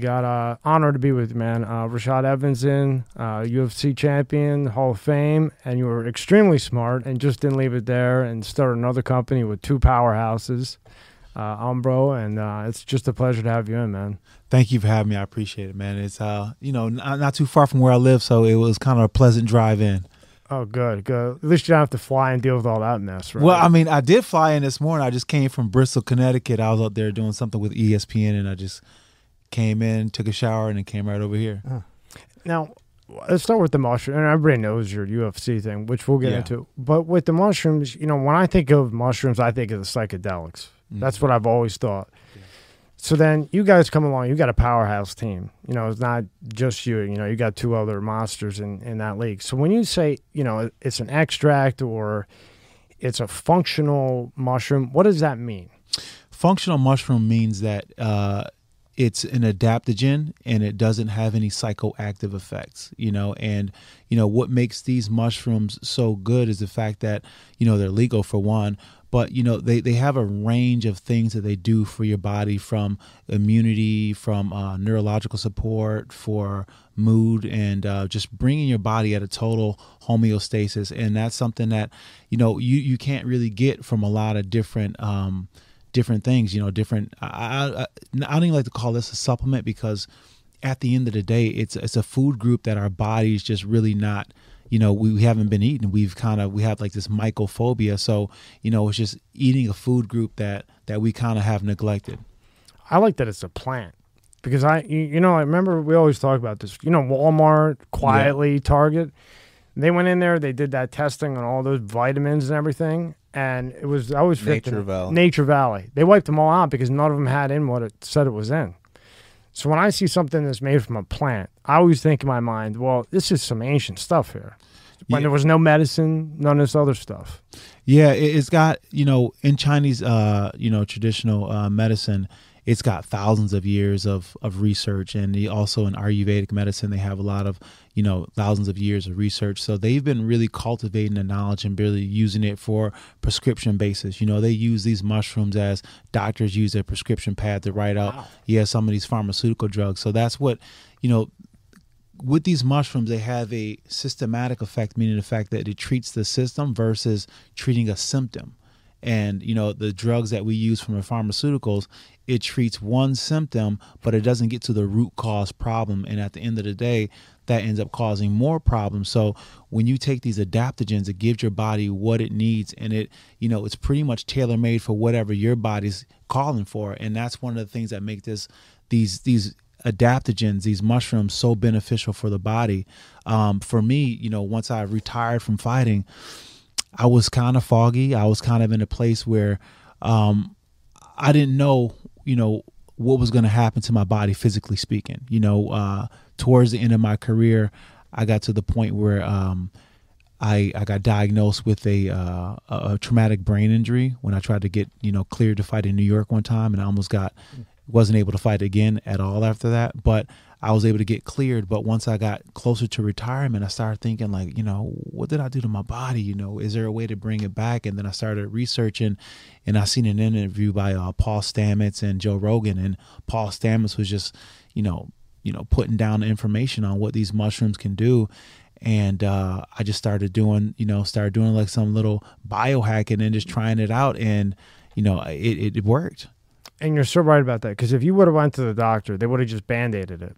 got uh, honored to be with you, man. Uh, Rashad Evanson, uh, UFC champion, Hall of Fame, and you were extremely smart and just didn't leave it there and started another company with two powerhouses, uh, Umbo, and uh, it's just a pleasure to have you in, man. Thank you for having me. I appreciate it, man. It's uh, you know, not, not too far from where I live, so it was kind of a pleasant drive in. Oh, good, good. At least you don't have to fly and deal with all that mess, right? Well, I mean, I did fly in this morning. I just came from Bristol, Connecticut. I was out there doing something with ESPN, and I just came in, took a shower, and then came right over here. Now, let's start with the mushroom. And everybody knows your UFC thing, which we'll get Yeah. into. But with the mushrooms, you know, when I think of mushrooms, I think of the psychedelics. That's what I've always thought. So then you guys come along, you got a powerhouse team. You know, it's not just you. You know, you got two other monsters in, in that league. So when you say, you know, it's an extract or it's a functional mushroom, what does that mean? Functional mushroom means that uh, it's an adaptogen and it doesn't have any psychoactive effects, you know. And, you know, what makes these mushrooms so good is the fact that, you know, they're legal for one, but, you know, they, they have a range of things that they do for your body from immunity, from uh, neurological support, for mood, and uh, just bringing your body at a total homeostasis. And that's something that, you know, you, you can't really get from a lot of different. Um, different things you know different I, I, I don't even like to call this a supplement because at the end of the day it's it's a food group that our bodies just really not you know we, we haven't been eating. We've kind of we have like this mycophobia. So you know it's just eating a food group that that we kind of have neglected. I like that it's a plant because I, you, you know, I remember we always talk about this. You know, Walmart, quietly, Target, they went in there, they did that testing on all those vitamins and everything, and it was I was Nature Valley. Nature Valley. They wiped them all out because none of them had in what it said it was in. So when I see something that's made from a plant, I always think in my mind, well, this is some ancient stuff here. When Yeah. there was no medicine, none of this other stuff. Yeah, it, it's got you know in Chinese uh you know traditional uh, medicine, it's got thousands of years of of research, and also in Ayurvedic medicine they have a lot of you know thousands of years of research. So they've been really cultivating the knowledge and really using it for prescription basis. You know they use these mushrooms as doctors use a prescription pad to write out yeah some of these pharmaceutical drugs. So that's what you know with these mushrooms, they have a systematic effect, meaning the fact that it treats the system versus treating a symptom. And you know the drugs that we use from the pharmaceuticals, it treats one symptom, but it doesn't get to the root cause problem. And at the end of the day, that ends up causing more problems. So when you take these adaptogens, it gives your body what it needs, and it you know it's pretty much tailor made for whatever your body's calling for. And that's one of the things that make this these these adaptogens, these mushrooms, so beneficial for the body. Um, for me, you know, once I retired from fighting, I was kind of foggy. I was kind of in a place where um, I didn't know, you know, what was going to happen to my body physically speaking. You know, uh, towards the end of my career, I got to the point where um, I I got diagnosed with a, uh, a a traumatic brain injury when I tried to get you know cleared to fight in New York one time, and I almost got wasn't able to fight again at all after that. But I was able to get cleared. But once I got closer to retirement, I started thinking like, you know, what did I do to my body? You know, is there a way to bring it back? And then I started researching, and I seen an interview by uh, Paul Stamets and Joe Rogan, and Paul Stamets was just, you know, you know, putting down information on what these mushrooms can do. And uh, I just started doing, you know, started doing like some little biohacking and just trying it out, and you know, it, it worked. And you're so right about that because if you would have went to the doctor, they would have just band-aided it.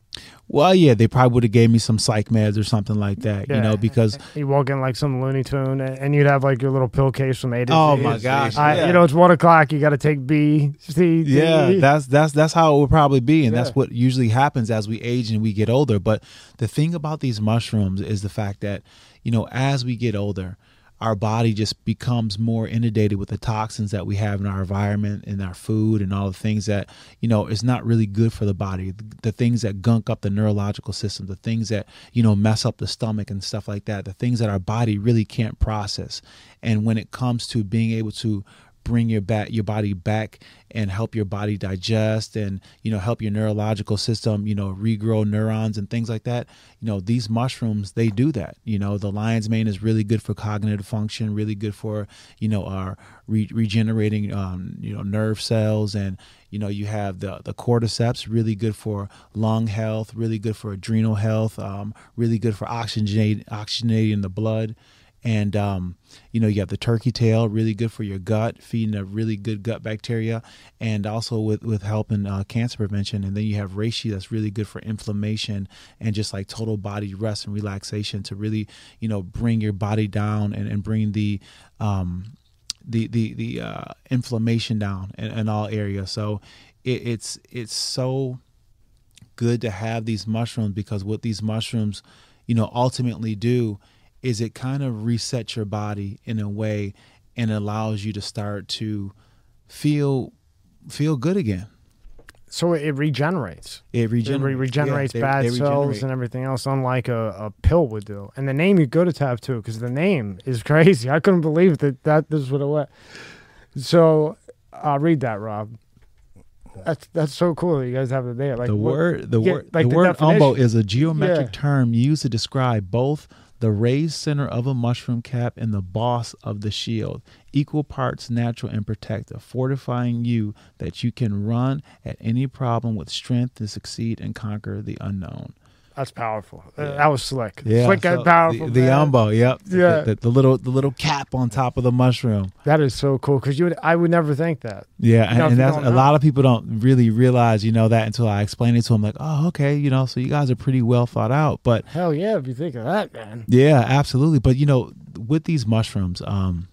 Well, yeah, they probably would have gave me some psych meds or something like that, you know, because You walk in like some Looney Tune, and and you'd have like your little pill case from A to oh Z. my gosh, I, yeah. You know, it's one o'clock. You got to take B, C, D. yeah, that's that's that's how it would probably be, and Yeah. that's what usually happens as we age and we get older. But the thing about these mushrooms is the fact that you know as we get older, our body just becomes more inundated with the toxins that we have in our environment, in our food, and all the things that you know is not really good for the body. The things that gunk up the neurological system, the things that you know mess up the stomach and stuff like that, the things that our body really can't process. And when it comes to being able to bring your back your body back and help your body digest and you know help your neurological system you know regrow neurons and things like that. You know these mushrooms they do that. You know the lion's mane is really good for cognitive function really good for you know our re- regenerating um, you know nerve cells. And you know you have the the cordyceps really good for lung health really good for adrenal health um, really good for oxygenate, oxygenating the blood and um, you know you have the turkey tail really good for your gut feeding a really good gut bacteria and also with with helping uh, cancer prevention. And then you have reishi that's really good for inflammation and just like total body rest and relaxation to really you know bring your body down and, and bring the um, the the the uh, inflammation down in, in, all areas. So it, it's it's so good to have these mushrooms because what these mushrooms you know ultimately do is it kind of resets your body in a way and allows you to start to feel feel good again. So it regenerates. It, it re- regenerates yeah, bad they, they cells regenerate. and everything else, unlike a, a pill would do. And the name you go to have too, because the name is crazy. I couldn't believe that that this what it was. So I'll read that, Rob. That's that's so cool that you guys have it there. Like the word, the word, like the, the word umbo is a geometric yeah. term used to describe both the raised center of a mushroom cap and the boss of the shield, equal parts natural and protective, fortifying you that you can run at any problem with strength to succeed and conquer the unknown. That's powerful. Uh, yeah. That was slick. Yeah, slick so and powerful. The, the umbo, yep. Yeah, the, the, the, little the little cap on top of the mushroom. That is so cool because you would I would never think that. Yeah, and, and that's a lot of people don't really realize you know that until I explain it to them. Like, oh, okay, you know, so you guys are pretty well thought out. But hell yeah, if you think of that, man. Yeah, absolutely. But you know, with these mushrooms, um,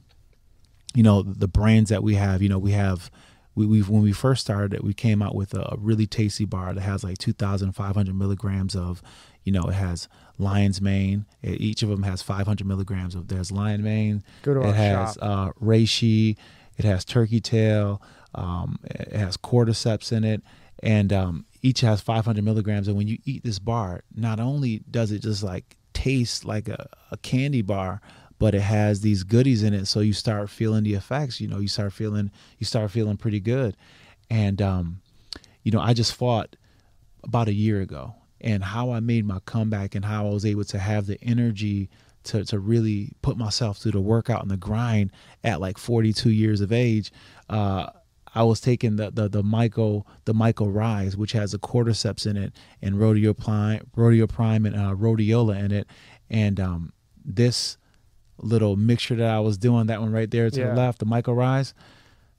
you know, the brands that we have, you know, we have we, we when we first started it, we came out with a, a really tasty bar that has like 2,500 milligrams of, you know, it has lion's mane. It, each of them has 500 milligrams of. There's lion mane. Go to it our has shop. uh, reishi. It has turkey tail. Um, it has cordyceps in it, and um, each has 500 milligrams. And when you eat this bar, not only does it just like taste like a, a candy bar, but it has these goodies in it. So you start feeling the effects you know you start feeling you start feeling pretty good. And um you know i just fought about a year ago. And how i made my comeback and how i was able to have the energy to, to really put myself through the workout and the grind at like 42 years of age uh I was taking the the the Myco the Myco Rise, which has a cordyceps in it, and rodeo prime, rodeo prime, and uh, rhodiola in it, and um, this little mixture that I was doing, that one right there to yeah. the left, the Myco Rise,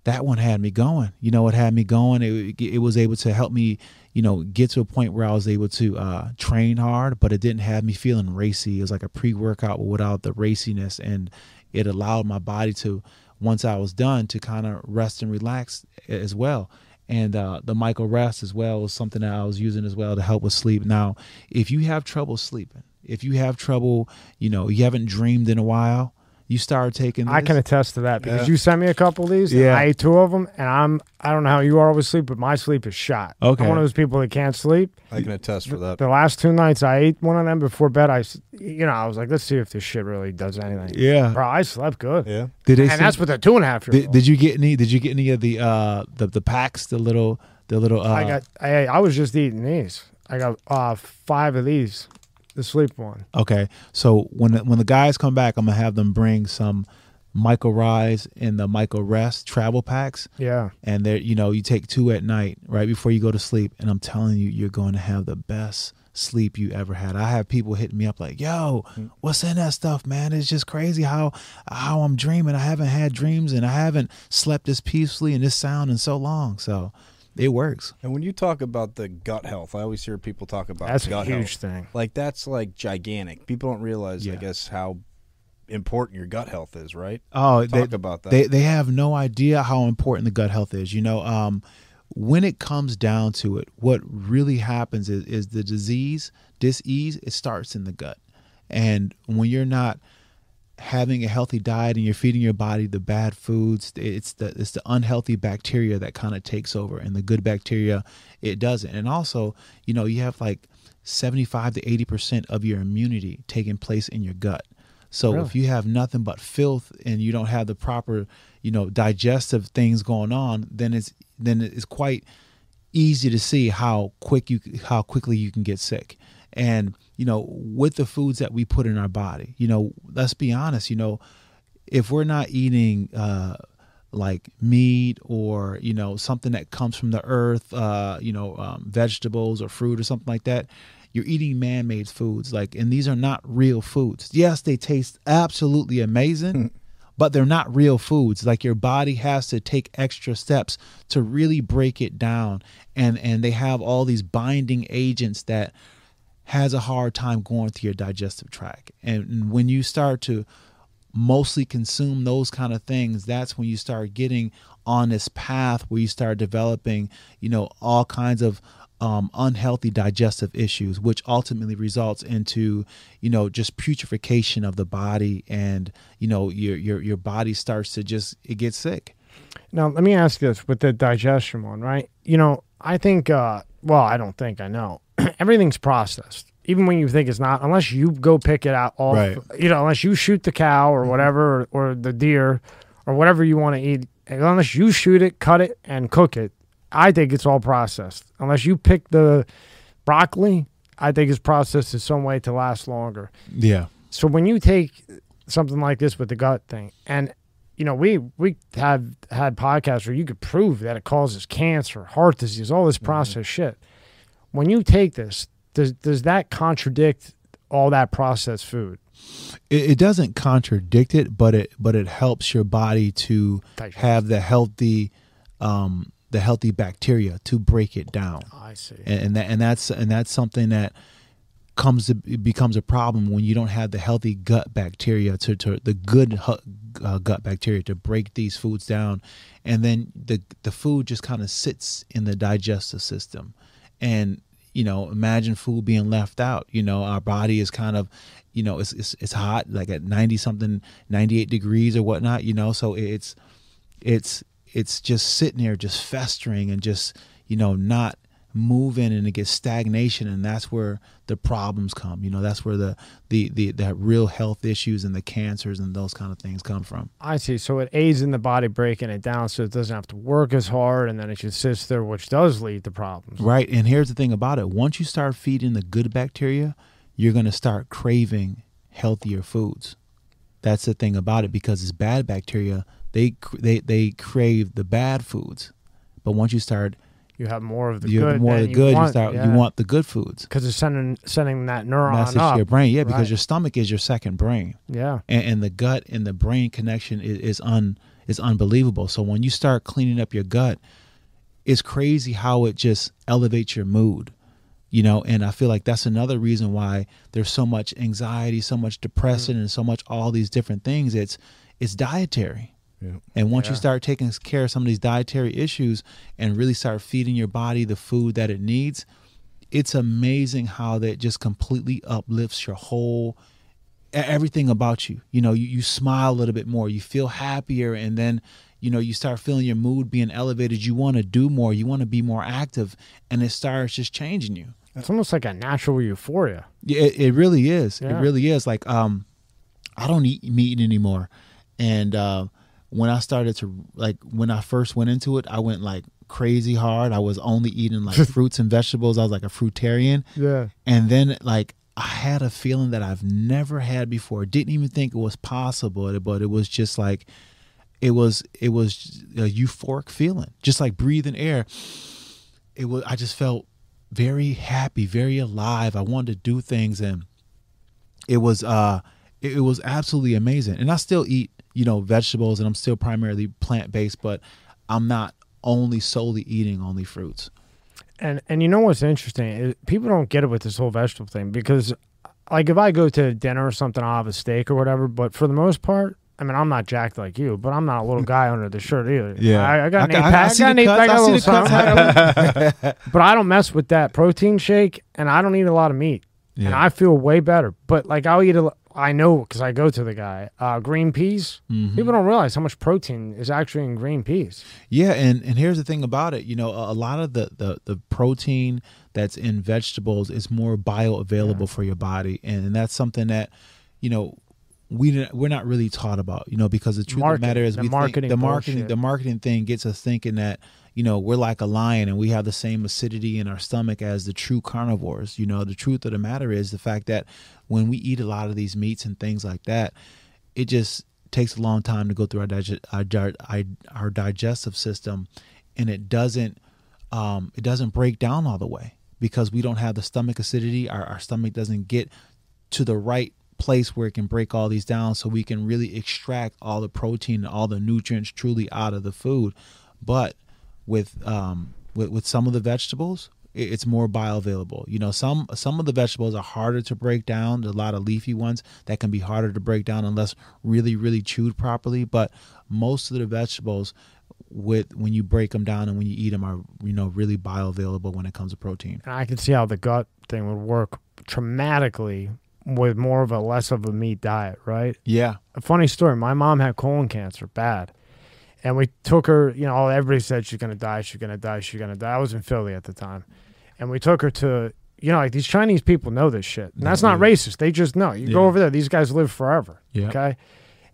that one had me going. You know, it had me going. It, it was able to help me, you know, get to a point where I was able to uh, train hard, but it didn't have me feeling racy. It was like a pre workout without the raciness. And it allowed my body to, once I was done, to kind of rest and relax as well. And uh, the Myco Rest as well was something that I was using as well to help with sleep. Now, if you have trouble sleeping, if you have trouble, you know, you haven't dreamed in a while, you start taking. This. I can attest to that because yeah. you sent me a couple of these. Yeah, I ate two of them, and I'm I don't know how you are with sleep, but my sleep is shot. Okay, I'm one of those people that can't sleep. I can attest for that. The, the last two nights I ate one of them before bed. I, you know, I was like, let's see if this shit really does anything. Yeah, bro, I slept good. Yeah, did they? And that's with the two and a half year. Did, did, you get any? Did you get any of the uh the the packs? The little the little. Uh, I got. I I was just eating these. I got uh five of these the sleep one. Okay, so when the, when the guys come back, I'm gonna have them bring some Myco Rise and the Myco Rest travel packs. Yeah, and they you know you take two at night right before you go to sleep, and I'm telling you, you're going to have the best sleep you ever had. I have people hitting me up like, "Yo, what's in that stuff, man? It's just crazy how how I'm dreaming. I haven't had dreams and I haven't slept this peacefully and this sound in so long." So it works. And when you talk about the gut health, I always hear people talk about that's gut a huge health. thing. Like that's like gigantic. People don't realize, yeah. I guess, how important your gut health is, right? Oh, talk they, about that. They they have no idea how important the gut health is. You know, um, when it comes down to it, what really happens is is the disease, disease, it starts in the gut, and when you're not having a healthy diet and you're feeding your body the bad foods it's the it's the unhealthy bacteria that kind of takes over and the good bacteria it doesn't and also you know you have like 75 to 80% of your immunity taking place in your gut So Really? if you have nothing but filth and you don't have the proper, you know, digestive things going on, then it's then it's quite easy to see how quick you how quickly you can get sick. And you know, with the foods that we put in our body, you know, let's be honest, you know, if we're not eating uh like meat or you know something that comes from the earth uh you know um, vegetables or fruit or something like that you're eating man-made foods. Like and these are not real foods. Yes they taste absolutely amazing but they're not real foods. Like your body has to take extra steps to really break it down. And and they have all these binding agents that has a hard time going through your digestive tract and when you start to mostly consume those kind of things that's when you start getting on this path where you start developing you know all kinds of um, unhealthy digestive issues which ultimately results into you know just putrefaction of the body and you know your your your body starts to just it gets sick Now, let me ask this with the digestion one, right? You know, I think, uh, well, I don't think I know. Everything's processed. Even when you think it's not, unless you go pick it out off, Right. you know, unless you shoot the cow or mm-hmm. whatever, or, or the deer or whatever you want to eat, unless you shoot it, cut it, and cook it, I think it's all processed. Unless you pick the broccoli, I think it's processed in some way to last longer. yeah So when you take something like this with the gut thing, and you know, we we have had podcasts where you could prove that it causes cancer, heart disease, all this mm-hmm. processed shit. When you take this, does does that contradict all that processed food? it, it doesn't contradict it but it but it helps your body to have the healthy um the healthy bacteria to break it down I see. and, and that and that's and that's something that comes to becomes a problem when you don't have the healthy gut bacteria to, to the good hu- uh, gut bacteria to break these foods down and then the the food just kind of sits in the digestive system and you know imagine food being left out. You know our body is kind of you know it's it's, it's hot like at 90 something 98 degrees or whatnot you know? So it's it's it's just sitting there just festering and just you know not moving and it gets stagnation and that's where the problems come. You know that's where the the the, the real health issues and the cancers and those kind of things come from. I see. So it aids in the body breaking it down, so it doesn't have to work as hard, and then it just sits there, which does lead to problems. right. And here's the thing about it. Once you start feeding the good bacteria you're going to start craving healthier foods. That's the thing about it because it's bad bacteria. They they they crave the bad foods. But once you start You have more of the you good. have more of the good you, want, start yeah. you want the good foods because it's sending sending that neuron message up. to your brain yeah because Right. your stomach is your second brain Yeah. and, and the gut and the brain connection is, is un is unbelievable. So when you start cleaning up your gut, it's crazy how it just elevates your mood. You know, and I feel like that's another reason why there's so much anxiety, so much depression, mm. and so much all these different things. It's it's dietary. Yeah. And once Yeah. you start taking care of some of these dietary issues and really start feeding your body the food that it needs, it's amazing how that just completely uplifts your whole everything about you. You know, you, you smile a little bit more, you feel happier, and then you know you start feeling your mood being elevated. You want to do more, you want to be more active, and it starts just changing you. It's almost like a natural euphoria. Yeah, it, it really is. Yeah. It really is. Like, um, I don't eat meat anymore, and uh, when I started to like when I first went into it, I went like crazy hard. I was only eating like fruits and vegetables. I was like a fruitarian, Yeah. and then like I had a feeling that I've never had before. Didn't even think it was possible, but it was just like it was it was a euphoric feeling, just like breathing air. It was I just felt very happy, very alive. I wanted to do things and it was uh it, it was absolutely amazing. And I still eat, you know, vegetables and I'm still primarily plant-based, but I'm not only solely eating only fruits. And and you know what's interesting? Is people don't get it with this whole vegetable thing because, like, if I go to dinner or something, I'll have a steak or whatever. But for the most part, I mean, I'm not jacked like you, but I'm not a little guy under the shirt either. Yeah. I, I got an eight ca- I- I pack. see got an eight pack, I got a see little the something. but I don't mess with that protein shake, and I don't eat a lot of meat, and I feel way better. But like, I'll eat a. I know because I go to the guy. Uh, green peas. Mhm. People don't realize how much protein is actually in green peas. Yeah, and and here's the thing about it. You know, a, a lot of the, the the protein that's in vegetables is more bioavailable for your body, and, and that's something that, you know, we we're not really taught about, you know, because the truth Market- of the matter is the we marketing think the marketing bullshit. the marketing thing gets us thinking that you know we're like a lion and we have the same acidity in our stomach as the true carnivores. You know, the truth of the matter is the fact that when we eat a lot of these meats and things like that, it just takes a long time to go through our dig- our, our digestive system, and it doesn't um, it doesn't break down all the way because we don't have the stomach acidity. Our, our stomach doesn't get to the right place where it can break all these down so we can really extract all the protein and all the nutrients truly out of the food. But with um, with, with some of the vegetables, it's more bioavailable. You know, some some of the vegetables are harder to break down. There's a lot of leafy ones that can be harder to break down unless really really chewed properly. But most of the vegetables, with when you break them down and when you eat them, are you know really bioavailable when it comes to protein. And I can see how the gut thing would work traumatically with more of a less of a meat diet, right? Yeah, A funny story. My mom had colon cancer, bad. And we took her, you know, all everybody said she's going to die, she's going to die, she's going to die. I was in Philly at the time. And we took her to, you know, like these Chinese people know this shit. And that's not Yeah. racist. They just know. You go over there, these guys live forever. Yeah. Okay.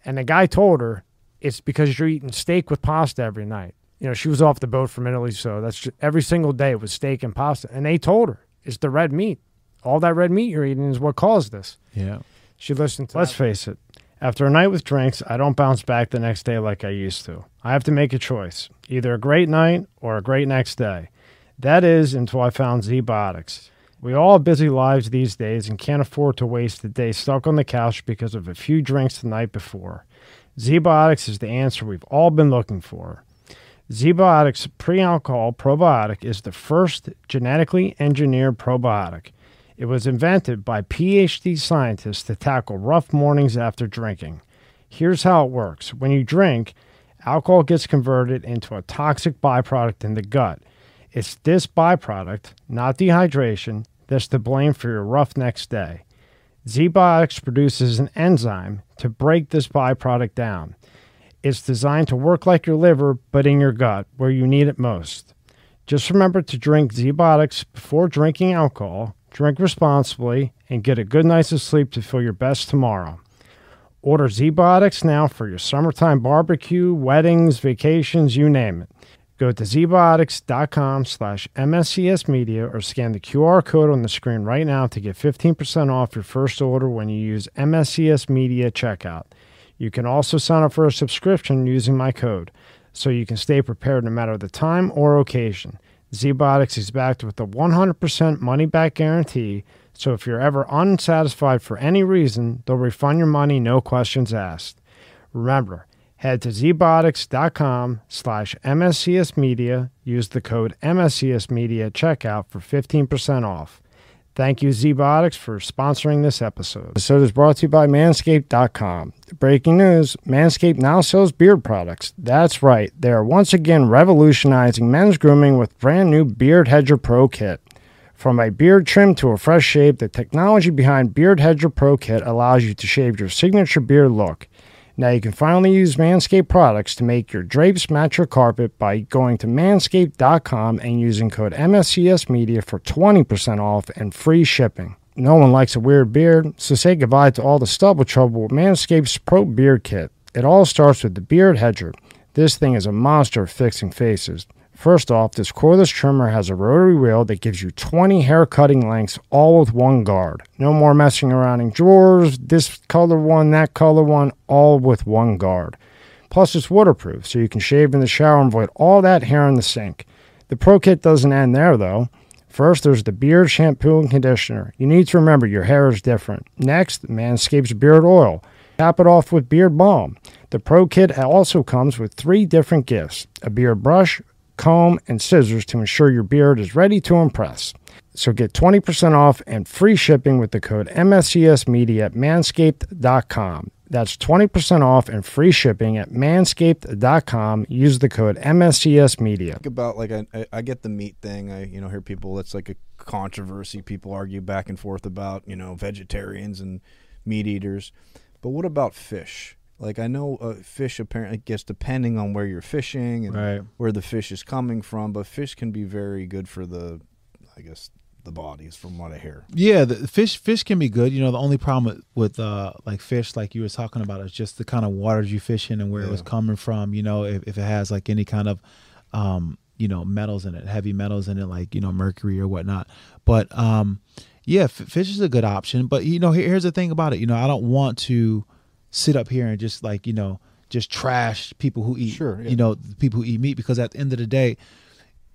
And the guy told her it's because you're eating steak with pasta every night. You know, she was off the boat from Italy, so that's just, every single day it was steak and pasta. And they told her it's the red meat. All that red meat you're eating is what caused this. yeah. She listened to Let's face it. After a night with drinks, I don't bounce back the next day like I used to. I have to make a choice either a great night or a great next day. That is until I found ZBiotics. We all have busy lives these days and can't afford to waste a day stuck on the couch because of a few drinks the night before. ZBiotics is the answer we've all been looking for. ZBiotics pre-alcohol probiotic is the first genetically engineered probiotic. It was invented by PhD scientists to tackle rough mornings after drinking. Here's how it works when you drink, alcohol gets converted into a toxic byproduct in the gut. It's this byproduct, not dehydration, that's to blame for your rough next day. ZBiotics produces an enzyme to break this byproduct down. It's designed to work like your liver, but in your gut, where you need it most. Just remember to drink ZBiotics before drinking alcohol, drink responsibly, and get a good night's of sleep to feel your best tomorrow. Order ZBiotics now for your summertime barbecue, weddings, vacations, you name it. Go to zbiotics.com slash MSCS Media or scan the QR code on the screen right now to get 15% off your first order when you use MSCS Media checkout. You can also sign up for a subscription using my code, so you can stay prepared no matter the time or occasion. ZBiotics is backed with a 100% money back guarantee, so if you're ever unsatisfied for any reason, they'll refund your money, no questions asked. Remember, head to zbiotics.com slash MSCS Media, use the code MSCS Media at checkout for 15% off. Thank you, ZBiotics, for sponsoring this episode. This episode is brought to you by Manscaped.com. Breaking news Manscaped now sells beard products. That's right, they are once again revolutionizing men's grooming with brand new Beard Hedger Pro Kit. From a beard trim to a fresh shave, the technology behind Beard Hedger Pro Kit allows you to shave your signature beard look. Now you can finally use Manscaped products to make your drapes match your carpet by going to manscaped.com and using code MSCS Media for 20% off and free shipping. No one likes a weird beard, so say goodbye to all the stubble trouble with Manscaped's Pro Beard Kit. It all starts with the Beard Hedger. This thing is a monster of fixing faces. First off, this cordless trimmer has a rotary wheel that gives you 20 hair cutting lengths all with one guard. No more messing around in drawers, this color one, that color one, all with one guard. Plus, it's waterproof, so you can shave in the shower and avoid all that hair in the sink. The Pro Kit doesn't end there, though. First, there's the beard shampoo and conditioner. You need to remember your hair is different. Next, Manscaped's beard oil. Cap it off with beard balm. The Pro Kit also comes with three different gifts a beard brush, comb, and scissors to ensure your beard is ready to impress. So get 20% off and free shipping with the code MSCS Media at manscaped.com. That's 20% off and free shipping at manscaped.com. Use the code MSCS Media. Think about like I, I- I get the meat thing. I you know hear people. It's like a controversy. People argue back and forth about you know vegetarians and meat eaters. But what about fish? Like I know uh, fish apparently gets depending on where you're fishing and Right. where the fish is coming from, but fish can be very good for the, I guess, the bodies, from what I hear. Yeah, the fish fish can be good. You know, the only problem with, with uh like fish, like you were talking about, is just the kind of waters you fish in and where it was coming from. You know, if, if it has like any kind of um you know metals in it, heavy metals in it, like you know mercury or whatnot. But um yeah, f- fish is a good option. But you know, here- here's the thing about it. You know, I don't want to sit up here and just like you know just trash people who eat Sure, yeah. you know the people who eat meat because at the end of the day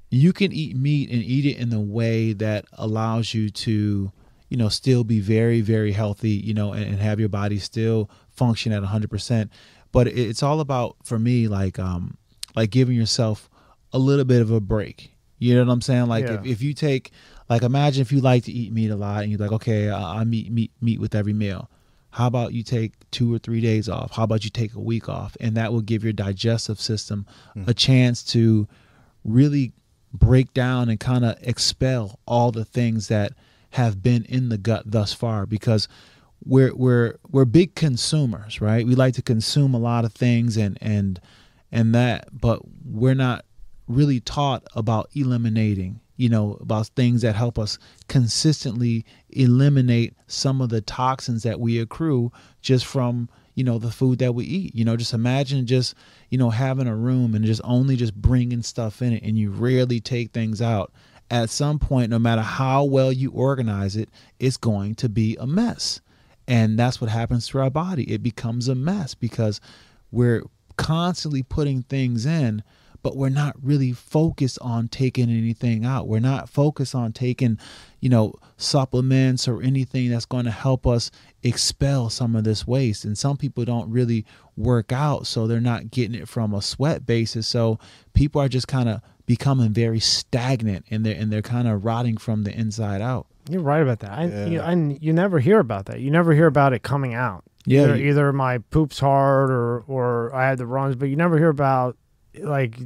you can eat meat and eat it in the way that allows you to you know still be very very healthy you know and, and have your body still function at 100% but it's all about for me like um like giving yourself a little bit of a break you know what i'm saying like Yeah. if, if you take like imagine if you like to eat meat a lot and you're like okay i, I meat meat meat with every meal how about you take two or three days off. How about you take a week off? And that will give your digestive system mm. a chance to really break down and kind of expel all the things that have been in the gut thus far because we're we're we're big consumers right? We like to consume a lot of things and and and that but we're not really taught about eliminating you know about things that help us consistently eliminate some of the toxins that we accrue just from you know the food that we eat. You know just imagine just you know having a room and just only just bringing stuff in it and you rarely take things out. At some point no matter how well you organize it it's going to be a mess. And that's what happens to our body. It becomes a mess because we're constantly putting things in but we're not really focused on taking anything out we're not focused on taking you know supplements or anything that's going to help us expel some of this waste and some people don't really work out so they're not getting it from a sweat basis so people are just kind of becoming very stagnant and they're and they're kind of rotting from the inside out You're right about that. I, Yeah. you, and you never hear about that. You never hear about it coming out. Yeah, Either, either my poop's hard or or I had the runs, but you never hear about like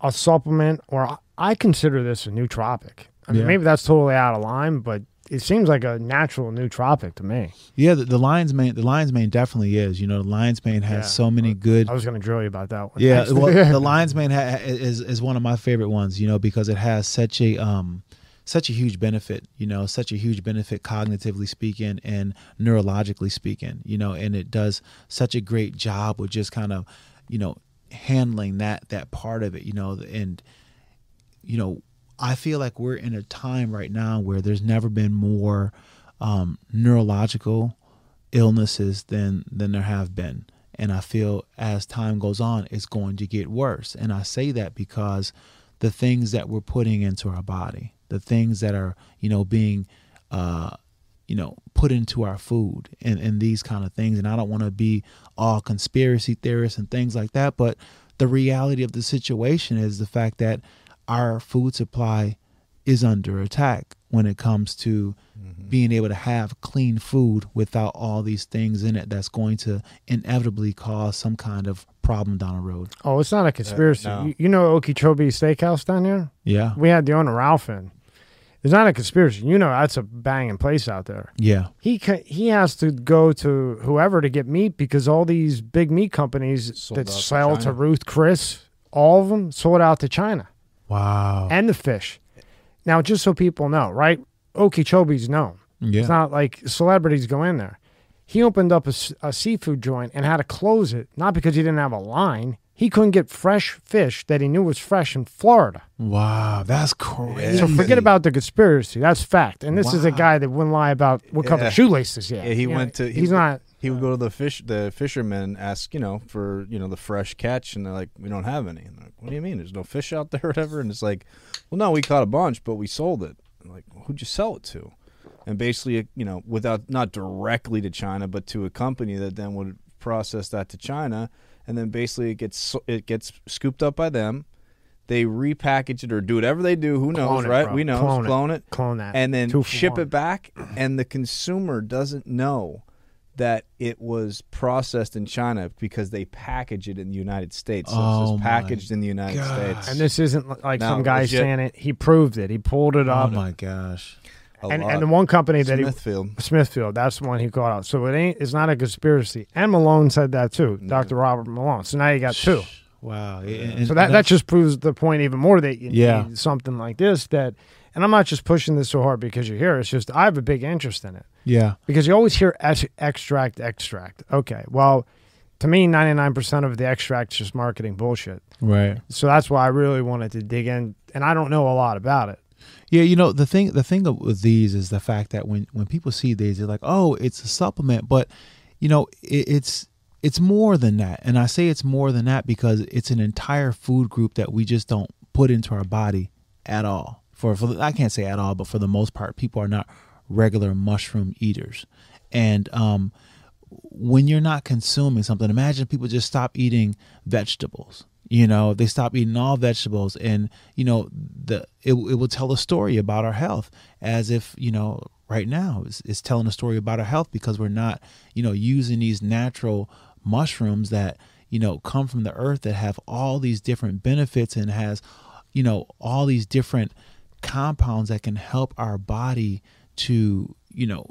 a supplement or I consider this a nootropic. I mean, Yeah. maybe that's totally out of line, but it seems like a natural nootropic to me. yeah the, the lion's mane the lion's mane definitely is you know the lion's mane has Yeah. so many good I was going to drill you about that one. Yeah, well, the lion's mane ha- is is one of my favorite ones, you know, because it has such a um such a huge benefit, you know, such a huge benefit cognitively speaking and neurologically speaking, you know, and it does such a great job with just kind of, you know, handling that that part of it, you know, and you know, I feel like we're in a time right now where there's never been more um, neurological illnesses than than there have been, and I feel as time goes on, it's going to get worse. And I say that because the things that we're putting into our body, the things that are you know being uh, you know put into our food and, and these kind of things and i don't want to be all conspiracy theorists and things like that but the reality of the situation is the fact that our food supply is under attack when it comes to mm-hmm. being able to have clean food without all these things in it that's going to inevitably cause some kind of problem down the road oh, it's not a uh, conspiracy. no. you, you know Okeechobee Steakhouse down there? yeah We had the owner Ralph in. It's not a conspiracy. You know that's a banging place out there. yeah He ca- he has to go to whoever to get meat because all these big meat companies Sold that out to sell to Ruth Chris, all of them sold out to China wow and the fish. Now, just so people know, right? Okeechobee's known. yeah It's not like celebrities go in there. He opened up a seafood joint and had to close it, not because he didn't have a line. He couldn't get fresh fish that he knew was fresh in Florida. wow that's crazy So forget about the conspiracy. That's fact. And this is a guy that wouldn't lie about what color Yeah. shoelaces he had. Yeah, he You know, went to- he he's not. He would go to the fish, the fishermen, ask, you know, for you know the fresh catch, and they're like, we don't have any. And they're like, what do you mean? There's no fish out there, or whatever. And it's like, well, no, we caught a bunch, but we sold it. And like, who'd you sell it to? And basically, you know, without not directly to China, but to a company that then would process that to China, and then basically it gets it gets scooped up by them. They repackage it or do whatever they do. Who knows, Clone it, right? we know, Clone it. clone it Clone that. and then Two ship it back and the consumer doesn't know that it was processed in China because they package it in the United States. So Oh it says packaged in the United God. States. And this isn't like No, some guy legit. saying it. He proved it. He pulled it oh up. Oh my gosh A and, lot. and the one company that he Smithfield. Smithfield. That's the one he called out. So it ain't. It's not a conspiracy. And Malone said that too. Yeah. Dr. Robert Malone. So now you got two. Wow. So that that just proves the point even more that you Yeah. need something like this that and I'm not just pushing this so hard because you're here. It's just I have a big interest in it Yeah. because you always hear ex- extract, extract. Okay, well, to me, 99% of the extract is just marketing bullshit. Right. So that's why I really wanted to dig in, and I don't know a lot about it. Yeah, you know the thing. The thing with these is the fact that when when people see these, they're like, "Oh, it's a supplement," but you know, it, it's it's more than that. And I say it's more than that because it's an entire food group that we just don't put into our body at all. For for I can't say at all, but for the most part, people are not regular mushroom eaters, and um, when you're not consuming something, imagine people just stop eating vegetables. You know, they stop eating all vegetables, and you know, the it, it will tell a story about our health, as if you know, right now it's, it's telling a story about our health because we're not, you know, using these natural mushrooms that you know come from the earth that have all these different benefits and has, you know, all these different compounds that can help our body to you know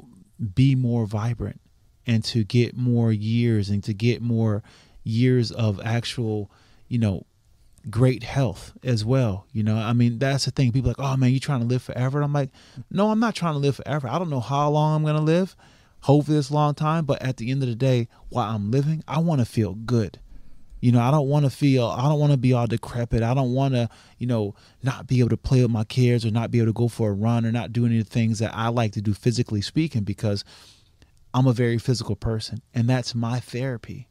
be more vibrant and to get more years and to get more years of actual, you know, great health as well. You know, I mean, that's the thing. People like, oh man, you trying to live forever? And I'm like, no, I'm not trying to live forever. I don't know how long I'm to live. Hopefully it's a long time. But at the end of the day, while I'm living, I want to feel good. You know, I don't want to feel, I don't want to be all decrepit. I don't want to, you know, not be able to play with my kids or not be able to go for a run or not do any of the things that I like to do physically speaking because I'm a very physical person, and that's my therapy.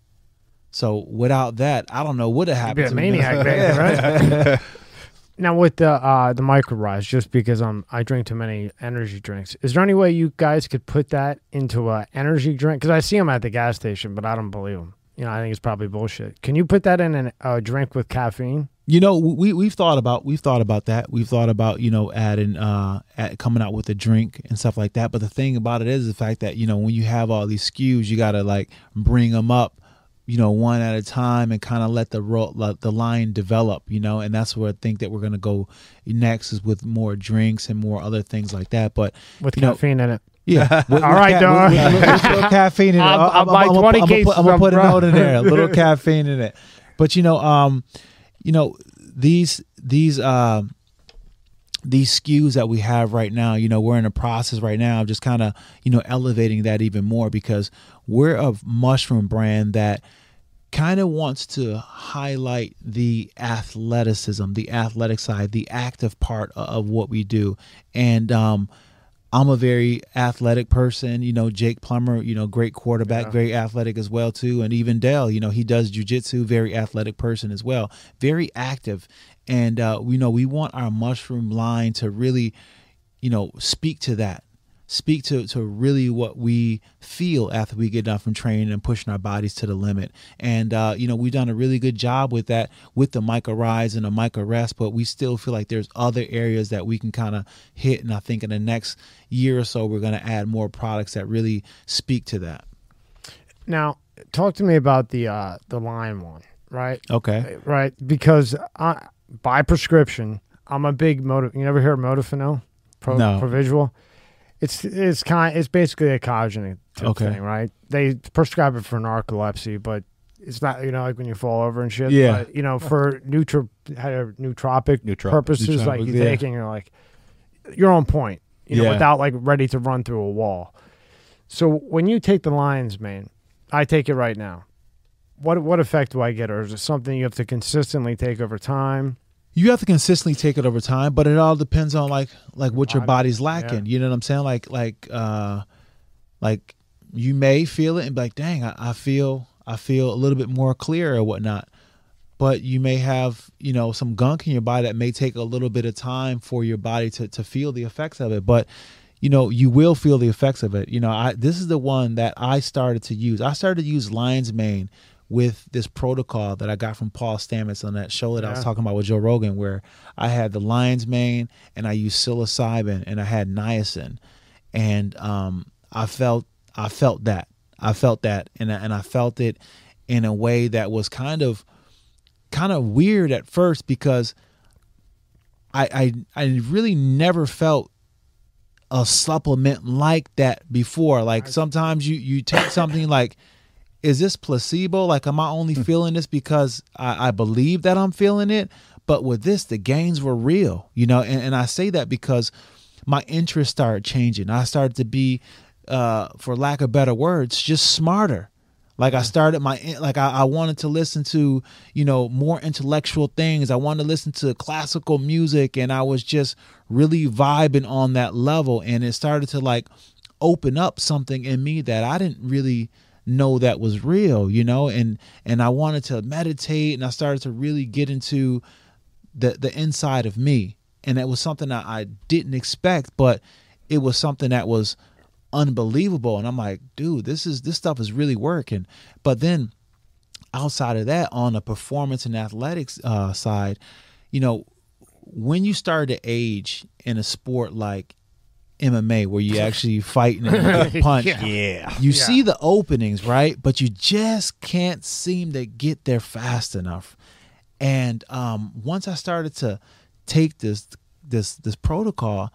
So without that, I don't know what would have You'd be happened. a maniac, baby, right? now with the uh, the Myco Rise, just because I'm I drink too many energy drinks, is there any way you guys could put that into a energy drink? Because I see them at the gas station, but I don't believe them. You know, I think it's probably bullshit. Can you put that in a uh, drink with caffeine? You know, we we've thought about we've thought about that. We've thought about you know adding uh at coming out with a drink and stuff like that. But the thing about it is the fact that you know when you have all these skews, you got to like bring them up, you know, one at a time and kind of let the ro- let the line develop. You know, and that's where I think that we're gonna go next is with more drinks and more other things like that. But With You know- caffeine in it. Yeah. With, All right, dog. With, with, with little caffeine in it. I'll- I'll buy I'm, gonna put, put a note in there. A little caffeine in it. But you know, um, you know these these um these SKUs that we have right now, you know, we're in a process right now of just kind of, you know, elevating that even more because we're a mushroom brand that kind of wants to highlight the athleticism, the athletic side, the active part of what we do. And um, I'm a very athletic person. You know, Jake Plummer, you know, great quarterback, Yeah. very athletic as well too. And even Del, you know, he does jujitsu, very athletic person as well, very active. And uh, we know we want our mushroom line to really, you know, speak to that, speak to to really what we feel after we get done from training and pushing our bodies to the limit. And uh, you know, we've done a really good job with that with the Myco Rise and the Myco Rest, but we still feel like there's other areas that we can kind of hit. And I think in the next year or so, we're going to add more products that really speak to that. Now, talk to me about the uh, the line one, right? Okay. Right, because I, by prescription, I'm a big motive. You never hear of modafinil? Pro, No. Provigil. It's it's kind. It's basically a cognitive Okay. thing, right? They prescribe it for narcolepsy, but it's not. You know, like when you fall over and shit. Yeah. But, you know, for neutro, nootropic Nootropic. purposes, like you Nootropic, yeah. take and you're like, you're on point. You know, Yeah. without like ready to run through a wall. So when you take the lion's mane, I take it right now. What what effect do I get, or is it something you have to consistently take over time? You have to consistently take it over time but it all depends on like like what your body's lacking you know what i'm saying? Like like uh like you may feel it and be like dang I, I feel i feel a little bit more clear or whatnot. But you may have you know some gunk in your body that may take a little bit of time for your body to to feel the effects of it. But you know you will feel the effects of it. You know i this is the one that i started to use. I started to use lion's mane with this protocol that I got from Paul Stamets on that show that I was talking about with Joe Rogan, where I had the lion's mane and I used psilocybin and I had niacin, and um, I felt I felt that. I felt that. And I, and I felt it in a way that was kind of kind of weird at first because I I I really never felt a supplement like that before. Like sometimes you you take something like is this placebo? Like, am I only hmm. feeling this because I, I believe that I'm feeling it? But with this, the gains were real, you know, and, and I say that because my interests started changing. I started to be, uh, for lack of better words, just smarter. Like I hmm. started my eh, like I, I wanted to listen to you know more intellectual things. I wanted to listen to classical music, and I was just really vibing on that level. And it started to like open up something in me that I didn't really know that was real, you know. And and I wanted to meditate, and I started to really get into the the inside of me, and it was something that I didn't expect, but it was something that was unbelievable. And i'm like dude this is this stuff is really working. But then outside of that on the performance and athletics uh, side you know when you start to age in a sport like MMA where you actually fight and punch. Yeah. Yeah. You Yeah. see the openings, right? But you just can't seem to get there fast enough. And um, once I started to take this this this protocol,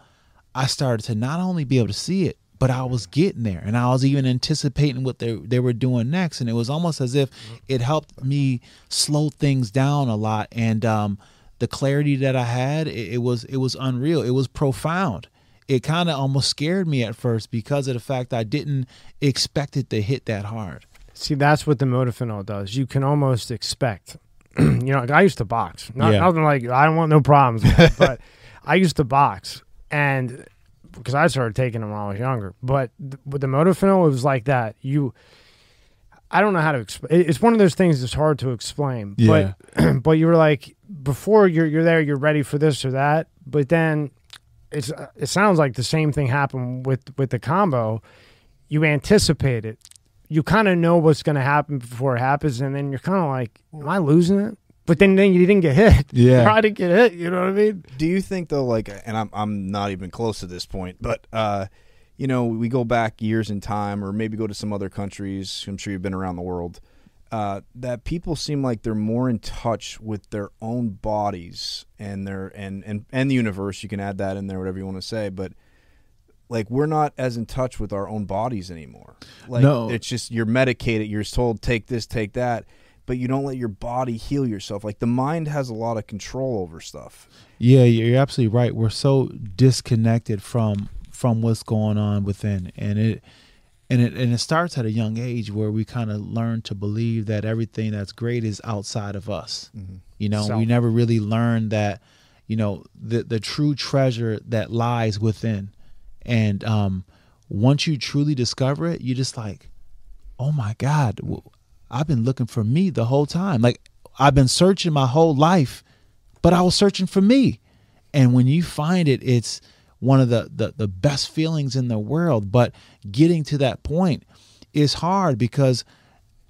I started to not only be able to see it, but I was getting there, and I was even anticipating what they they were doing next, and it was almost as if it helped me slow things down a lot. And um, the clarity that I had, it, it was it was unreal. It was profound. It kind of almost scared me at first because of the fact I didn't expect it to hit that hard. See, that's what the modafinil does. You can almost expect. you know, like I used to box. Not, Yeah. Nothing like I don't want no problems, man, but I used to box, and because I started taking them when I was younger. But th- with the modafinil, it was like that. You, I don't know how to explain. It's one of those things that's hard to explain. Yeah. But but you were like before you're you're there, you're ready for this or that. But then it's it sounds like the same thing happened with with the combo. You anticipate it. You kind of know what's going to happen before it happens, and then you're kind of like, "Am I losing it?" But then, then you didn't get hit. Yeah. I didn't get hit. You know what I mean? Do you think though, like, and I'm I'm not even close to this point, but uh, you know, we go back years in time, or maybe go to some other countries. I'm sure you've been around the world. Uh, that people seem like they're more in touch with their own bodies and their and and and the universe. You can add that in there, whatever you want to say, but like we're not as in touch with our own bodies anymore. Like No. it's just you're medicated. You're told take this, take that, but you don't let your body heal yourself. Like the mind has a lot of control over stuff. Yeah, you're absolutely right. We're so disconnected from from what's going on within, and it and it and it starts at a young age where we kind of learn to believe that everything that's great is outside of us. You know, we never really learn that. You know, the the true treasure that lies within, and um, once you truly discover it, you're just like, oh my God, I've been looking for me the whole time. Like I've been searching my whole life, but I was searching for me. And when you find it, it's one of the, the, the best feelings in the world. But getting to that point is hard because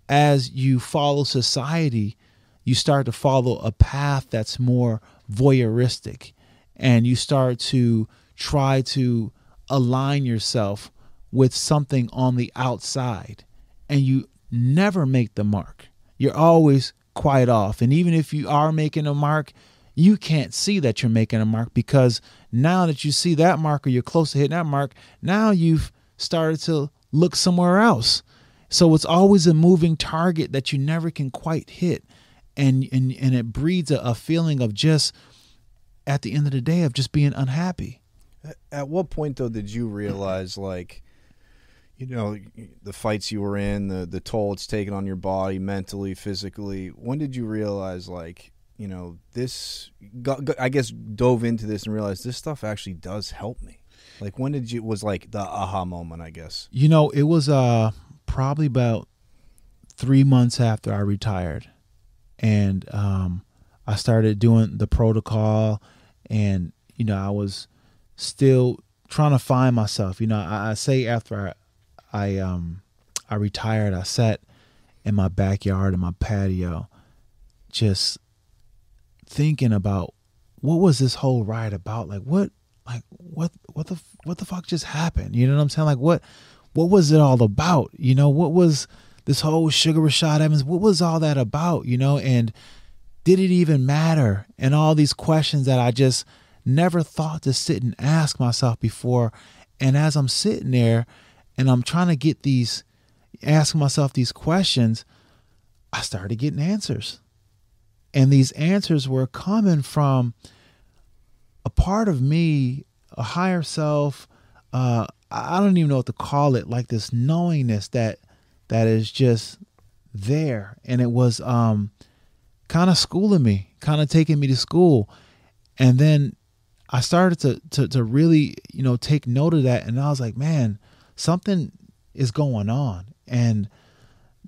as you follow society, you start to follow a path that's more voyeuristic and you start to try to align yourself with something on the outside and you never make the mark. You're always quite off. And even if you are making a mark, you can't see that you're making a mark because now that you see that mark or you're close to hitting that mark, now you've started to look somewhere else. So it's always a moving target that you never can quite hit. And and, and it breeds a, a feeling of just at the end of the day of just being unhappy. At what point though did you realize like you know the fights you were in, the the toll it's taken on your body mentally, physically? When did you realize like, you know, this got, got- I guess dove into this and realized this stuff actually does help me. Like when did you was like the aha moment, I guess. You know, it was uh probably about three months after I retired, and um, I started doing the protocol, and you know, I was still trying to find myself. You know, I, I say after I, I um I retired, I sat in my backyard in my patio, just thinking about what was this whole ride about? Like what like what what the what the fuck just happened? You know what I'm saying? Like what what was it all about? You know, what was this whole Sugar Rashad Evans? What was all that about? You know, and did it even matter? And all these questions that I just never thought to sit and ask myself before. And as I'm sitting there and I'm trying to get these asking myself these questions, I started getting answers. And these answers were coming from a part of me, a higher self. Uh, I don't even know what to call it, like this knowingness that that is just there, and it was um, kind of schooling me, kind of taking me to school, and then I started to, to to really you know take note of that, and I was like, man, something is going on, and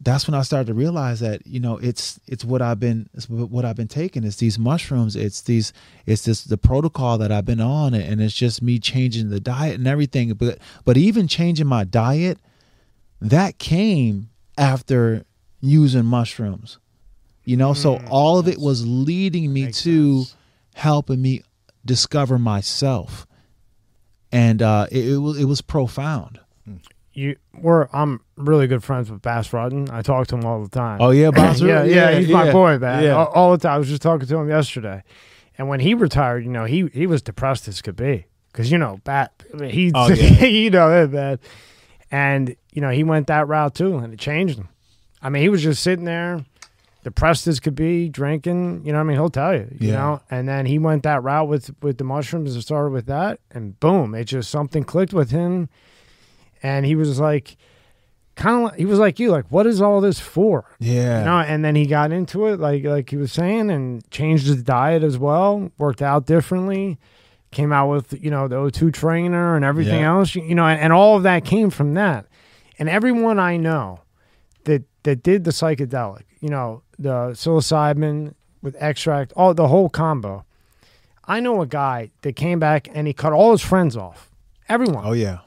that's when I started to realize that you know it's it's what I've been it's what I've been taking. It's these mushrooms. It's these it's this the protocol that I've been on, and it's just me changing the diet and everything. But but even changing my diet, that came after using mushrooms. You know, so Mm, all of it was leading me to sense. helping me discover myself, and uh, it, it was it was profound. You, we're I'm really good friends with Bas Rutten. I talk to him all the time. Oh yeah, Bas. yeah, yeah, he's my yeah. boy, man. Yeah. All, all the time. I was just talking to him yesterday, and when he retired, you know, he he was depressed as could be because you know, bat, he, Oh, yeah. you know it, man. And you know, he went that route too, and it changed him. I mean, he was just sitting there, depressed as could be, drinking. You know, what I mean, he'll tell you, you Yeah. know. And then he went that route with with the mushrooms and started with that, and boom, it just something clicked with him, and he was like. Kind of, he was like you, like, what is all this for? Yeah. You know, and then he got into it, like like he was saying, and changed his diet as well. Worked out differently. Came out with you know the O2 trainer and everything Yeah. else. You know, and, and all of that came from that. And everyone I know that that did the psychedelic, you know, the psilocybin with extract, all the whole combo. I know a guy that came back and he cut all his friends off, everyone, Oh yeah.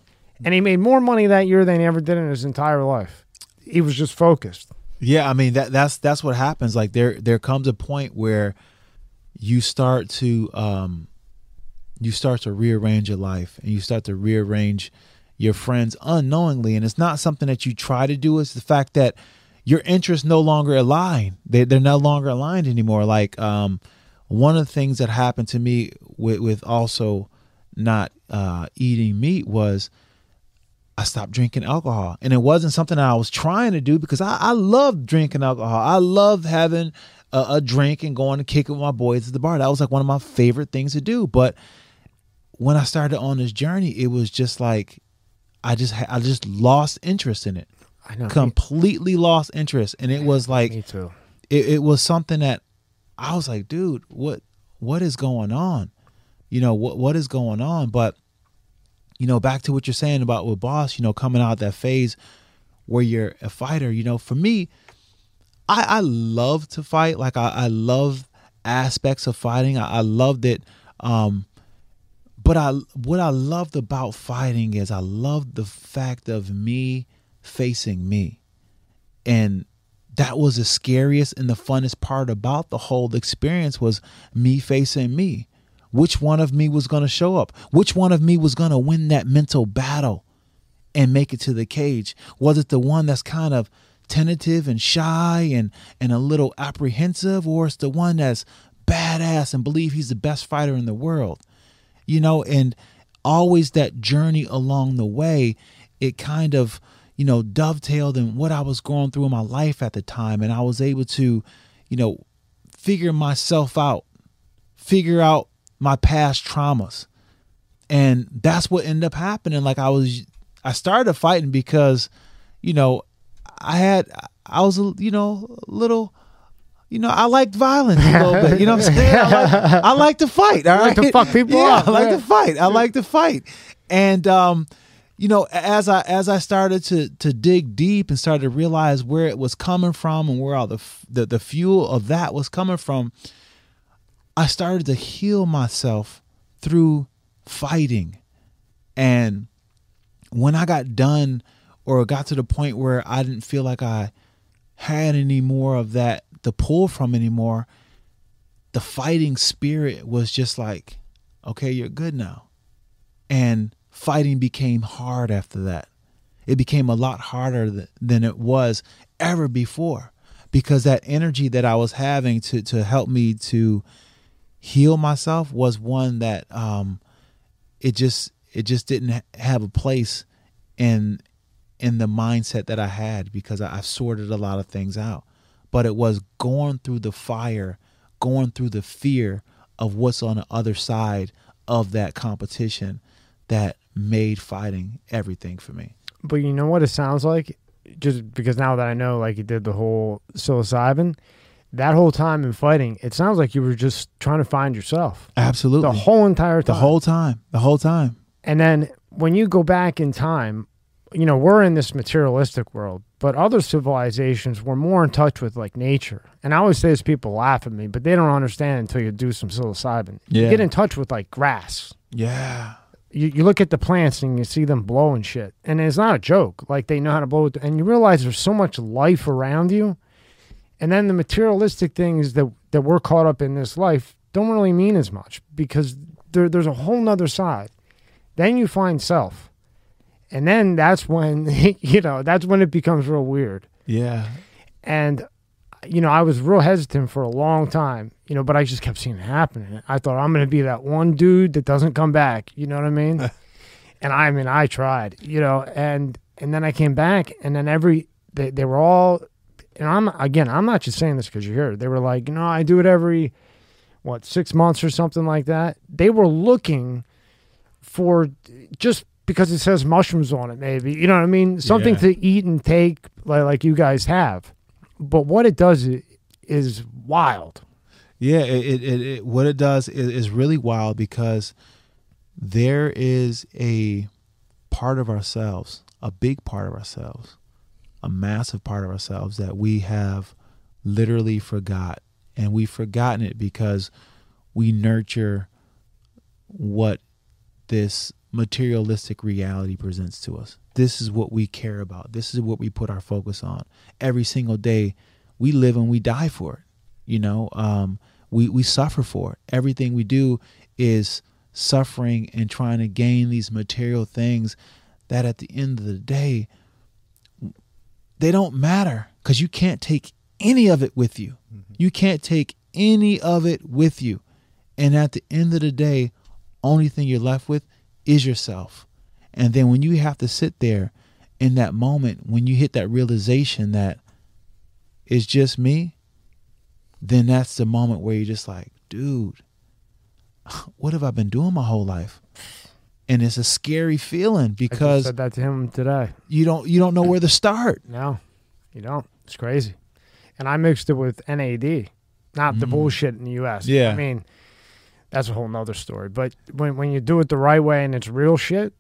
And he made more money that year than he ever did in his entire life. He was just focused. Yeah, I mean that that's that's what happens. Like there there comes a point where you start to um you start to rearrange your life and you start to rearrange your friends unknowingly and it's not something that you try to do it's the fact that your interests no longer align they, they're no longer aligned anymore like um one of the things that happened to me with with also not uh eating meat was I stopped drinking alcohol. And it wasn't something I was trying to do because I, I loved drinking alcohol. I loved having a, a drink and going to kick it with my boys at the bar. That was like one of my favorite things to do. But when I started on this journey, it was just like I just I just lost interest in it. I know. Completely lost interest. And it was like Me too. it, it was something that I was like, dude, what what is going on? You know, what what is going on? But you know, back to what you're saying about with Bas, you know, coming out that phase where you're a fighter, you know, for me, I, I love to fight. Like I, I love aspects of fighting. I, I loved it. Um, but I what I loved about fighting is I loved the fact of me facing me. And that was the scariest and the funnest part about the whole experience was me facing me. Which one of me was going to show up? Which one of me was going to win that mental battle and make it to the cage? Was it the one that's kind of tentative and shy and and a little apprehensive or it's the one that's badass and believe he's the best fighter in the world? You know, and always that journey along the way, it kind of you know, dovetailed in what I was going through in my life at the time. And I was able to, you know, figure myself out, figure out my past traumas. And that's what ended up happening. Like I was, I started fighting because, you know, I had, I was, a, you know, a little, you know, I liked violence a little bit. You know what I'm saying? I like, I like to fight. All like to fuck people yeah, up, I like yeah. to fight. I like to fight. And, um, you know as i as i started to to dig deep and started to realize where it was coming from and where all the f- the, the fuel of that was coming from i started to heal myself through fighting and when i got done or got to the point where i didn't feel like i had any more of that to pull from anymore the fighting spirit was just like okay you're good now and fighting became hard after that. It became a lot harder th- than it was ever before because that energy that I was having to to help me to heal myself was one that um it just it just didn't have a place in in the mindset that I had because I, I sorted a lot of things out. But it was going through the fire, going through the fear of what's on the other side of that competition that made fighting everything for me. But you know what it sounds like? Just because now that I know, like you did the whole psilocybin, that whole time in fighting, it sounds like you were just trying to find yourself Absolutely. the whole entire time. the whole time. The whole time. And then when you go back in time, you know, we're in this materialistic world, but other civilizations were more in touch with like nature. And I always say this, people laugh at me, but they don't understand until you do some psilocybin. You Yeah. get in touch with like grass. Yeah. You, you look at the plants and you see them blowing shit. And it's not a joke. Like they know how to blow it. And you realize there's so much life around you. And then the materialistic things that, that we're caught up in this life don't really mean as much because there, there's a whole nother side. Then you find self. And then that's when, you know, that's when it becomes real weird. Yeah. And, you know, I was real hesitant for a long time, you know, but I just kept seeing it happening. I thought I'm going to be that one dude that doesn't come back. You know what I mean? and I mean, I tried, you know, and, and then I came back and then every, they, they were all, and I'm, again, I'm not just saying this because you're here. They were like, you know, I do it every, what, six months or something like that. They were looking for just because it says mushrooms on it, maybe, you know what I mean? Something Yeah. to eat and take like, like you guys have but what it does is wild. Yeah, it, it, it, it what it does is, is really wild because there is a part of ourselves, a big part of ourselves, a massive part of ourselves that we have literally forgot. And we've forgotten it because we nurture what this materialistic reality presents to us. This is what we care about. This is what we put our focus on. Every single day, we live and we die for it. You know, um, we we suffer for it. Everything we do is suffering and trying to gain these material things that at the end of the day they don't matter because you can't take any of it with you. Mm-hmm. You can't take any of it with you. And at the end of the day, only thing you're left with is yourself. And then when you have to sit there in that moment, when you hit that realization that it's just me, then that's the moment where you're just like, dude, what have I been doing my whole life? And it's a scary feeling I because said that to him today. you don't you don't know where to start. No, you don't. It's crazy. And I mixed it with NAD, not the Mm. bullshit in the U.S. Yeah. I mean, that's a whole nother story. But when when you do it the right way and it's real shit,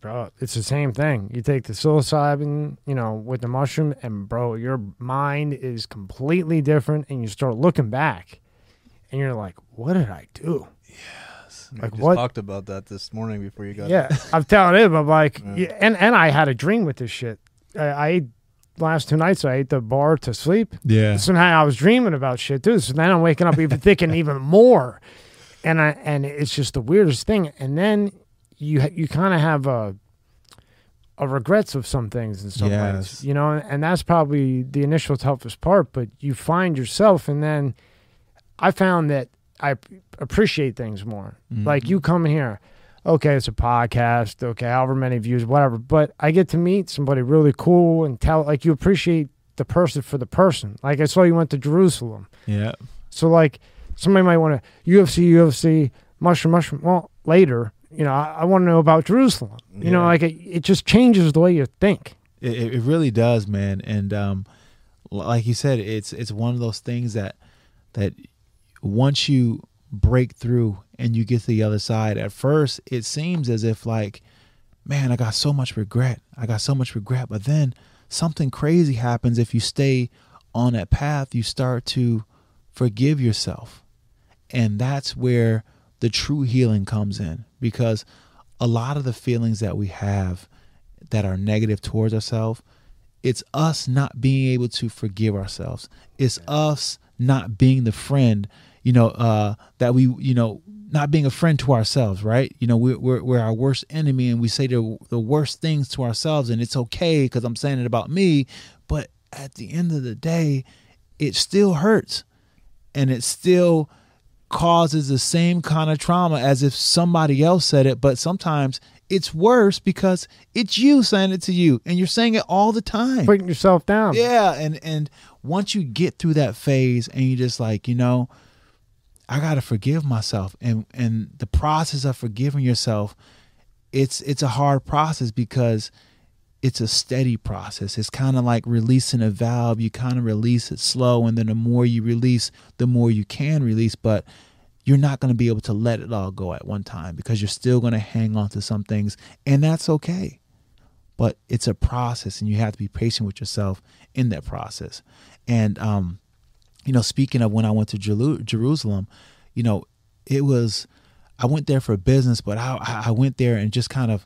bro, it's the same thing. You take the psilocybin, you know, with the mushroom, and bro, your mind is completely different, and you start looking back, and you're like, what did I do? We Like just what? talked about that this morning before you got. Yeah, I'm telling him. I'm like, Yeah. yeah, and and I had a dream with this shit. I, I ate last two nights. I ate the bar to sleep. Yeah. So now I was dreaming about shit too. So then I'm waking up even thinking even more, and I and it's just the weirdest thing. And then you you kind of have a a regrets of some things in some Yes. ways, you know, and that's probably the initial toughest part. But you find yourself, and then I found that I appreciate things more. Like you come here, okay, it's a podcast, okay, however many views, whatever. But I get to meet somebody really cool and tell, like, you appreciate the person for the person. Like I saw you went to Jerusalem, Yeah. so like somebody might want to UFC, UFC, mushroom, mushroom. Well, later, you know, I, I want to know about Jerusalem. You know, like it, it just changes the way you think. It, it it really does, man. And um, like you said, it's it's one of those things that that once you break through and you get to the other side, at first it seems as if like, man, I got so much regret. I got so much regret. But then something crazy happens if you stay on that path. You start to forgive yourself, and that's where the true healing comes in because a lot of the feelings that we have that are negative towards ourselves, it's us not being able to forgive ourselves. It's us not being the friend, you know, uh, that we, you know, not being a friend to ourselves, right? You know, we're, we're, we're our worst enemy and we say the, the worst things to ourselves and it's okay because I'm saying it about me. But at the end of the day, it still hurts and it still causes the same kind of trauma as if somebody else said it but sometimes it's worse because it's you saying it to you and you're saying it all the time Putting yourself down. yeah and and once you get through that phase and you just like you know I got to forgive myself and and the process of forgiving yourself it's it's a hard process because it's a steady process. It's kind of like releasing a valve. You kind of release it slow and then the more you release, the more you can release, but you're not going to be able to let it all go at one time because you're still going to hang on to some things and that's okay. But it's a process and you have to be patient with yourself in that process. And um you know, speaking of when I went to Jerusalem, you know, it was I went there for business, but I I went there and just kind of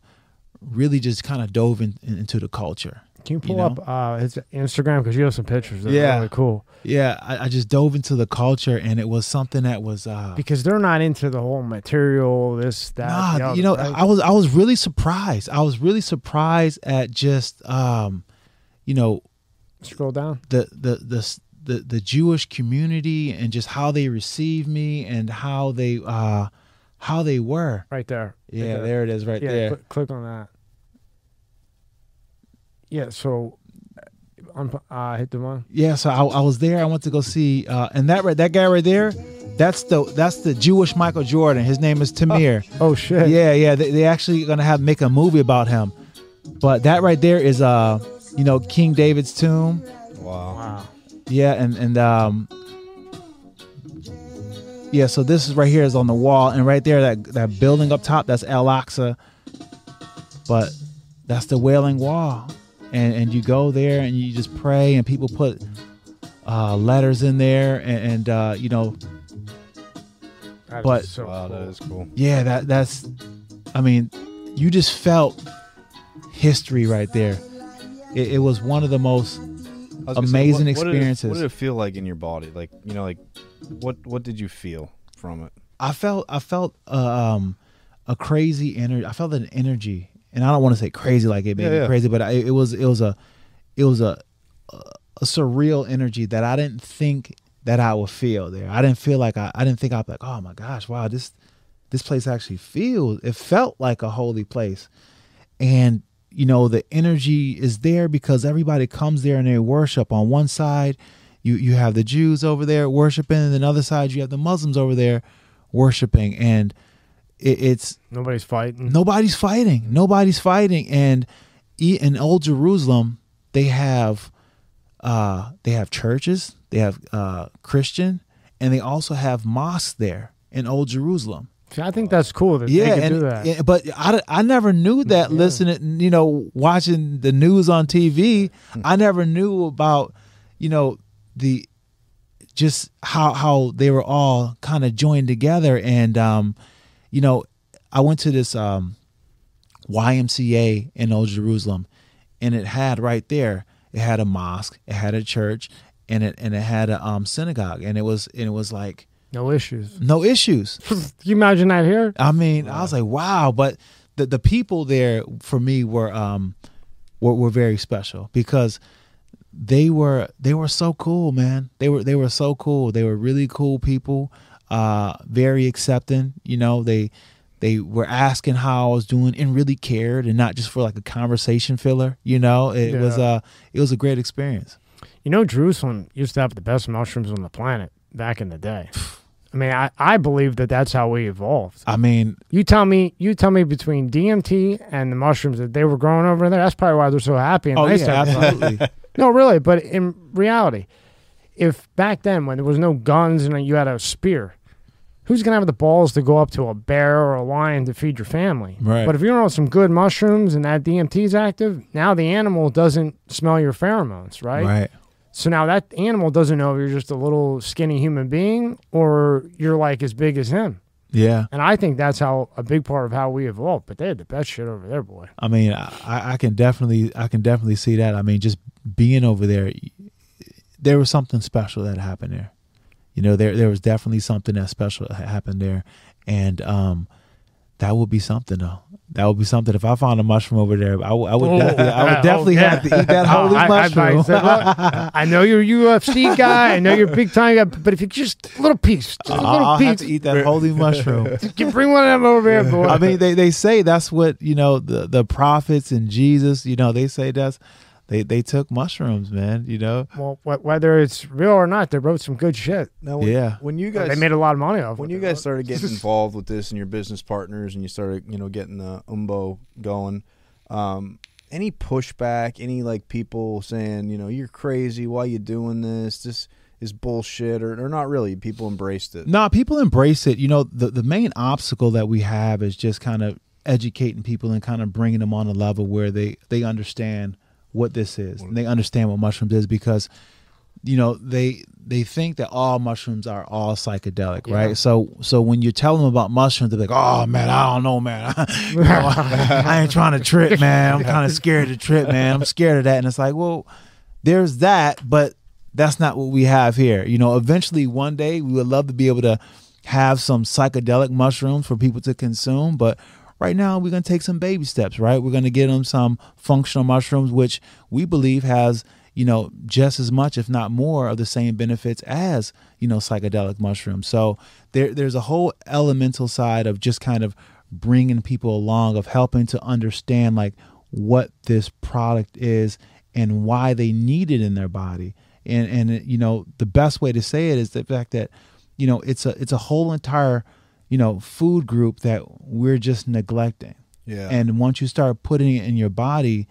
really just kind of dove in, in- into the culture. Can you pull know? up uh, his Instagram because you have some pictures? Yeah. really cool. Yeah, I, I just dove into the culture, and it was something that was. Uh, Because they're not into the whole material, this, that. nah, other, you know, right? I was I was really surprised. I was really surprised at just, um, you know, Scroll down. the the the the the Jewish community and just how they received me and how they uh how they were. Right there. Right Yeah, there it is, right yeah, there. cl- click on that. Yeah, so uh, unp- uh, hit the one. Yeah, so I, I was there. I went to go see, uh, and that right, that guy right there, that's the that's the Jewish Michael Jordan. His name is Tamir. Oh, shit. Yeah, yeah. They, they actually gonna have make a movie about him. But that right there is uh, you know, King David's tomb. Wow. Wow. Yeah, and and um, yeah. So this is right here is on the wall, and right there that that building up top that's Al Aqsa. But that's the Wailing Wall, and and you go there and you just pray, and people put uh, letters in there, and, and uh, you know, That is But- so Wow, cool. that is cool. yeah, that that's, I mean, you just felt history right there. It, it was one of the most I was gonna Amazing what- what did it- experiences. What did it feel like in your body? Like you know, like what what did you feel from it? I felt I felt uh, um a crazy energy. I felt an energy, and I don't want to say crazy like it made Yeah, me yeah. crazy, but I, it was it was a it was a a surreal energy that I didn't think that I would feel there. I didn't feel like I I didn't think I'd be like, oh my gosh, wow, this this place actually feels. It felt like a holy place, and you know the energy is there because everybody comes there and they worship. On one side, you you have the Jews over there worshiping, and then the other side you have the Muslims over there worshiping, and it, it's Nobody's fighting. nobody's fighting. Nobody's fighting, and in Old Jerusalem they have uh they have churches, they have uh Christian, and they also have mosques there in Old Jerusalem See, I think that's cool that yeah, they can and, do that. and- but I, I never knew that Yeah. listening, you know, watching the news on TV. I never knew about, you know, the just how how they were all kind of joined together and um you know, I went to this um YMCA in Old Jerusalem and it had right there, it had a mosque, it had a church, and it and it had a um synagogue and it was and it was like no issues. no issues. Can you imagine that here? I mean, I was like, wow. But the the people there for me were um were, were very special because they were they were so cool, man. They were they were so cool. They were really cool people, uh, very accepting. You know, they they were asking how I was doing and really cared, and not just for like a conversation filler. You know, it was Yeah. uh it was a great experience. You know, Jerusalem used to have the best mushrooms on the planet back in the day. I mean, I, I believe that that's how we evolved. I mean, You tell me, you tell me between DMT and the mushrooms that they were growing over there. That's probably why they're so happy and oh nice. yeah, absolutely. No, really, but in reality, if back then when there was no guns and you had a spear, who's gonna have the balls to go up to a bear or a lion to feed your family? Right. But if you're on some good mushrooms and that DMT is active, now the animal doesn't smell your pheromones, right? right. So now that animal doesn't know if you're just a little skinny human being or you're like as big as him. Yeah. And I think that's how a big part of how we evolved. But they had the best shit over there, boy. I mean, I, I can definitely, I can definitely see that. I mean, just being over there, there was something special that happened there. You know, there there was definitely something that special that happened there, and um, that would be something though. That would be something. If I found a mushroom over there, I, would- I would Oh. definitely, I would Oh, yeah. have to eat that holy Oh, I- I mushroom. probably said, "Look, I know you're a UFC guy. I know you're a big time guy. But if you just a little piece, just a little I'll have piece, to eat that holy mushroom. you bring one of them over here, boy. I mean, they, they say that's what you know the the prophets and Jesus. You know, they say that's they they took mushrooms, man. You know, Well, wh- whether it's real or not, they wrote some good shit. Now, when, Yeah. when you guys they made a lot of money off. when you guys wrote. started getting involved with this and your business partners and you started you know getting the umbo going um, any pushback any like people saying you know you're crazy why you doing this this is bullshit or, or not really people embraced it No, people embrace it. You know, the the main obstacle that we have is just kind of educating people and kind of bringing them on a level where they they understand what this is. And they understand what mushrooms is because you know, they they think that all mushrooms are all psychedelic, Yeah. right? So so when you tell them about mushrooms, they're like, "Oh man, I don't know, man. You know, I ain't trying to trip, man. I'm kind of scared to trip, man. I'm scared of that." And it's like, well, there's that, but that's not what we have here. You know, eventually one day we would love to be able to have some psychedelic mushrooms for people to consume, but right now we're going to take some baby steps, right? We're going to get them some functional mushrooms which we believe has, you know, just as much if not more of the same benefits as, you know, psychedelic mushrooms. So there there's a whole elemental side of just kind of bringing people along of helping to understand like what this product is and why they need it in their body and and you know the best way to say it is the fact that you know it's a it's a whole entire you know food group that we're just neglecting. Yeah. And once you start putting it in your body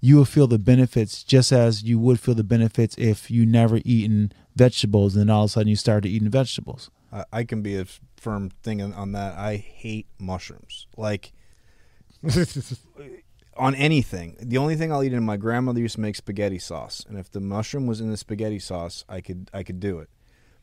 you will feel the benefits just as you would feel the benefits if you never eaten vegetables and then all of a sudden you started eating vegetables. I, I can be a firm thing on, on that. I hate mushrooms. Like on anything. The only thing I'll eat in my grandmother used to make spaghetti sauce, and if the mushroom was in the spaghetti sauce, I could I could do it.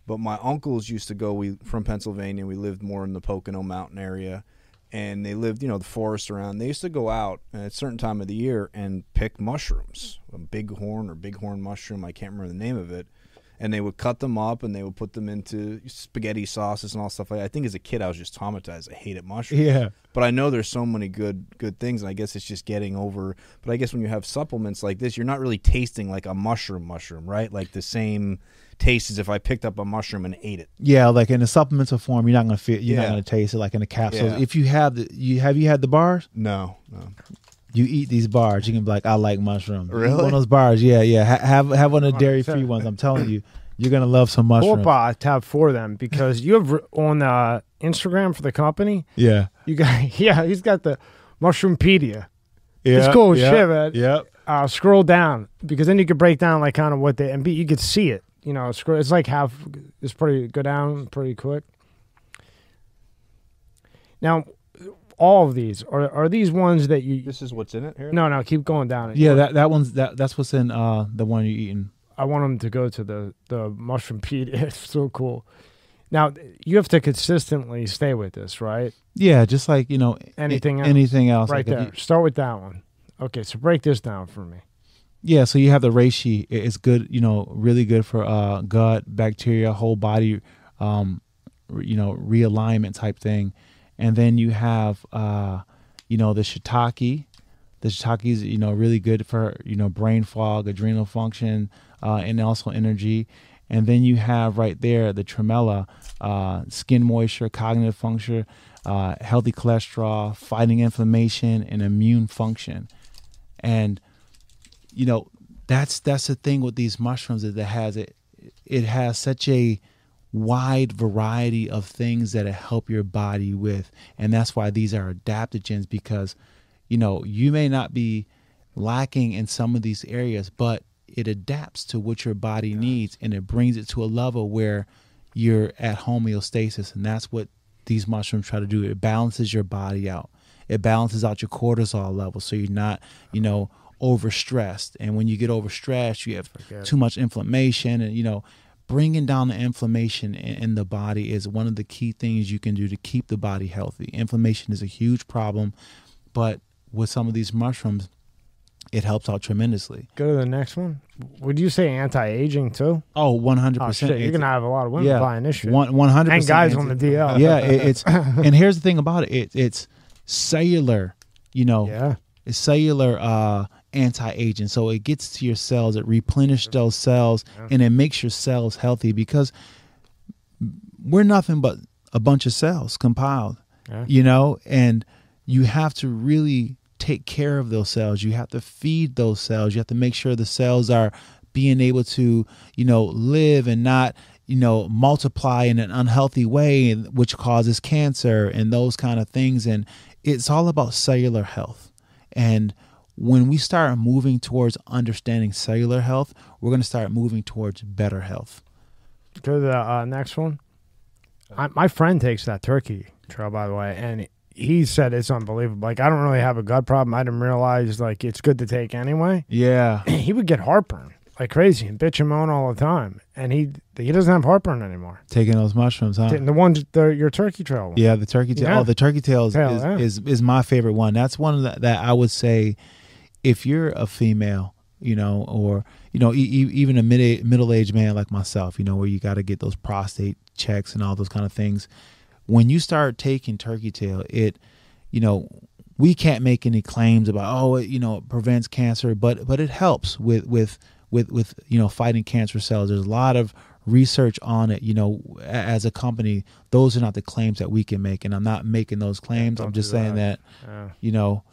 But my uncles used to go. We from Pennsylvania. We lived more in the Pocono Mountain area, and they lived you know the forest around. They used to go out at a certain time of the year and pick mushrooms, a bighorn or bighorn mushroom. I can't remember the name of it. And they would cut them up and they would put them into spaghetti sauces and all stuff like that. I think as a kid I was just traumatized. I hated mushrooms yeah but I know there's so many good good things, and I guess it's just getting over. But I guess when you have supplements like this, you're not really tasting like a mushroom mushroom, right? Like the same taste as if I picked up a mushroom and ate it. yeah like in a supplemental form you're not going to feel you're not going to taste it like in a capsule Yeah. if you have the you have you had the bars No, no. you eat these bars, you can be like, I like mushrooms. Really? One of those bars, yeah, yeah. Ha- have have one of the dairy free ones. I'm telling you, you're gonna love some mushrooms. Corpa tab for them because you have on uh, Instagram for the company. Yeah, You got yeah, he's got the Mushroompedia. yeah. It's cool as yeah, shit, man. Yep. Uh, scroll down because then you could break down like kind of what they and be, you could see it. You know, scroll. It's like half. It's pretty go down pretty quick. Now, all of these are are these ones that you? This is what's in it here. No, no, keep going down. Yeah, that that one's that that's what's in uh the one you're eating. I want them to go to the the mushroom Mushroompedia. It's so cool. Now you have to consistently stay with this, right? Yeah, just like you know Anything a- else? anything else. right Like there. you- Start with that one. Okay, so break this down for me. Yeah, so you have the reishi. It- It's good, you know, really good for uh gut bacteria, whole body, um, you know, realignment type thing. And then you have uh, you know, the shiitake. The shiitake is you know really good for you know brain fog, adrenal function, uh, and also energy. And then you have right there the tremella, uh, skin moisture, cognitive function, uh, healthy cholesterol, fighting inflammation, and immune function. And you know that's that's the thing with these mushrooms is it has it it has such a wide variety of things that it help your body with. And that's why these are adaptogens because you know you may not be lacking in some of these areas but it adapts to what your body needs and it brings it to a level where you're at homeostasis. And that's what these mushrooms try to do. It balances your body out. It balances out your cortisol level. So you're not you know overstressed and when you get overstressed you have Forget too much inflammation and you know bringing down the inflammation in, the body is one of the key things you can do to keep the body healthy inflammation is a huge problem but with some of these mushrooms it helps out tremendously Go to the next one. Would you say anti-aging too? oh 100% Oh shit, you're gonna have a lot of women yeah, buying this shit. 100% and guys anti- on the DL. yeah it, it's and here's the thing about it, it it's cellular you know yeah. it's cellular uh anti-aging so it gets to your cells it replenishes those cells Yeah. and it makes your cells healthy because we're nothing but a bunch of cells compiled Yeah. you know and you have to really take care of those cells. You have to feed those cells. You have to make sure the cells are being able to, you know, live and not, you know, multiply in an unhealthy way, which causes cancer and those kind of things. And it's all about cellular health. And when we start moving towards understanding cellular health, we're going to start moving towards better health. Go to the uh, next one. I, my friend takes that turkey trail, by the way, and he said it's unbelievable. Like I don't really have a gut problem. I didn't realize like it's good to take anyway. Yeah. he would get heartburn like crazy and bitch and moan all the time, and he he doesn't have heartburn anymore. Taking those mushrooms, huh? The one, the your turkey trail. One. Yeah, the turkey tail. Yeah. Oh, the turkey tail is, Tail, is, yeah. is is my favorite one. That's one the, that I would say, if you're a female, you know, or you know, e- even a mid middle aged man like myself, you know, where you got to get those prostate checks and all those kind of things. When you start taking turkey tail, it, you know, we can't make any claims about oh, it, you know, it prevents cancer, but but it helps with with with with you know fighting cancer cells. There's a lot of research on it. You know, as a company, those are not the claims that we can make, and I'm not making those claims. don't I'm just do saying that. that Yeah. you know,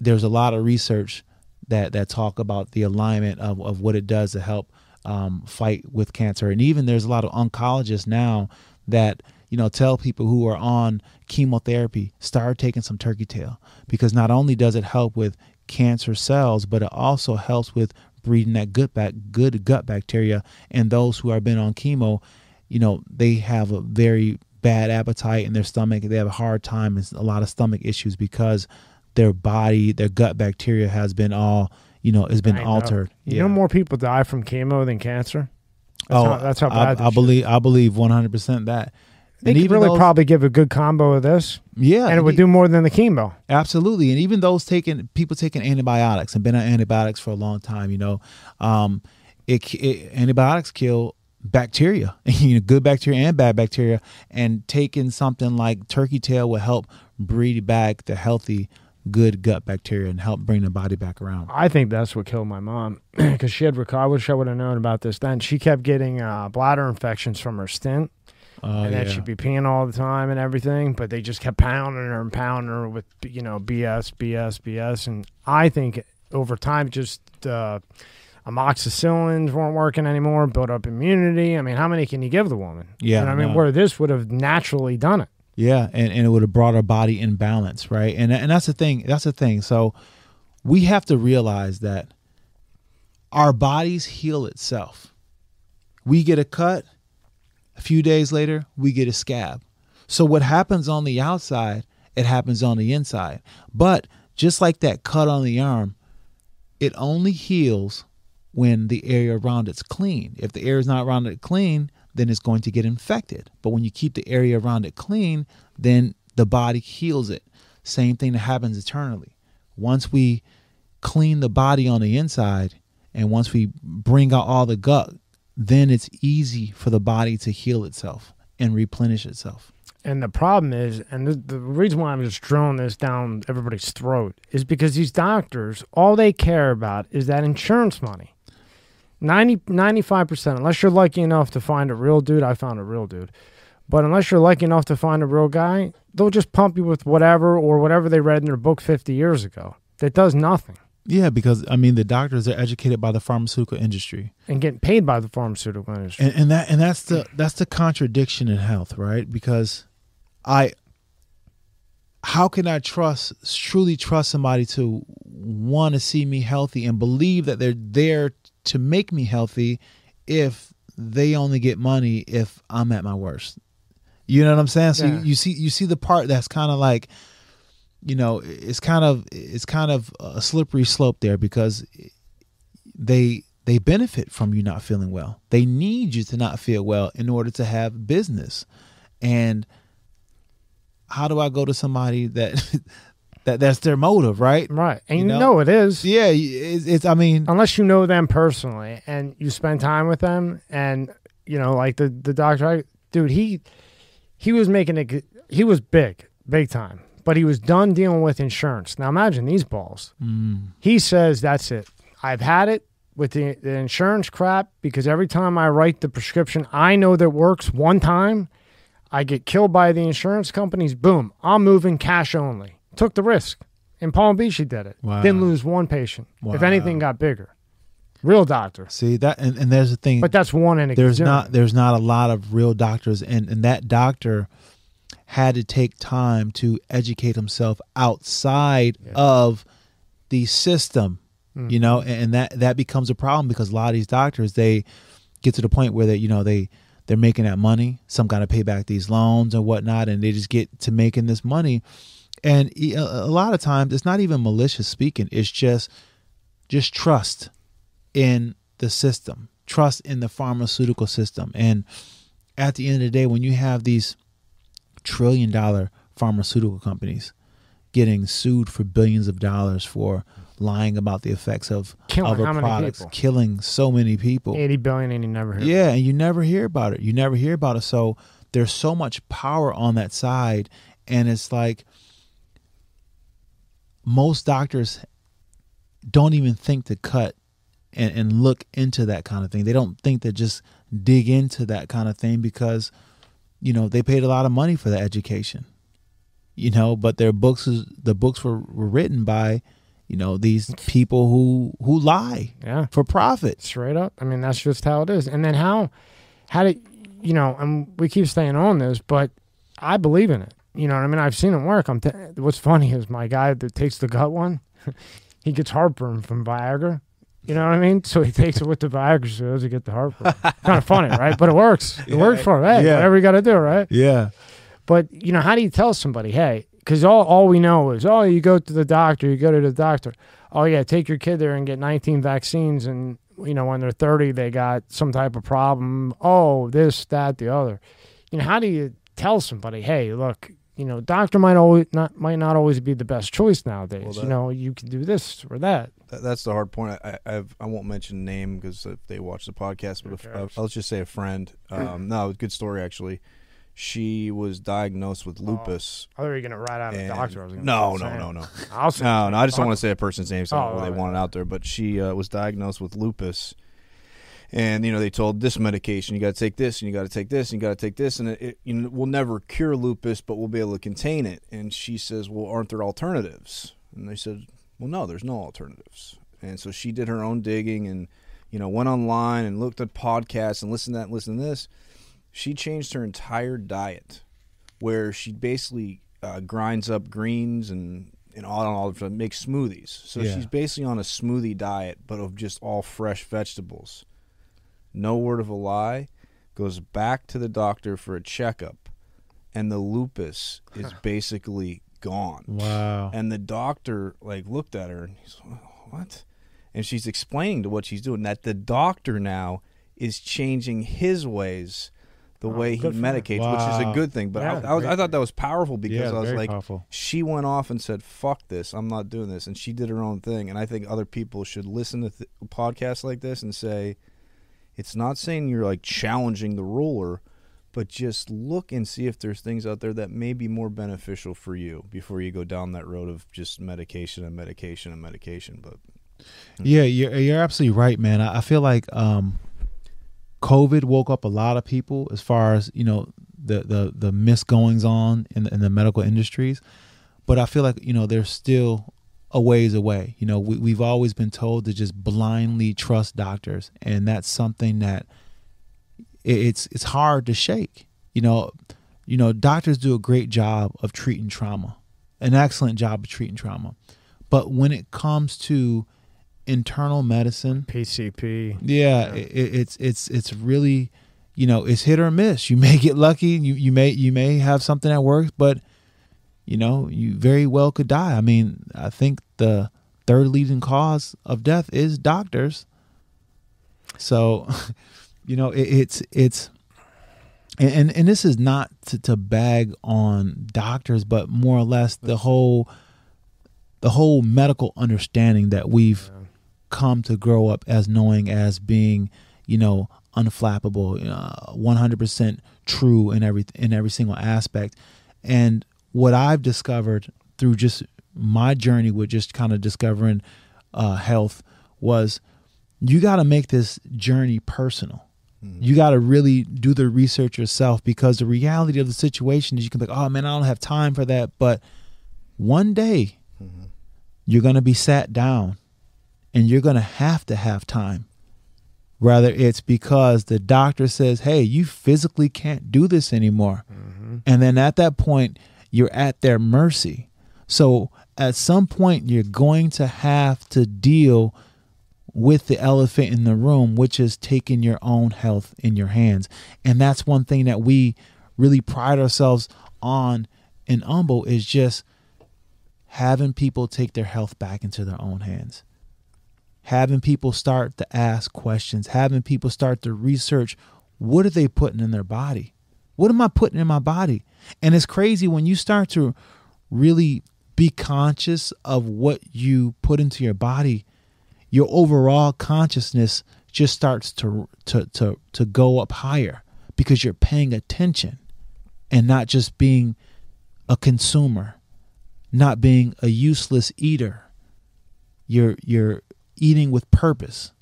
there's a lot of research that that talk about the alignment of, of what it does to help um, fight with cancer, and even there's a lot of oncologists now that you know tell people who are on chemotherapy start taking some turkey tail because not only does it help with cancer cells, but it also helps with breeding that good back good gut bacteria. And those who have been on chemo, you know, they have a very bad appetite in their stomach. They have a hard time and a lot of stomach issues because their body, their gut bacteria has been all, you know, has been I know. altered. You know, more people die from chemo than cancer. That's oh, how, that's how I, bad. I this shit believe. I believe one hundred percent that. They and could even really those- probably give a good combo of this, yeah, and it would do more than the chemo. Absolutely, and even those taking people taking antibiotics and been on antibiotics for a long time, you know, um, it, it antibiotics kill bacteria, you know, good bacteria and bad bacteria, and taking something like turkey tail will help breed back the healthy, good gut bacteria and help bring the body back around. I think that's what killed my mom because she had. rec- I wish I would have known about this then. She kept getting uh, bladder infections from her stint, Oh and then yeah, she'd be peeing all the time and everything. But they just kept pounding her and pounding her with you know BS, BS, BS. And I think over time, just uh, amoxicillins weren't working anymore. Built up immunity. I mean, how many can you give the woman? Yeah, you know I mean, no. where this would have naturally done it. Yeah, and, and it would have brought our body in balance, right? And and that's the thing. That's the thing. So we have to realize that our bodies heal itself. We get a cut, a few days later, we get a scab. So what happens on the outside, it happens on the inside. But just like that cut on the arm, it only heals when the area around it's clean. If the area is not around it clean, then it's going to get infected. But when you keep the area around it clean, then the body heals it. Same thing that happens eternally. Once we clean the body on the inside and once we bring out all the gut, then it's easy for the body to heal itself and replenish itself. And the problem is, and the, the reason why I'm just drilling this down everybody's throat is because these doctors, all they care about is that insurance money. 90, 95%, unless you're lucky enough to find a real dude, I found a real dude. But unless you're lucky enough to find a real guy, they'll just pump you with whatever or whatever they read in their book 50 years ago that does nothing Yeah, because I mean the doctors are educated by the pharmaceutical industry. and getting paid by the pharmaceutical industry. and, and that and that's the that's the contradiction in health right because i how can i trust truly trust somebody to want to see me healthy and believe that they're there to make me healthy if they only get money if i'm at my worst you know what i'm saying so Yeah. you, you see you see the part that's kind of like you know it's kind of it's kind of a slippery slope there because they they benefit from you not feeling well. They need you to not feel well in order to have business. And how do I go to somebody that that that's their motive, right? right. And You you know? know, it is. Yeah, it's, it's I mean, unless you know them personally and you spend time with them and you know like the the doctor I, dude he he was making it he was big big time but he was done dealing with insurance now imagine these balls mm, he says that's it i've had it with the, the insurance crap because every time i write the prescription i know that works one time i get killed by the insurance companies boom i'm moving cash only took the risk In Palm Beach, he did it. Wow. Didn't lose one patient. If anything, got bigger. Real doctor. See that, and, and there's the thing. But that's one in a there's not there's not a lot of real doctors and and that doctor had to take time to educate himself outside Yeah. of the system Mm. you know and, and that that becomes a problem because a lot of these doctors they get to the point where they you know they they're making that money some got to pay back these loans and whatnot and they just get to making this money and a lot of times it's not even malicious speaking it's just just trust in the system, trust in the pharmaceutical system. And at the end of the day, when you have these trillion dollar pharmaceutical companies getting sued for billions of dollars for lying about the effects of Killing other how many products, killing so many people. 80 billion and you never hear. Yeah, and you never hear about it. You never hear about it. So there's so much power on that side, and it's like most doctors don't even think to cut and, and look into that kind of thing. They don't think to just dig into that kind of thing because, you know, they paid a lot of money for the education. You know, but their books is the books were, were written by, you know, these people who who lie Yeah. for profit. Straight up. I mean, that's just how it is. And then how, how did, you know, and we keep staying on this, but I believe in it. You know what I mean? I've seen it work. I'm. T- what's funny is my guy that takes the gut one, he gets heartburn from Viagra. You know what I mean? So he takes it with the Viagra so he doesn't get the heartburn. kind of funny, right? But it works. It works for him. Hey, Yeah. whatever you got to do, right? Yeah. But you know, how do you tell somebody, hey? Because all all we know is, oh, you go to the doctor, you go to the doctor. Oh yeah, take your kid there and get 19 vaccines, and you know when they're 30, they got some type of problem. Oh, this, that, the other. You know, how do you tell somebody, hey, look, you know, doctor might always not might not always be the best choice nowadays. Well, that- you know, you can do this or that. That, that's the hard point. I I, I've, I won't mention name because if they watch the podcast, but if, uh? I'll just say a friend. Um, no, good story actually. She was diagnosed with lupus. I thought you were gonna write out a doctor. I no, no, no, no, I'll say no, no. I just don't want to say a person's name, so I Oh, really right, want it out there. But she uh, was diagnosed with lupus, and you know they told this medication you got to take this, and you got to take this, and you got to take this, and it, it you know, will never cure lupus, but we'll be able to contain it. And she says, "Well, aren't there alternatives?" And they said, "Well, no, there's no alternatives." And so she did her own digging and you know went online and looked at podcasts and listened to that, and listened to this. She changed her entire diet, where she basically uh, grinds up greens and and all all of them makes smoothies. So Yeah. she's basically on a smoothie diet, but of just all fresh vegetables. No word of a lie. Goes back to the doctor for a checkup, and the lupus is basically gone. Wow. And the doctor like looked at her and he's what? And she's explaining to what she's doing that the doctor now is changing his ways, the Oh, way he good for him. medicates, which is a good thing. But I, Yeah, I, was, I thought that was powerful because yeah, I was like, powerful. she went off and said, "Fuck this, I'm not doing this," and she did her own thing. And I think other people should listen to th- podcasts like this and say, it's not saying you're like challenging the ruler, but just look and see if there's things out there that may be more beneficial for you before you go down that road of just medication and medication and medication. But Yeah, you're you're absolutely right, man. I, I feel like um, COVID woke up a lot of people as far as you know the the the misgoings on in the, in the medical industries, but I feel like you know there's still a ways away. You know, we, we've always been told to just blindly trust doctors, and that's something that it, it's it's hard to shake. You know, you know, doctors do a great job of treating trauma, an excellent job of treating trauma, but when it comes to internal medicine, PCP. yeah, It, it's it's it's really, you know, it's hit or miss. You may get lucky. You you may you may have something that works, but you know, you very well could die. I mean, I think the third leading cause of death is doctors. So, you know, it, it's it's and, and this is not to, to bag on doctors, but more or less the whole the whole medical understanding that we've come to grow up as knowing as being, you know, unflappable, uh, 100% true in every in every single aspect. And what I've discovered through just my journey with just kind of discovering uh, health was you got to make this journey personal. You got to really do the research yourself because the reality of the situation is you can be like, oh man, I don't have time for that. But one day, you're going to be sat down and you're going to have to have time. Rather, it's because the doctor says, hey, you physically can't do this anymore. Mm-hmm. And then at that point, you're at their mercy. So at some point, you're going to have to deal with the elephant in the room, which is taking your own health in your hands. And that's one thing that we really pride ourselves on in Umbo is just having people take their health back into their own hands. Having people start to ask questions, having people start to research what are they putting in their body? What am I putting in my body? And it's crazy when you start to really be conscious of what you put into your body, your overall consciousness just starts to to to to go up higher because you're paying attention and not just being a consumer, not being a useless eater. You're you're eating with purpose.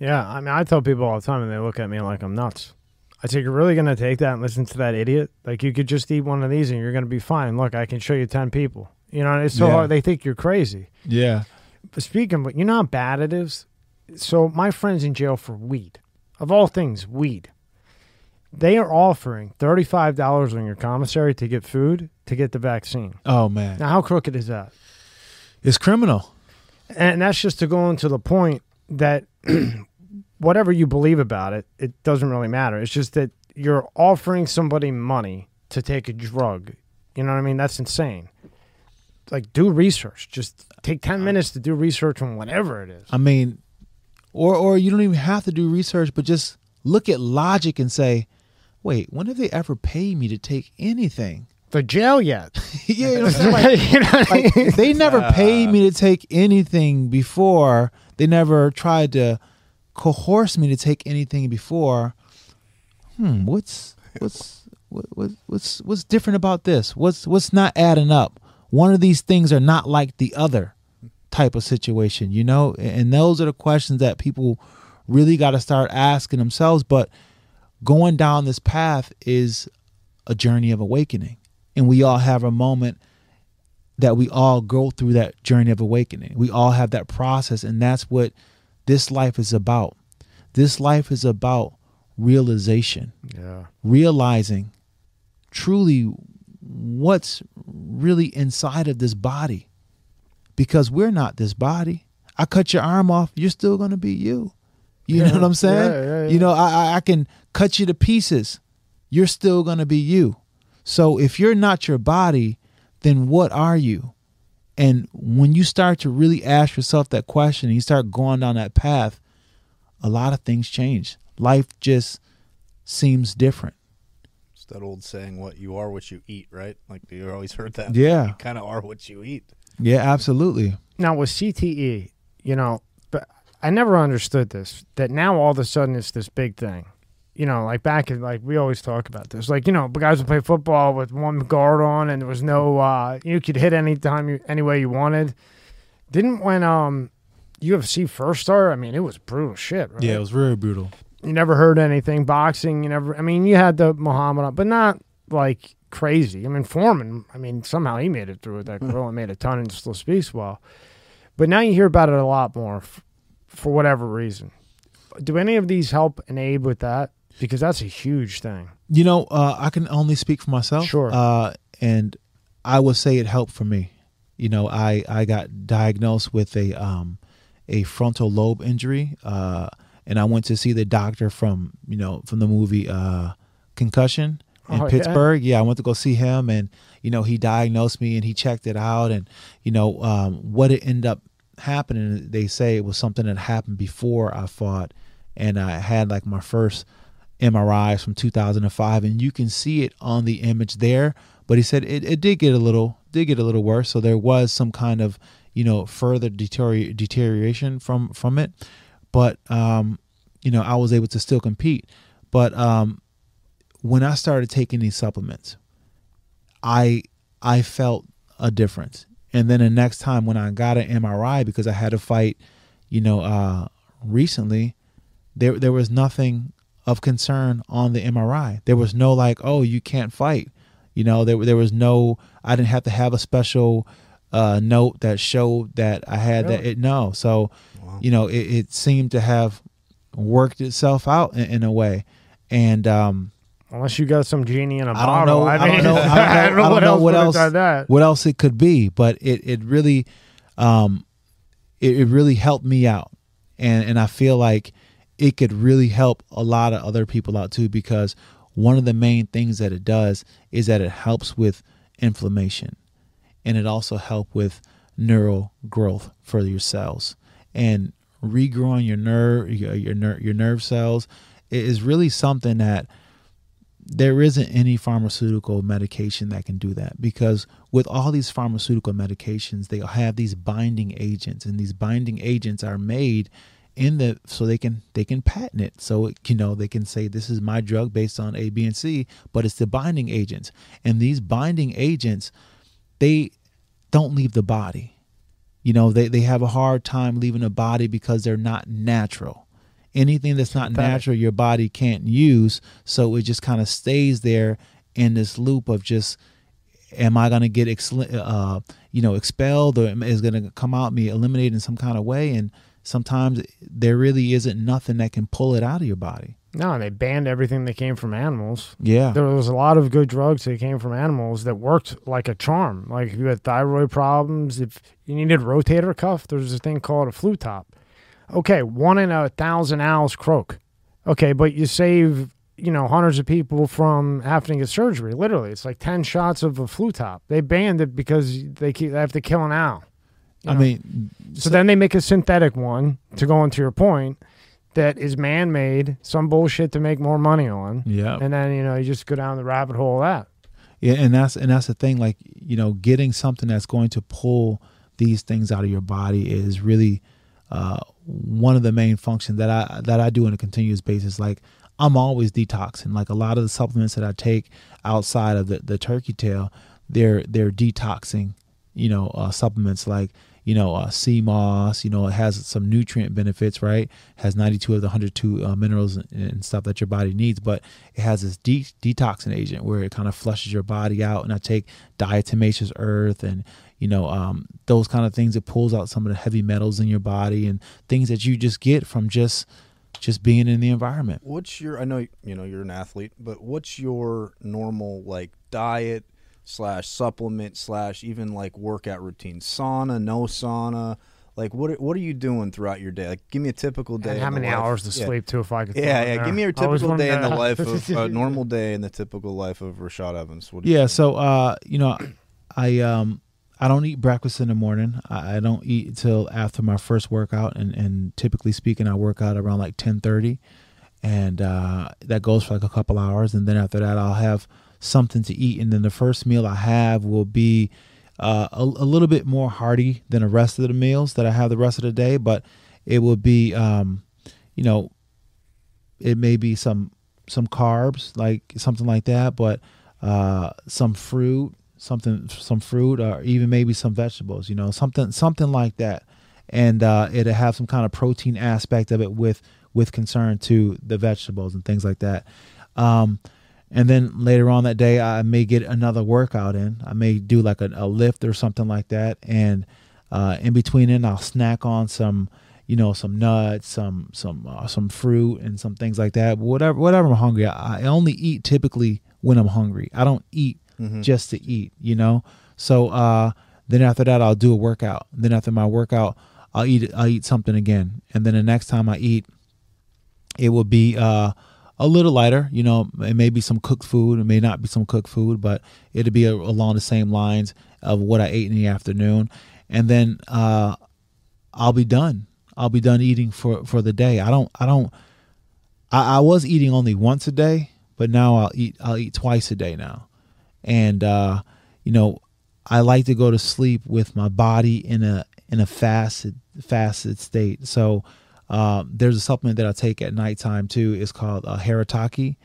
Yeah, I mean, I tell people all the time, and they look at me like I'm nuts. I say, you're really going to take that and listen to that idiot? Like, you could just eat one of these and you're going to be fine. Look, I can show you 10 people. You know, it's so yeah. hard. They think you're crazy. Yeah. But speaking, but you know how bad it is? So, my friend's in jail for weed. Of all things, weed. They are offering $35 on your commissary to get food to get the vaccine. Oh, man. Now, how crooked is that? It's criminal. And that's just to go into the point that whatever you believe about it, it doesn't really matter. It's just that you're offering somebody money to take a drug. You know what I mean? That's insane. Like, do research. Just take 10 minutes to do research on whatever it is. I mean, or, or you don't even have to do research, but just look at logic and say, wait, when have they ever paid me to take anything? For jail yet? yeah, you know, like, you know like, they never paid me to take anything before. They never tried to coerce me to take anything before. Hmm, what's what's what, what, what's what's different about this? What's what's not adding up? One of these things are not like the other type of situation, you know? And those are the questions that people really got to start asking themselves, but going down this path is a journey of awakening. And we all have a moment that we all go through that journey of awakening. We all have that process, and that's what this life is about. This life is about realization. Yeah. Realizing truly what's really inside of this body. Because we're not this body. I cut your arm off, you're still going to be you. You yeah. know what I'm saying? Yeah, yeah, you know, I, I can cut you to pieces. You're still going to be you. So if you're not your body, then what are you? And when you start to really ask yourself that question and you start going down that path, a lot of things change. Life just seems different. It's that old saying, "What you are, what you eat," right? Like you always heard that. Yeah, you kind of are what you eat. Yeah, absolutely. Now with CTE, you know, but I never understood this. That now all of a sudden it's this big thing you know, like back in like we always talk about this. Like, you know, guys would play football with one guard on and there was no uh you could hit anytime you any way you wanted. Didn't when um UFC first started, I mean it was brutal shit, right? Yeah, it was very brutal. You never heard anything. Boxing, you never I mean you had the Muhammad but not like crazy. I mean Foreman, I mean somehow he made it through with that hmm. girl and made a ton and still speaks well. But now you hear about it a lot more f- for whatever reason. Do any of these help and aid with that? Because that's a huge thing. You know, uh, I can only speak for myself. Sure. Uh, and I would say it helped for me. You know, I I got diagnosed with a um, a frontal lobe injury, uh, and I went to see the doctor from you know from the movie uh, Concussion in oh, Pittsburgh. Yeah. yeah. I went to go see him, and you know he diagnosed me and he checked it out, and you know um, what it ended up happening. They say it was something that happened before I fought, and I had like my first MRIs from 2005, and you can see it on the image there. But he said it, it did get a little did get a little worse, so there was some kind of you know further deterior- deterioration from from it. But um, you know I was able to still compete. But um, when I started taking these supplements, I I felt a difference. And then the next time when I got an MRI because I had a fight, you know, uh, recently, there there was nothing of concern on the MRI. There was no like, oh, you can't fight. You know, there there was no. I didn't have to have a special uh, note that showed that I had that. It no, so Wow. you know it, it seemed to have worked itself out in, in a way, and um, Unless you got some genie in a I don't bottle. know- I, I don't know- I don't know- I don't what know else what would have else- done that. what else it could be, but it it really um it, it really helped me out. And and I feel like it could really help a lot of other people out too because one of the main things that it does is that it helps with inflammation and it also help with neural growth for your cells. And regrowing your nerve your your, ner- your nerve cells is really something that there isn't any pharmaceutical medication that can do that because with all these pharmaceutical medications they have these binding agents and these binding agents are made in the so they can they can patent it. So it, you know they can say this is my drug based on a b and c but it's the binding agents. And these binding agents they don't leave the body. You know they, they have a hard time leaving the body because they're not natural. Anything that's not natural your body can't use. So it just kind of stays there in this loop of just am i going to get excel- uh, you know expelled or is going to come out me eliminated in some kind of way? And sometimes there really isn't nothing that can pull it out of your body No, and they banned everything that came from animals. yeah There was a lot of good drugs that came from animals that worked like a charm. Like if you had thyroid problems, if you needed rotator cuff, there's a thing called a flu top. Okay, one in a thousand owls croak. Okay, but you save you know hundreds of people from having to get surgery. Literally, it's like ten shots of a flu top. They banned it because they keep, they have to kill an owl. You i know? mean So then they make a synthetic one to go into your point that is man made, some bullshit to make more money on. yeah And then, you know, you just go down the rabbit hole of that. Yeah, and that's and that's the thing. Like you know, getting something that's going to pull these things out of your body is really uh, one of the main functions that I that I do on a continuous basis. Like I'm always detoxing. Like a lot of the supplements that I take outside of the, the turkey tail, they're they're detoxing. You know, uh, supplements like you know uh, sea moss. You know, it has some nutrient benefits. Right, has 92 of the 102 uh, minerals and, and stuff that your body needs, but it has this de- detoxing agent where it kind of flushes your body out. And I take diatomaceous earth and you know um, those kind of things. It pulls out some of the heavy metals in your body and things that you just get from just just being in the environment. What's your? I know you know you're an athlete, but what's your normal like diet slash supplement slash even like workout routine? Sauna, no sauna. Like what? What are you doing throughout your day? Like, give me a typical day. And how many life- hours to yeah. sleep, too, if I could. Yeah, yeah. there. Give me your typical day in the life of a normal day in the typical life of Rashad Evans. What do Yeah, think? so uh, you know, I um I don't eat breakfast in the morning. I, I don't eat until after my first workout, and and typically speaking, I work out around like ten thirty, and uh, that goes for like a couple hours, and then after that, I'll have something to eat, and then the first meal I have will be. Uh, a, a little bit more hearty than the rest of the meals that I have the rest of the day, but it will be, um, you know, it may be some some carbs, like something like that, but uh, some fruit, something, some fruit, or even maybe some vegetables. You know, something, something like that, and uh, it'll have some kind of protein aspect of it with with concern to the vegetables and things like that. Um, and then later on that day, I may get another workout in. I may do like a, a lift or something like that, and uh, in between it, I'll snack on some you know some nuts some some uh, some fruit and some things like that. Whatever whatever i'm hungry I, I only eat typically when i'm hungry. I don't eat Mhm. just to eat you know? So uh then after that i'll do a workout. Then after my workout i'll eat i'll eat something again. And then the next time i eat it will be uh a little lighter you know it may be some cooked food it may not be some cooked food but it'll be a, along the same lines of what i ate in the afternoon and then uh I'll be done. I'll be done eating for for the day. I don't I don't I, I was eating only once a day, but now I'll eat I'll eat twice a day now. And uh, you know, I like to go to sleep with my body in a in a fasted fasted state. So um, there's a supplement that I take at nighttime too. It's called uh, Haritaki,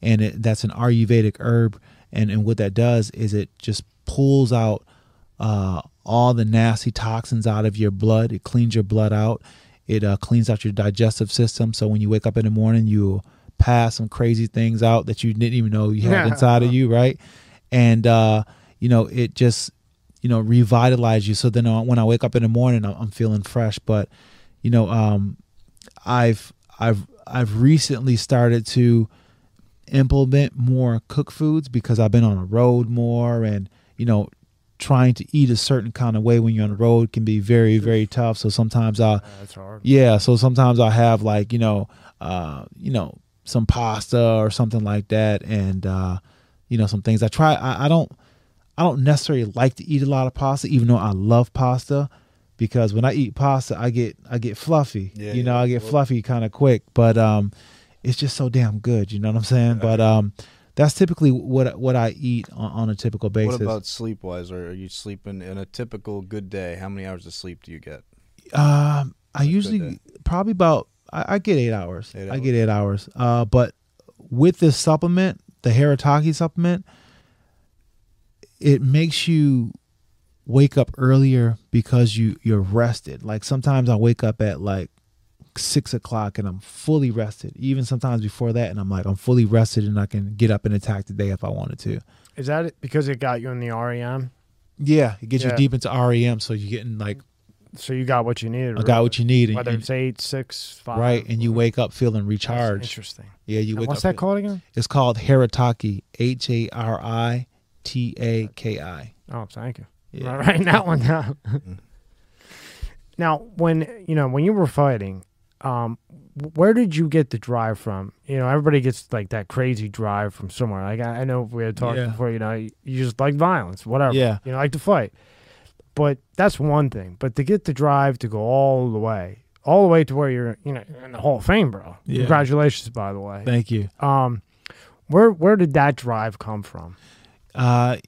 and it, that's an Ayurvedic herb. And and what that does is it just pulls out uh, all the nasty toxins out of your blood. It cleans your blood out. It uh, cleans out your digestive system. So when you wake up in the morning, you pass some crazy things out that you didn't even know you had Yeah. inside of you, right? And uh, you know, it just you know revitalize you. So then when I wake up in the morning, I'm, I'm feeling fresh. But you know, um, I've I've I've recently started to implement more cook foods because I've been on the road more and you know trying to eat a certain kind of way when you're on the road can be very very tough. So sometimes I hard. yeah so sometimes I have like you know uh you know some pasta or something like that and uh you know some things. I try I, I don't I don't necessarily like to eat a lot of pasta even though I love pasta because when I eat pasta I get I get fluffy Yeah, you know yeah. I get fluffy kind of quick but um it's just so damn good you know what I'm saying but um that's typically what what I eat on, on a typical basis What about sleep wise? Are you sleeping in a typical good day? How many hours of sleep do you get? Um, I usually probably about I, I get eight hours. Eight I get eight hours. Uh, but with this supplement, the Haritaki supplement, it makes you wake up earlier because you you're rested. Like sometimes I wake up at like six o'clock and I'm fully rested. Even sometimes before that, and I'm like I'm fully rested and I can get up and attack the day if I wanted to. Is that it? because it got you in the REM? Yeah, it gets Yeah. you deep into REM, so you're getting like So you got what you needed. I got what you need, Whether and- it's eight, six, five. right, and you wake up feeling That's recharged. Interesting. Yeah, you wake what's up. What's that called again? It's called Haritaki. H A R I T A K I. Oh, thank you. Yeah. I'm that one down. now, when you know when you were fighting, um, where did you get the drive from? You know, everybody gets like that crazy drive from somewhere. Like I, I know we had talked Yeah. before. You know, you, you just like violence, whatever. Yeah. you know, like to fight. But that's one thing. But to get the drive to go all the way, all the way to where you're, you know, in the Hall of Fame, bro. Yeah. Congratulations, by the way. Thank you. Um, where where did that drive come from? Uh,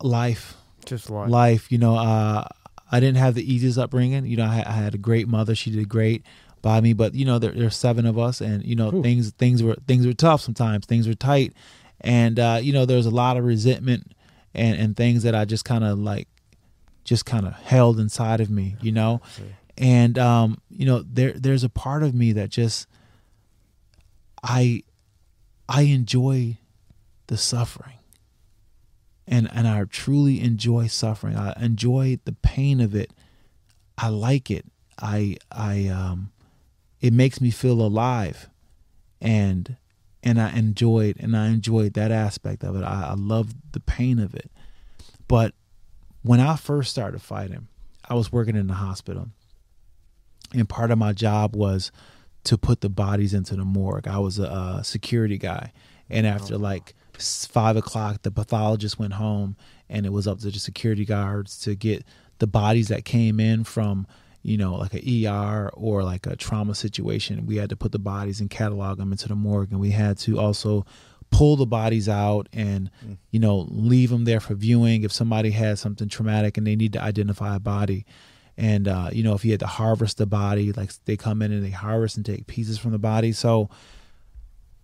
life, Just like life. You know, uh, I didn't have the easiest upbringing. You know, I, I had a great mother. She did great by me. But you know, there, there's seven of us, and you know, Whew. things things were things were tough sometimes. Things were tight, and uh, you know, there's a lot of resentment and and things that I just kind of like, just kind of held inside of me. You know. and um, you know there there's a part of me that just I I enjoy the suffering and and I truly enjoy suffering. I enjoy the pain of it. I like it. I I um it makes me feel alive and and I enjoyed and I enjoyed that aspect of it. I, I love the pain of it. But when I first started fighting I was working in the hospital. And part of my job was to put the bodies into the morgue. I was a, uh security guy, and after like s- five o'clock, the pathologist went home, and it was up to the security guards to get the bodies that came in from you know like an ER or like a trauma situation. We had to put the bodies and catalog them into the morgue, and we had to also pull the bodies out and you know leave them there for viewing if somebody had something traumatic and they need to identify a body. And uh, you know if you had to harvest the body like they come in and they harvest and take pieces from the body. So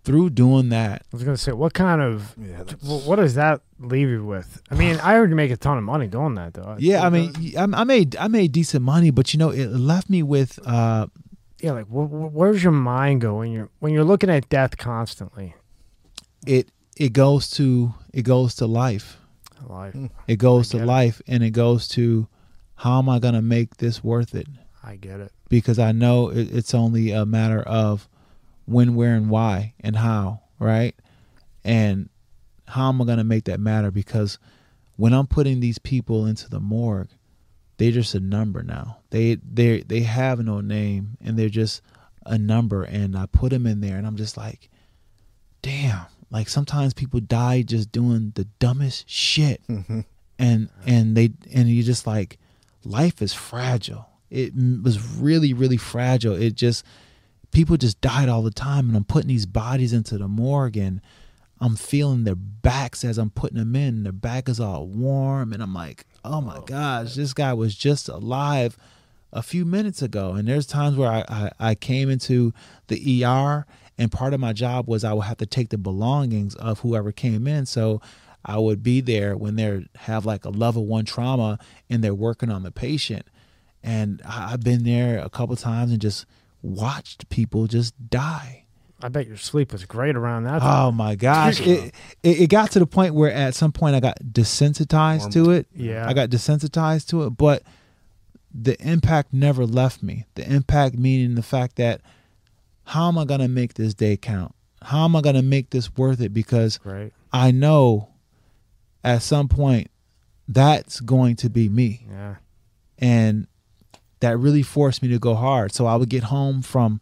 through doing that I was gonna say, what kind of Yeah, what does that leave you with? I mean, I already make a ton of money doing that, though. yeah i mean I, I made i made decent money but you know it left me with uh yeah, like wh- wh- where's your mind go when you're when you're looking at death constantly? it it goes to it goes to life Life. it goes to it. life and it goes to how am i going to make this worth it I get it. because i know it, it's only a matter of when where and why and how right? And how am i going to make that matter? Because when i'm putting these people into the morgue they're just a number now. They they they have no name and they're just a number and i put them in there and i'm just like damn. Like sometimes people die just doing the dumbest shit. Mhm. and and they and you just like life is fragile. It was really really fragile. It just people just died all the time and i'm putting these bodies into the morgue and i'm feeling their backs as i'm putting them in their back is all warm and i'm like oh my gosh this guy was just alive a few minutes ago. And there's times where I, I, I came into the er and part of my job was i would have to take the belongings of whoever came in. So i would be there when they have like a level one trauma and they're working on the patient. And I- i've been there a couple times and just watched people just die I bet your sleep was great around that. Oh my gosh! It, it it got to the point where at some point I got desensitized to it. yeah. I got desensitized to it, but the impact never left me. The impact meaning the fact that how am I gonna make this day count? How am I gonna make this worth it? Because great. I know at some point that's going to be me. Yeah. And that really forced me to go hard. So I would get home from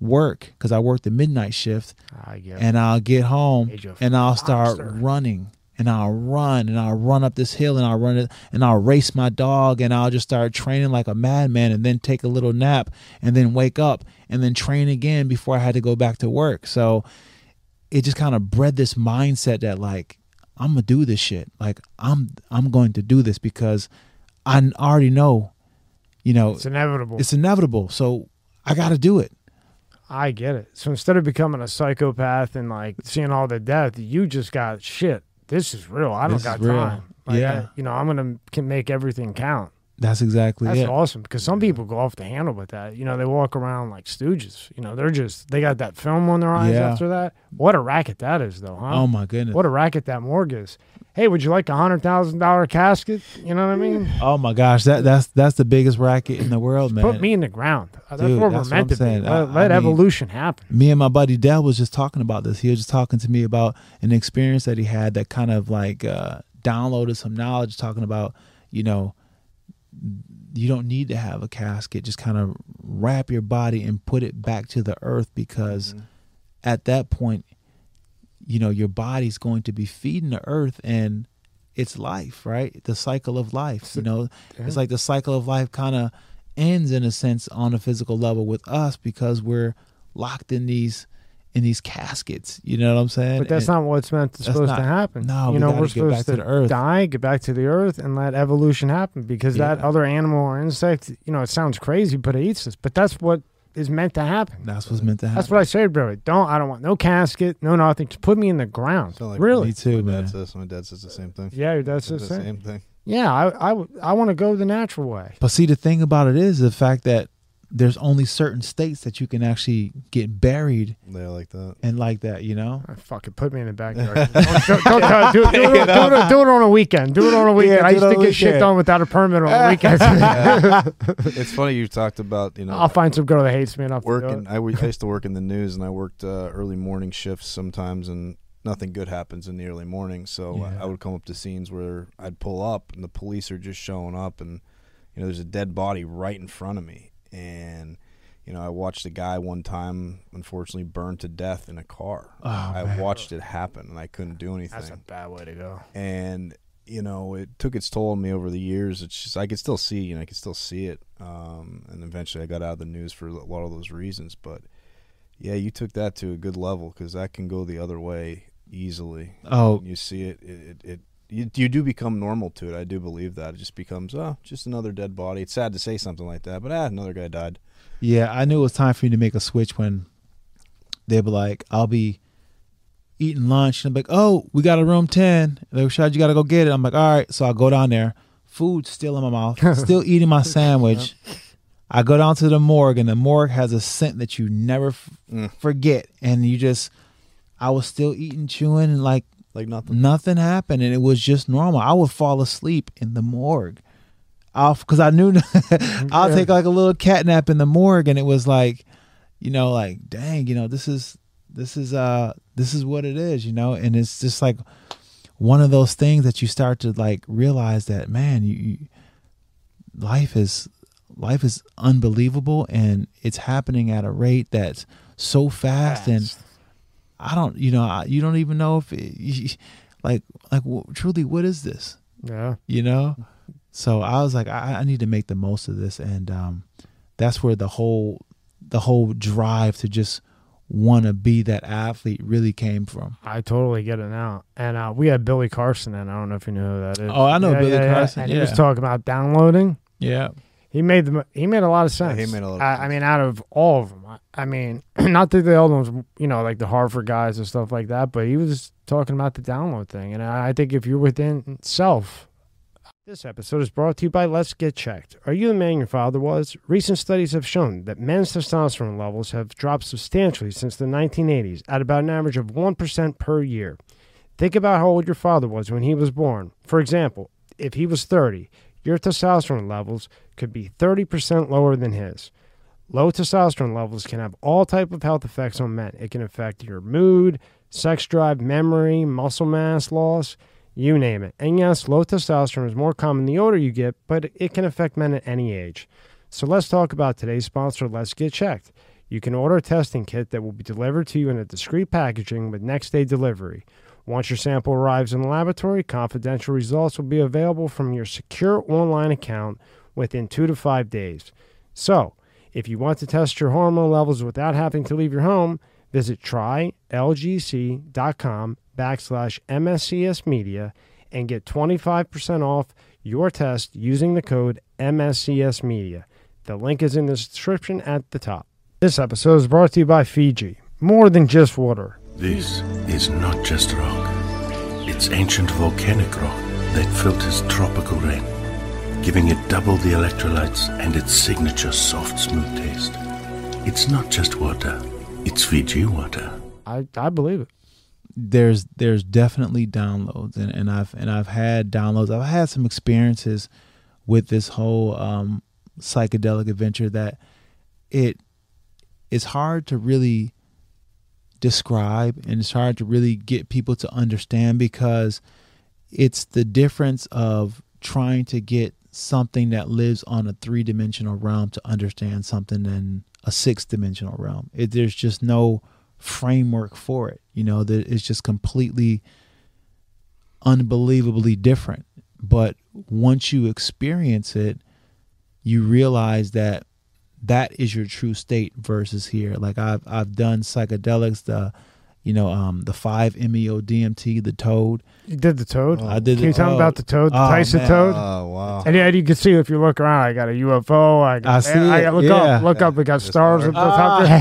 work because I worked the midnight shift I get and I'll get home and I'll start monster. running and I'll run and I'll run up this hill and I'll run it and I'll race my dog and I'll just start training like a madman and then take a little nap and then wake up and then train again before I had to go back to work. So it just kind of bred this mindset that like I'm gonna do this shit. Like I'm I'm going to do this because I already know, you know, It's inevitable. it's inevitable. So I got to do it. I get it. So instead of becoming a psychopath and like seeing all the death, you just got shit. This is real. I don't This got real. time. Like, Yeah. I- you know, I'm gonna can make everything count. That's exactly That's it. awesome because some people go off the handle with that. You know, they walk around like stooges. You know, they're just they got that film on their eyes Yeah. after that. What a racket that is, though, huh? Oh my goodness. what a racket that morgue is. Hey, would you like a hundred thousand dollar casket? You know what I mean? Oh my gosh, that that's that's the biggest racket in the world, man. Put me in the ground. Uh, That's Dude, what that's we're meant to saying. be. I- Let, I let mean- evolution happen. me and my buddy Del was just talking about this. He was just talking to me about an experience that he had that kind of like uh, downloaded some knowledge, talking about you know you don't need to have a casket. Just kind of wrap your body and put it back to the earth because Mhm. at that point, you know, your body's going to be feeding the earth and it's life, right? The cycle of life. You know, it's like the cycle of life kind of ends in a sense on a physical level with us because we're locked in these in these caskets. You know what I'm saying? But that's And- not what's meant to, supposed not- to happen. no, you we know gotta we're get supposed back to to, the earth. die, get back to the earth, and let evolution happen because that other animal or insect, you know, it sounds crazy, but it eats us. But that's what is meant to happen. that's what's meant to happen. That's what I said, bro. Don't I don't want no casket, no nothing. Just put me in the ground. Sound like really? Me too, my man. Dad says, my dad says the same thing. Yeah, that's Says the the same. same thing. Yeah, I I, I want to go the natural way. But see, the thing about it is the fact that there's only certain states that you can actually get buried They like that. and like that. You know? Ah, Fuck it, put me in the backyard. don't, don't, don't, do, do, do, it, do, do it on a weekend. Do it on a weekend. Yeah, I used to on a get shit done without a permit on the weekends. It's funny you talked about you know I'll find some girl that hates me enough to do working. it. I, w- I used to work in the news, and I worked uh, early morning shifts sometimes, and nothing good happens in the early morning. So Yeah. I would come up to scenes where I'd pull up, and the police are just showing up, and you know there's a dead body right in front of me, and you know I watched a guy one time, unfortunately, burned to death in a car. Oh, I man. watched it happen, and I couldn't do anything That's a bad way to go. and you know it took its toll on me over the years it's just i could still see you know i could still see it um, and eventually i got out of the news for a lot of those reasons but yeah you took that to a good level because that can go the other way easily Oh, When you see it it, it, it you, you do become normal to it i do believe that it just becomes oh just another dead body it's sad to say something like that but ah another guy died Yeah, I knew it was time for me to make a switch when they were like, I'll be eating lunch and I'm like, oh, we got a room 10. They're like, Shad, you got to go get it. I'm like, all right. So I go down there, food still in my mouth, still eating my sandwich. I go down to the morgue and the morgue has a scent that you never f- Mm. forget. And you just, I was still eating, chewing, and like like nothing nothing happened. And it was just normal. I would fall asleep in the morgue. Off because I knew I'll Yeah. take like a little cat nap in the morgue, and it was like, you know, like dang, you know, this is this is uh this is what it is, you know, and it's just like one of those things that you start to like realize that man, you, you life is life is unbelievable, and it's happening at a rate that's so fast, and I don't, you know, I, you don't even know if it, like like w- truly, what is this? yeah, you know so i was like I, I need to make the most of this and um that's where the whole the whole drive to just want to be that athlete really came from I totally get it now. And uh, we had Billy Carson, and I don't know if you know who that is. Oh, I know Billy Carson, And he was talking about downloading. yeah He made the he made a lot of sense. he made a lot of I, I mean, out of all of them, I, I mean, not that the other ones, you know, like the Harvard guys and stuff like that, but he was talking about the download thing, and I, I think if you're within self, This episode is brought to you by Let's Get Checked. Are you the man your father was? Recent studies have shown that men's testosterone levels have dropped substantially since the 1980s at about an average of 1% per year. Think about how old your father was when he was born. For example, if he was 30, your testosterone levels could be 30% lower than his. Low testosterone levels can have all type of health effects on men. It can affect your mood, sex drive, memory, muscle mass loss, you name it. And yes, low testosterone is more common the older you get, but it can affect men at any age. So let's talk about today's sponsor, Let's Get Checked. You can order a testing kit that will be delivered to you in a discreet packaging with next day delivery. Once your sample arrives in the laboratory, confidential results will be available from your secure online account within two to five days. So, if you want to test your hormone levels without having to leave your home, visit trylgc.com backslash MSCS Media and get 25% off your test using the code MSCS Media. The link is in the description at the top. This episode is brought to you by Fiji. More than just water. This is not just rock. It's ancient volcanic rock that filters tropical rain, giving it double the electrolytes and its signature soft, smooth taste. It's not just water, it's Fiji water. I, I believe it. there's there's definitely downloads and, and I've and I've had downloads. I've had some experiences with this whole um, psychedelic adventure that it it's hard to really describe and it's hard to really get people to understand because it's the difference of trying to get something that lives on a three-dimensional realm to understand something in a six-dimensional realm. It, there's just no framework for it. You know, that it's just completely unbelievably different. But once you experience it, you realize that that is your true state versus here. Like I've I've done psychedelics, the you know, um, the five MEO DMT, the toad. You did the toad? I did Can you the- tell me oh. about the toad, the Oh, Tyson man. toad? Oh wow. And yeah, you can see if you look around, I got a UFO. I got, I see I it, got look yeah. up, look up. We got The stars star. at the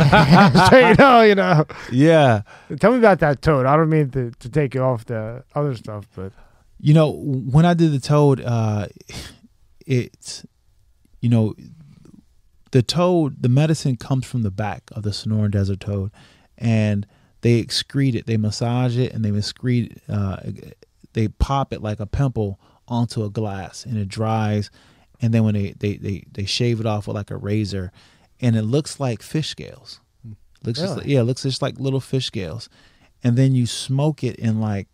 top. so you know, you know. Yeah. Tell me about that toad. I don't mean to, to take you off the other stuff, but You know, when I did the toad, uh, it's, you know, the toad, the medicine comes from the back of the Sonoran Desert toad, and they excrete it. They massage it and they excrete. Uh, they pop it like a pimple onto a glass, and it dries. And then when they they they, they shave it off with like a razor, and it looks like fish scales. Looks just like, yeah, it looks just like little fish scales. And then you smoke it in like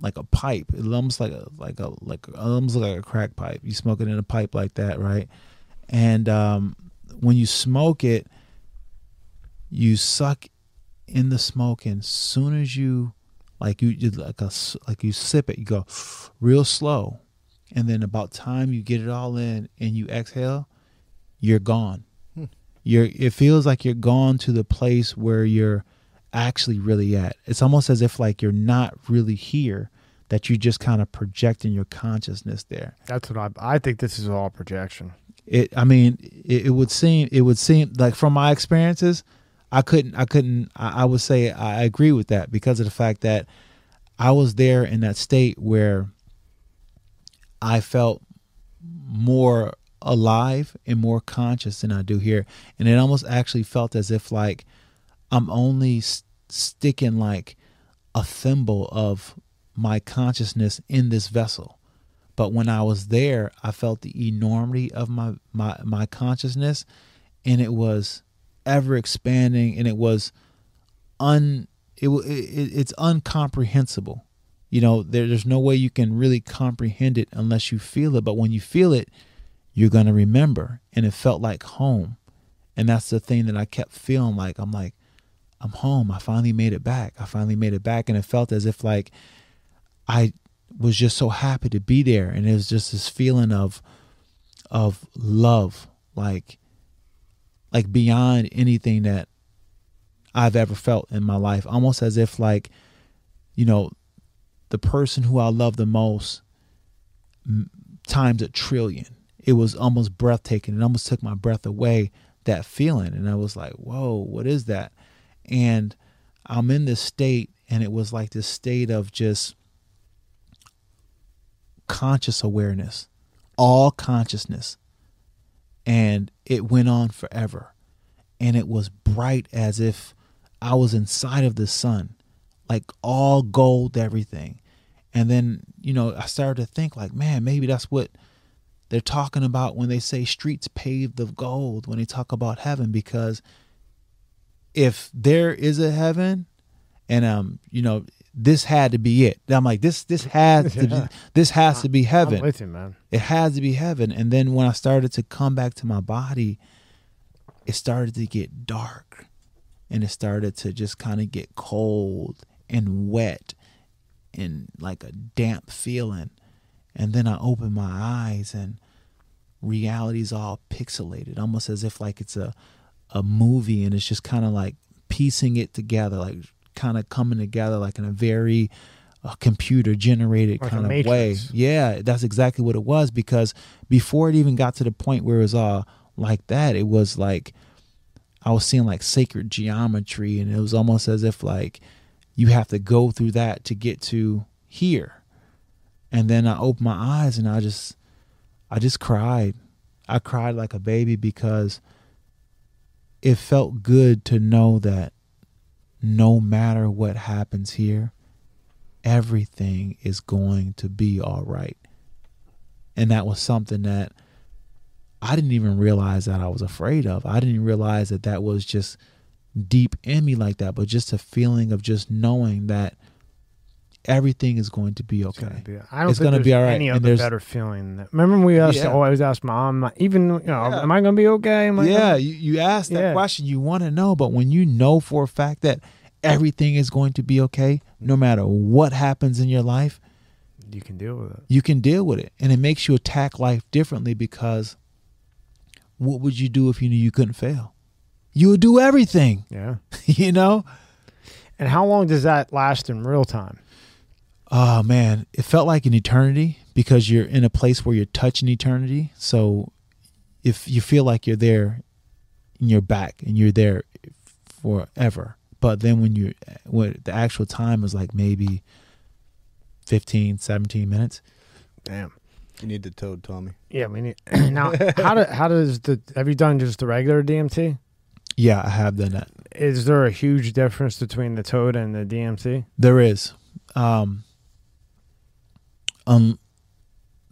like a pipe. It almost like a like a like almost like a crack pipe. You smoke it in a pipe like that, right? And um, when you smoke it, you suck in the smoke, and soon as you like you you like a like you sip it, you go real slow, and then about time you get it all in and you exhale, you're gone. Hmm. You're it feels like you're gone to the place where you're actually really at. It's almost as if like you're not really here, that you just kind of projecting your consciousness there. that's what I I think this is all projection. It I mean, it, it would seem it would seem like from my experiences, I couldn't I couldn't I, I would say I agree with that because of the fact that I was there in that state where I felt more alive and more conscious than I do here. And it almost actually felt as if like I'm only s- sticking like a thimble of my consciousness in this vessel. But when I was there, I felt the enormity of my my my consciousness and it was ever expanding and it was un it, it it's uncomprehensible. You know, there, there's no way you can really comprehend it unless you feel it. But when you feel it, you're gonna remember. And it felt like home. And that's the thing that I kept feeling like I'm like, I'm home. I finally made it back. I finally made it back. And it felt as if like I was just so happy to be there. And it was just this feeling of of love, like like beyond anything that I've ever felt in my life. Almost as if like, you know, the person who I love the most times a trillion. It was almost breathtaking. It almost took my breath away, that feeling. And I was like, whoa, what is that? And I'm in this state, and it was like this state of just conscious awareness all consciousness. And it went on forever. And it was bright as if I was inside of the sun, like all gold, everything. And then, you know, I started to think, like, man, maybe that's what they're talking about when they say streets paved of gold, when they talk about heaven, because if there is a heaven, and um, you know, this had to be it. I'm like, this this has to be, this has to be I'm heaven. with you, man. It has to be heaven. And then when I started to come back to my body, it started to get dark and it started to just kind of get cold and wet and like a damp feeling. And then I opened my eyes and reality's all pixelated, almost as if like it's a a movie and it's just kind of like piecing it together, like kind of coming together like in a very uh, computer generated Like kind of way. Yeah, that's exactly what it was because before it even got to the point where it was all like that, it was like I was seeing like sacred geometry and it was almost as if like you have to go through that to get to here. And then I opened my eyes and I just I just cried. I cried like a baby because it felt good to know that no matter what happens here, everything is going to be all right. And that was something that I didn't even realize that I was afraid of. I didn't realize that that was just deep in me like that, but just a feeling of just knowing that everything is going to be It's gonna okay. be- I don't It's think gonna be all right, Any other better feeling. That. Remember when we to Yeah. always ask mom, even you know, Yeah. am I gonna be okay? Am I yeah, gonna-" you, you ask that Yeah. question, you want to know, but when you know for a fact that everything is going to be okay, no matter what happens in your life, you can deal with it. you can deal with it. And it makes you attack life differently because what would you do if you knew you couldn't fail? You would do everything, Yeah. you know? And how long does that last in real time? Oh man, it felt like an eternity because you're in a place where you're touching eternity. So if you feel like you're there and you're back and you're there forever. But then when you when the actual time is like maybe 15, 17 minutes. Damn. You need the toad, Tommy. Yeah, we need now. How do how does the have you done just the regular DMT? Yeah, I have done that. Is there a huge difference between the Toad and the DMT? There is. Um um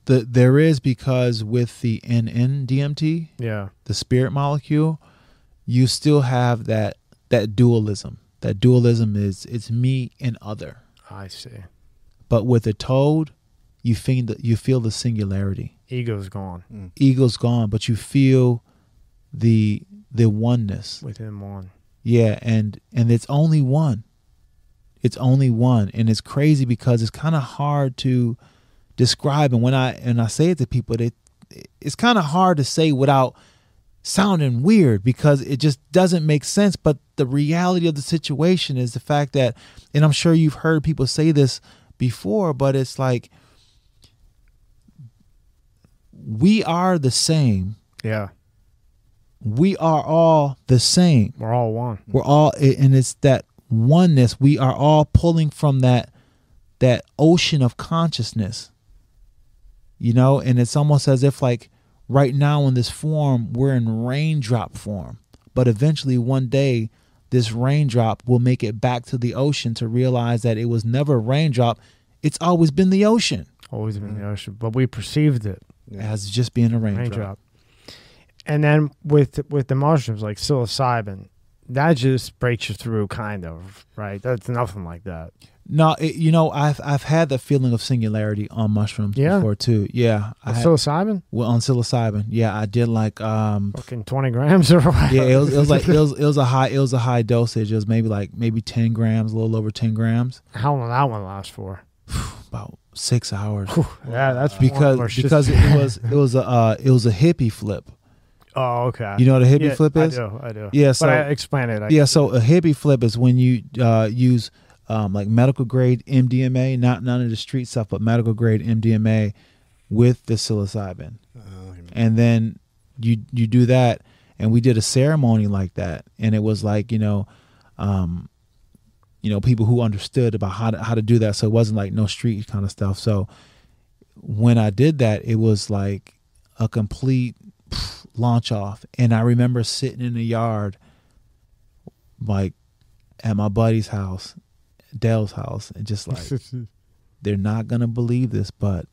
the there is because with the NN DMT, Yeah. the spirit molecule, you still have that that dualism. That dualism is it's me and other. I see. But with a toad, you feel the, you feel the singularity. Ego's gone Mm. Ego's gone, but you feel the the oneness. within one. Yeah, and and it's only one. It's only one, and it's crazy because it's kind of hard to describe. And when I and I say it to people, they it's kind of hard to say without sounding weird because it just doesn't make sense. But the reality of the situation is the fact that, and I'm sure you've heard people say this before, but it's like we are the same. Yeah. We are all the same. We're all one. We're all, and it's that oneness. We are all pulling from that that ocean of consciousness. You know, and it's almost as if like right now in this form, we're in raindrop form, but eventually one day this raindrop will make it back to the ocean to realize that it was never a raindrop. It's always been the ocean Always been the mm-hmm. ocean, but we perceived it Yeah. as just being a raindrop. raindrop. And then with with the mushrooms like psilocybin, that just breaks you through, kind of, right? That's nothing like that. No, it, you know, I've I've had the feeling of singularity on mushrooms Yeah? before too. Yeah, I had, psilocybin, well, on psilocybin. Yeah, I did like um fucking twenty grams or what? yeah, it was, it was like it was it was a high it was a high dosage. It was maybe like maybe ten grams, a little over ten grams, How long that one last for? about six hours. Yeah, that's Because because it was it was a uh, it was a hippie flip. Oh, okay. You know what a hippie Yeah, flip is? I do. I do. Yeah, but so- I explain it. I, Yeah, so a hippie flip is when you uh, use um, like medical grade MDMA, not none of the street stuff, but medical grade MDMA with the psilocybin. Oh, and then you you do that and we did a ceremony like that and it was like you know um you know people who understood about how to how to do that so it wasn't like no street kind of stuff so when i did that it was like a complete pff, launch off. And I remember sitting in the yard, like at my buddy's house, Dale's house, and just like, they're not to believe this, but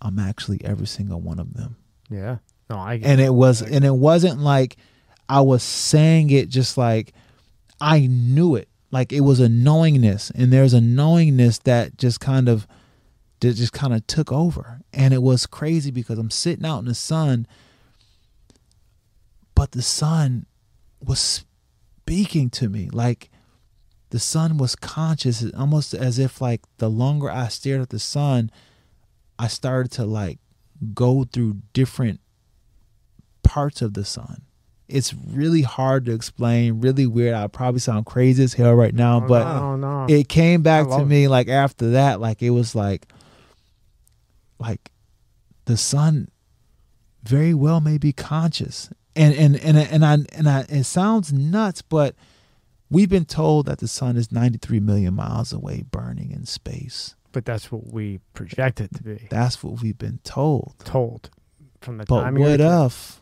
I'm actually every single one of them. yeah. No, I get And it was, and it wasn't like I was saying it just like I knew it. Like it was a knowingness, and there's a knowingness that just kind of, that just kind of took over. And it was crazy because I'm sitting out in the sun, but the sun was speaking to me. Like the sun was conscious, almost as if like the longer I stared at the sun, I started to like go through different parts of the sun. It's really hard to explain, really weird. I probably sound crazy as hell right now, Oh, but no, no. it came back to me like after that, like it was like like the sun very well may be conscious. And and and and I and I it sounds nuts, but we've been told that the sun is 93 million miles away burning in space. but that's what we project it to be. That's what we've been told. Told from the But time you're what if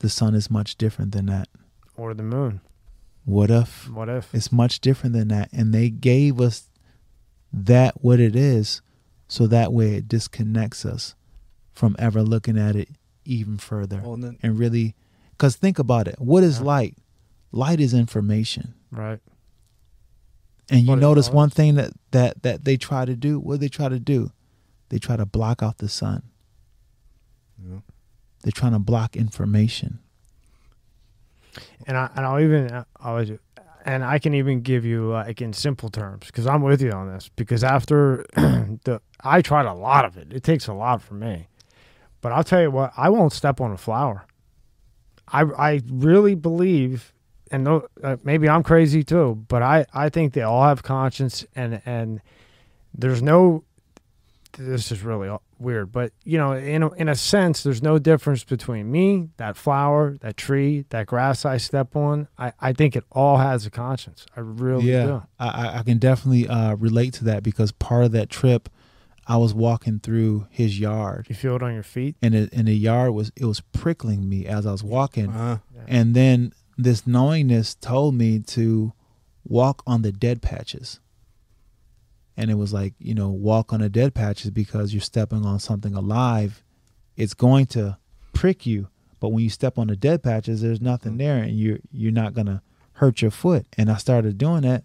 the sun is much different than that? or the moon. What if What if? it's much different than that? And they gave us that what it is, so that way it disconnects us from ever looking at it even further. Well, and then And really, because think about it. What is Yeah. light? Light is information. Right. And you What is notice one thing that, that, that they try to do. What do they try to do? They try to block out the sun. Yeah. They're trying to block information. And I and I'll even I was and I can even give you like in simple terms because I'm with you on this because after the I tried a lot of it. It takes a lot for me, but I'll tell you what I won't step on a flower. I I really believe, and no, uh, maybe I'm crazy too, but I I think they all have conscience and and there's no. This is really weird, but you know, in a, in a sense, there's no difference between me, that flower, that tree, that grass I step on. I, I think it all has a conscience. I really yeah, do. I, I- I can definitely uh, relate to that because part of that trip, I was walking through his yard, You feel it on your feet. and it, and the yard was it was prickling me as I was walking, uh, and then this knowingness told me to walk on the dead patches. And it was like, you know, walk on the dead patches because you're stepping on something alive. It's going to prick you, but when you step on the dead patches, there's nothing mm. there, and you're you're not gonna hurt your foot. And I started doing that,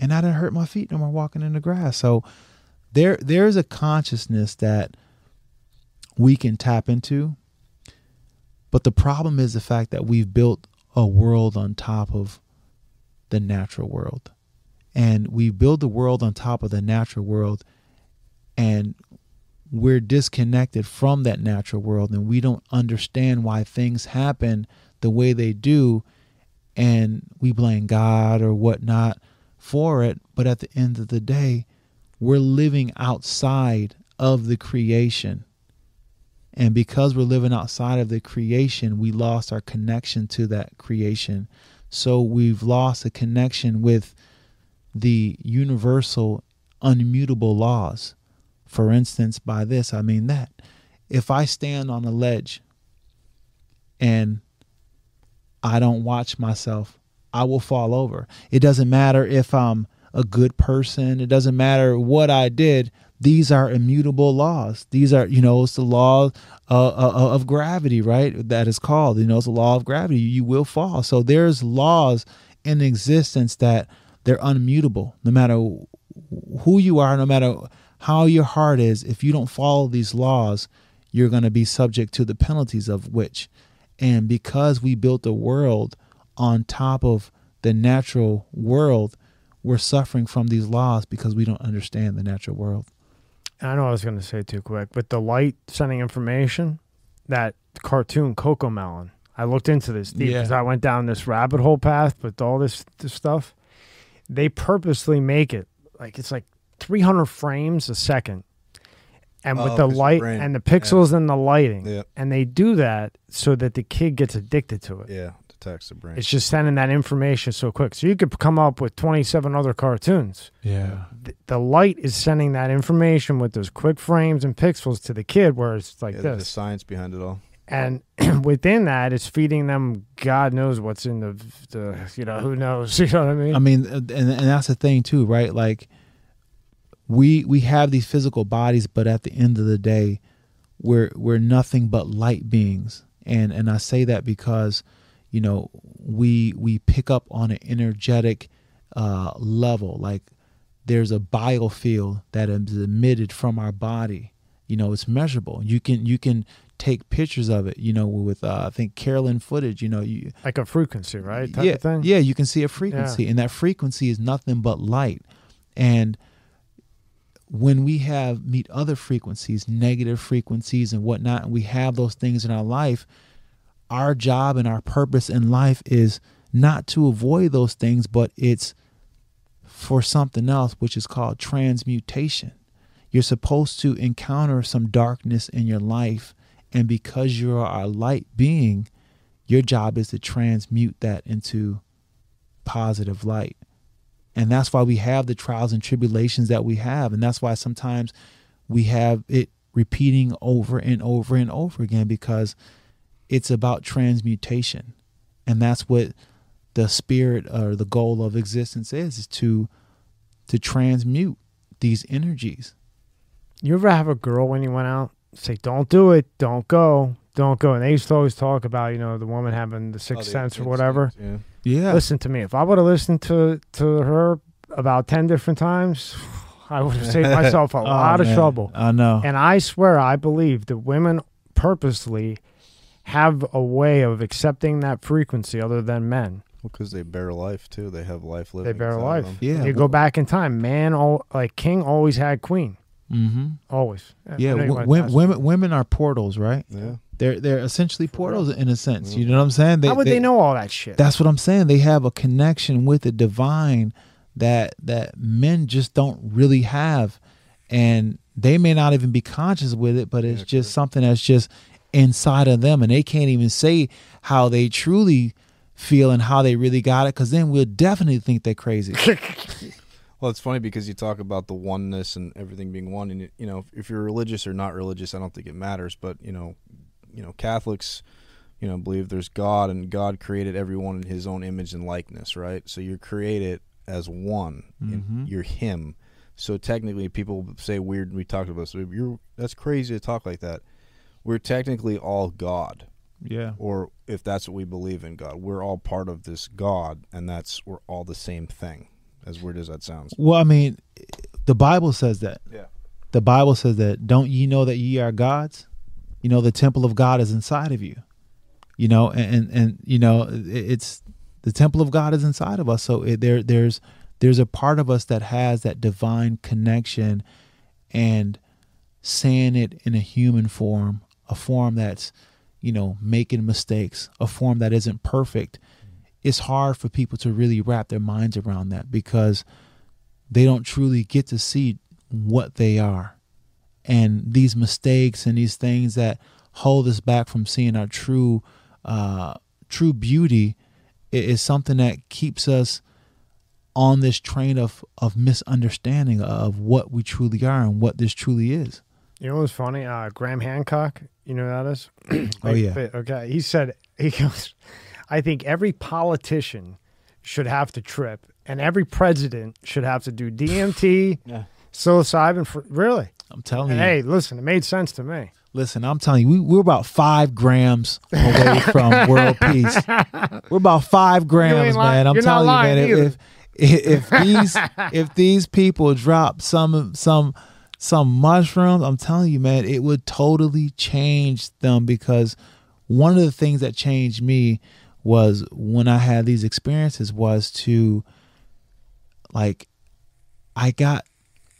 and I didn't hurt my feet no more walking in the grass. So there there's a consciousness that we can tap into. But the problem is the fact that we've built a world on top of the natural world. And we build the world on top of the natural world and we're disconnected from that natural world and we don't understand why things happen the way they do and we blame God or whatnot for it. But at the end of the day, we're living outside of the creation. And because we're living outside of the creation, we lost our connection to that creation. So we've lost a connection with the universal, unmutable laws. For instance, by this, I mean that. If I stand on a ledge and I don't watch myself, I will fall over. It doesn't matter if I'm a good person, it doesn't matter what I did. These are immutable laws. These are, you know, it's the law uh, uh, of gravity, right? That is called, you know, it's the law of gravity. You will fall. So there's laws in existence that they're unmutable. No matter who you are, no matter how your heart is, if you don't follow these laws, you're going to be subject to the penalties of which. And because we built a world on top of the natural world, we're suffering from these laws because we don't understand the natural world. I know I was going to say too quick, but the light sending information, that cartoon CoComelon. I looked into this deep Yeah. because I went down this rabbit hole path with all this, this stuff. They purposely make it like it's like 300 frames a second, and with Oh, the light and the pixels and the lighting, Yeah. and they do that so that the kid gets addicted to it. yeah, to the brain. It's just sending that information so quick. So you could come up with 27 other cartoons. Yeah. Th- The light is sending that information with those quick frames and pixels to the kid, where it's like yeah, the science behind it all. And within that, it's feeding them. God knows what's in the, the you know, who knows? You know what I mean? I mean, uh, and and that's the thing too, right? Like we we have these physical bodies, but at the end of the day, we're we're nothing but light beings. And and I say that because, you know, we we pick up on an energetic uh, level. Like there's a biofield that is emitted from our body. You know, it's measurable. You can you can take pictures of it. You know, with uh, I think Kirlian footage. You know, you like a frequency, right? Type yeah, of thing. yeah, you can see a frequency, and that frequency is nothing but light. And when we have meet other frequencies, negative frequencies and whatnot, and we have those things in our life, our job and our purpose in life is not to avoid those things, but it's for something else, which is called transmutation. You're supposed to encounter some darkness in your life, and because you are a light being, your job is to transmute that into positive light. And that's why we have the trials and tribulations that we have. And that's why sometimes we have it repeating over and over and over again because it's about transmutation. And that's what the spirit or the goal of existence is, is to to transmute these energies. You ever have a girl when you went out say, "Don't do it, don't go, don't go," and they used to always talk about you know the woman having the Oh, sixth the sense or instinct, whatever. Yeah. Yeah. Listen to me. If I would have listened to to her about ten different times, I would have saved myself a Oh, lot of man. trouble. I know. And I swear, I believe that women purposely have a way of accepting that frequency other than men. Well, because they bear life too. They have life living. They bear life. them. Yeah. You go back in time, man. All like king always had queen, mm-hmm. always. Yeah. W- women, women women are portals, right? Yeah. They're they're essentially portals in a sense. You know what I'm saying? How would they, know all that shit? That's what I'm saying. They have a connection with the divine that that men just don't really have, and they may not even be conscious with it, but it's Yeah, just something that's just inside of them, and they can't even say how they truly feel and how they really got it, because then we'll definitely think they're crazy. Well, it's funny because you talk about the oneness and everything being one, and you know, if you're religious or not religious, I don't think it matters. But you know, you know, Catholics, you know, believe there's God, and God created everyone in His own image and likeness, right? So you're created as one. and Mhm. You're Him. So technically, people say weird. We talked about this. So you're that's crazy to talk like that. We're technically all God, yeah. or if that's what we believe in God, we're all part of this God, and that's we're all the same thing. As weird as that sounds. Well, I mean, the Bible says that. Yeah. The Bible says that. Don't ye know that ye are gods? You know, the temple of God is inside of you. You know, and and, and you know, it's the temple of God is inside of us. So it, there there's there's a part of us that has that divine connection, and saying it in a human form, a form that's you know making mistakes, a form that isn't perfect. It's hard for people to really wrap their minds around that because they don't truly get to see what they are. And these mistakes and these things that hold us back from seeing our true uh, true beauty is something that keeps us on this train of, of misunderstanding of what we truly are and what this truly is. You know what's funny? Uh, Graham Hancock. You know who that is? Oh, yeah. But, Okay. He said he goes. I think every politician should have to trip, and every president should have to do DMT, Yeah. psilocybin. For, really? I'm telling And you. hey, listen, it made sense to me. Listen, I'm telling you, we, we're about five grams away from world peace. We're about five grams, man. I'm You're telling you, man. If, if if these if these people drop some some some mushrooms, I'm telling you, man, it would totally change them because one of the things that changed me was when I had these experiences was to like I got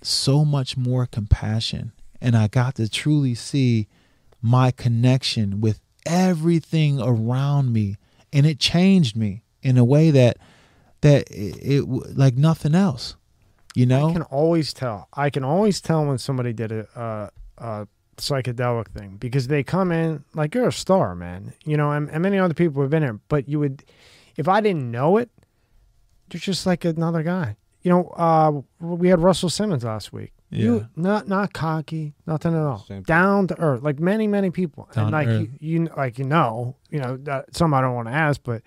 so much more compassion and I got to truly see my connection with everything around me. And it changed me in a way that that it, it like nothing else you know, I can always tell. I can always tell when somebody did a, uh, a psychedelic thing because they come in like you're a star, man. You know, and, and many other people have been here, but you would, if I didn't know it, you're just like another guy. You know, uh, we had Russell Simmons last week. You Yeah. not not cocky, nothing at all. Down to earth, like many many people, Down and like earth. you, you, like you know, you know, that, some I don't want to ask, but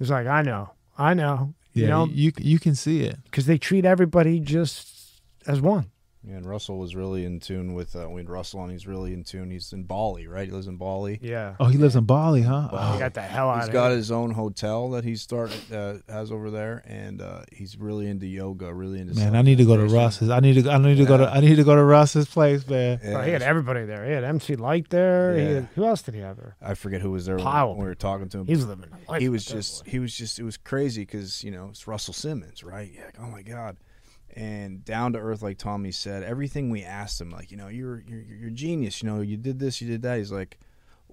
it's like I know, I know, Yeah, you know, you you can see it. because they treat everybody just as one. Yeah, and Russell was really in tune with uh, we had Russell and He's really in tune. He's in Bali, right? He lives in Bali. Yeah, Oh, he lives in Bali, huh? Wow. he got the hell out He's of got here. his own hotel that he's started uh, has over there, and uh, he's really into yoga, really into. Man, I need to go to self-meditation. Russ's. I need to. I need to go to. I need to go to Russ's place, man. Yeah, Oh, he had everybody there. He had MC Lyte there. He Yeah. had, who else did he have there? I forget who was there when, Pile. when we were talking to him. He was living life. he was just boy. he was just it was crazy because you know it's Russell Simmons, right? Yeah, like, oh my god, and down to earth, like Tommy said, everything we asked him, like you know, you're you're you're genius, you know, you did this, you did that. He's like,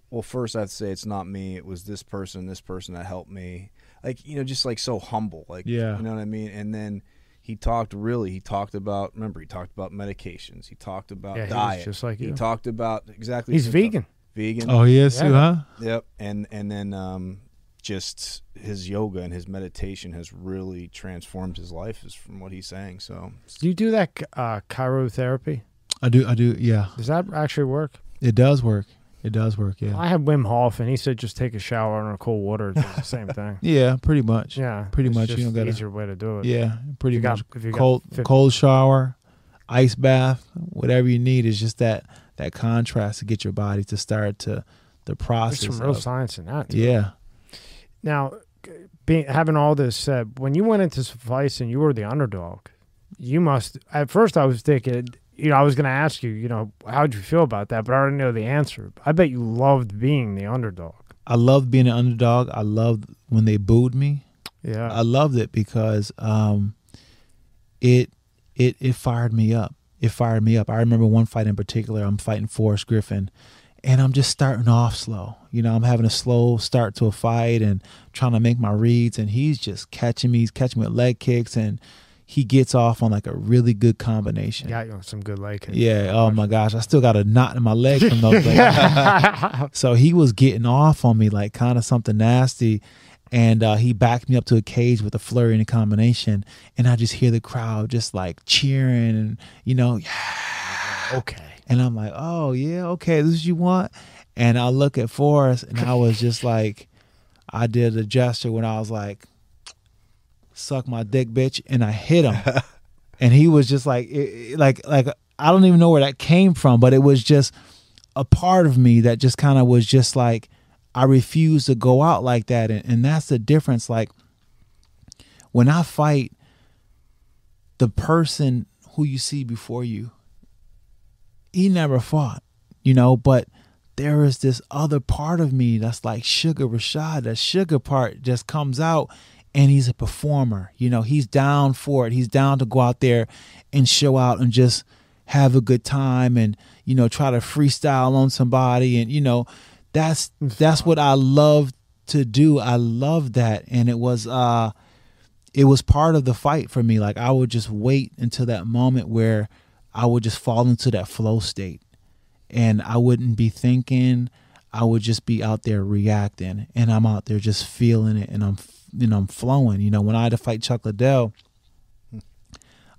well, first I'd say it's not me, it was this person, this person that helped me, like you know, just like so humble, like Yeah. you know what I mean, and then. He talked really. He talked about. Remember, he talked about medications. He talked about Yeah, diet. just like he you. talked about exactly. He's the stuff. vegan. Vegan. Oh, yes, is too, Yeah. huh? Yep, and and then um, just his yoga and his meditation has really transformed his life, is from what he's saying. So Do you do that uh, cryotherapy? I do. I do. Yeah, Does that actually work? it does work. It does work. Yeah. I had Wim Hof, and he said just take a shower in cold water. It's the same thing. Yeah, pretty much. Yeah, Pretty it's much, you just don't gotta- easier way to do it. Yeah, pretty you got- much. if you cold, 50 cold shower, ice bath, whatever you need is just that that contrast to get your body to start to the There's process. some real of- science in that. too. yeah. Now, being having all this said, when you went into Suffice and you were the underdog, you must. At first, I was thinking, you know, I was going to ask you, you know, how'd you feel about that? But I already know the answer. I bet you loved being the underdog. I loved being an underdog. I loved when they booed me. Yeah, I loved it because um, it it it fired me up. It fired me up. I remember one fight in particular. I'm fighting Forrest Griffin, and I'm just starting off slow. You know, I'm having a slow start to a fight and trying to make my reads, and he's just catching me. He's catching me with leg kicks, and he gets off on like a really good combination. got you on some good leg kicks. Yeah. Oh my gosh, I still got a knot in my leg from those. So he was getting off on me like kind of something nasty. And uh, he backed me up to a cage with a flurry and a combination. And I just hear the crowd just like cheering and, you know, yeah. okay. And I'm like, oh, yeah, okay, this is what you want. And I look at Forrest and I was just like, I did a gesture when I was like, suck my dick, bitch. And I hit him. and he was just like, it- like, like, I don't even know where that came from, but it was just a part of me that just kind of was just like, I refuse to go out like that. And, and that's the difference. Like, when I fight, the person who you see before you, he never fought, you know, but there is this other part of me that's like Sugar Rashad. That Sugar part just comes out and he's a performer. You know, he's down for it. He's down to go out there and show out and just have a good time and, you know, try to freestyle on somebody. And, you know, that's that's what I love to do. I love that. And it was uh it was part of the fight for me. Like I would just wait until that moment where I would just fall into that flow state and I wouldn't be thinking. I would just be out there reacting and I'm out there just feeling it and I'm, you know, I'm flowing. You know, when I had to fight Chuck Liddell,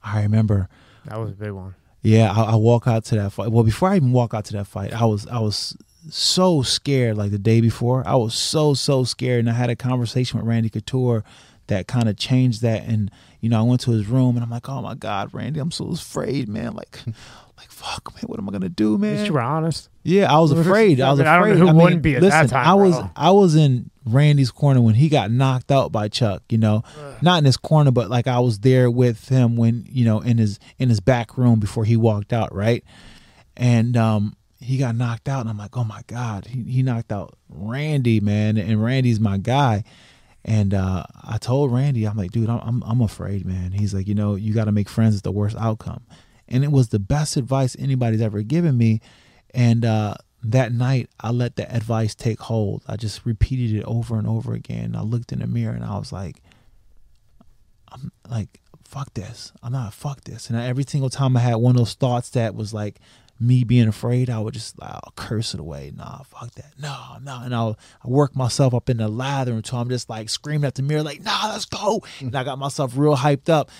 I remember, That was a big one. yeah, I, I walk out to that fight. Well, before I even walk out to that fight, I was, I was so scared like the day before. I was so, so scared. And I had a conversation with Randy Couture that kind of changed that. And, you know, I went to his room and I'm like, oh my God, Randy, I'm so afraid, man. Like, like, fuck, man, what am I going to do, At man? least you were honest. Yeah, I was afraid. I was I mean, I don't afraid. know who mean, wouldn't be at listen, that time, I was bro. I was in Randy's corner when he got knocked out by Chuck. You know, not in his corner, but like I was there with him when you know in his in his back room before he walked out, right? And um, he got knocked out, and I'm like, oh my god, he he knocked out Randy, man, and Randy's my guy. And uh, I told Randy, I'm like, dude, I'm I'm, afraid, man. He's like, you know, you got to make friends with the worst outcome, and it was the best advice anybody's ever given me. And uh, that night, I let that advice take hold. I just repeated it over and over again. I looked in the mirror and I was like, I'm like, fuck this. I'm not fuck this. And every single time I had one of those thoughts that was like me being afraid, I would just like, I'll curse it away. Nah, fuck that. No, no. And I'll I work myself up in the lather until I'm just like screaming at the mirror, like, nah, let's go. And I got myself real hyped up.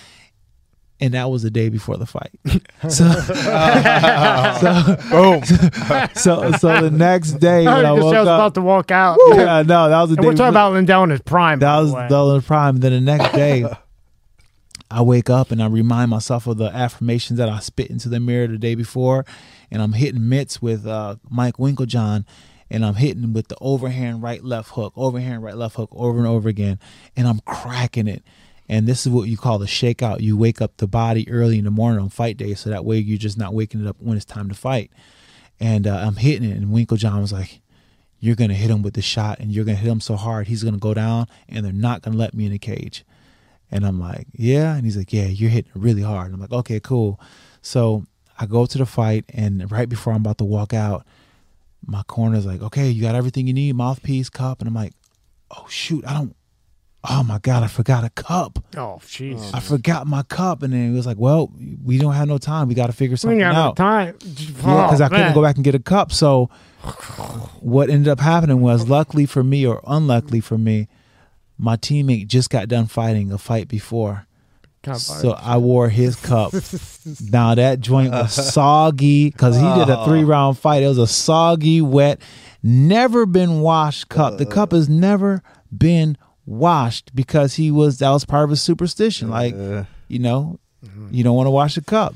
And that was the day before the fight. so, so, Boom. so, so the next day I when I was woke about to walk out. yeah, no, that was the And day. we're talking before- about Liddell in his prime. that by the was way. the prime. Then the next day, I wake up and I remind myself of the affirmations that I spit into the mirror the day before, and I'm hitting mitts with uh, Mike Winkeljohn, and I'm hitting with the overhand right left hook, overhand right left hook, over and over again, and I'm cracking it. And this is what you call the shakeout. You wake up the body early in the morning on fight day, so that way you're just not waking it up when it's time to fight. And uh, I'm hitting it, and Winkeljohn was like, you're to hit him with the shot and you're to hit him so hard he's to go down and they're not to let me in the cage and i'm like yeah. And he's like yeah you're hitting really hard. And i'm like okay cool. So i go to the fight and right before i'm about to walk out my corner's like okay you got everything you need mouthpiece cup. And i'm like oh shoot i don't oh my god i forgot a cup. Oh, jeez. i forgot my cup. And then he was like well we don't have no time. We got to figure We something no out. time. yeah, because I oh, couldn't go back and get a cup. So what ended up happening was, luckily for me or unluckily for me, my teammate just got done fighting a fight before. So I wore his cup. now that joint was soggy because he did a three round fight. It was a soggy, wet, never been washed cup. The cup has never been washed because he was that was part of his superstition. Like Uh, you know, you don't want to wash a cup.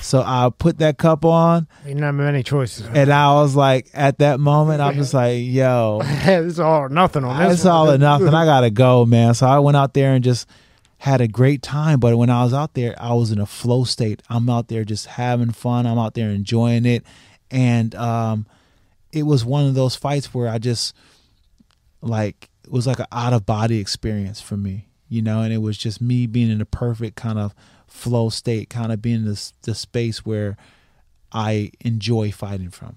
So I put that cup on, you have many choices. and I was like, at that moment, I'm just like, yo, it's all or nothing on this. it's one. all or nothing. I gotta go, man. So I went out there and just had a great time. But when I was out there, I was in a flow state. I'm out there just having fun. I'm out there enjoying it, and um, it was one of those fights where I just like it was like an out of body experience for me, you know. And it was just me being in a perfect kind of flow state, kind of being this the space where I enjoy fighting from.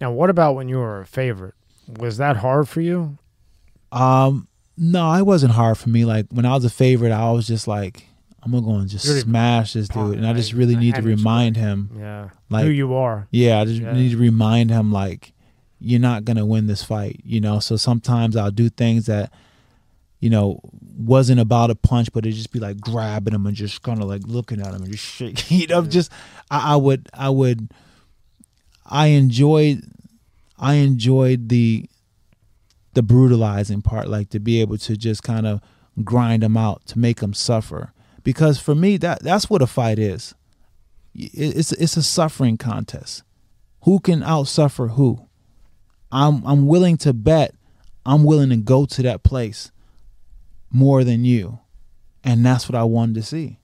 Now, what about when you were a favorite? Was that hard for you? Um, no, it wasn't hard for me. Like when I was a favorite, I was just like, I'm gonna go and just Really smash this dude, and I just really need to remind him, Yeah. like, Who you are. yeah, I just Yeah. need to remind him, like, you're not gonna win this fight, you know. So sometimes I'll do things that, you know, wasn't about a punch, but it'd just be like grabbing him and just kind of like looking at him and just shaking. You know, just I, I would, I would, I enjoyed, I enjoyed the the brutalizing part, like to be able to just kind of grind them out to make them suffer. Because for me, that that's what a fight is. It- It's it's a suffering contest. Who can outsuffer who? I'm I'm willing to bet. I'm willing to go to that place more than you, and that's what I wanted to see.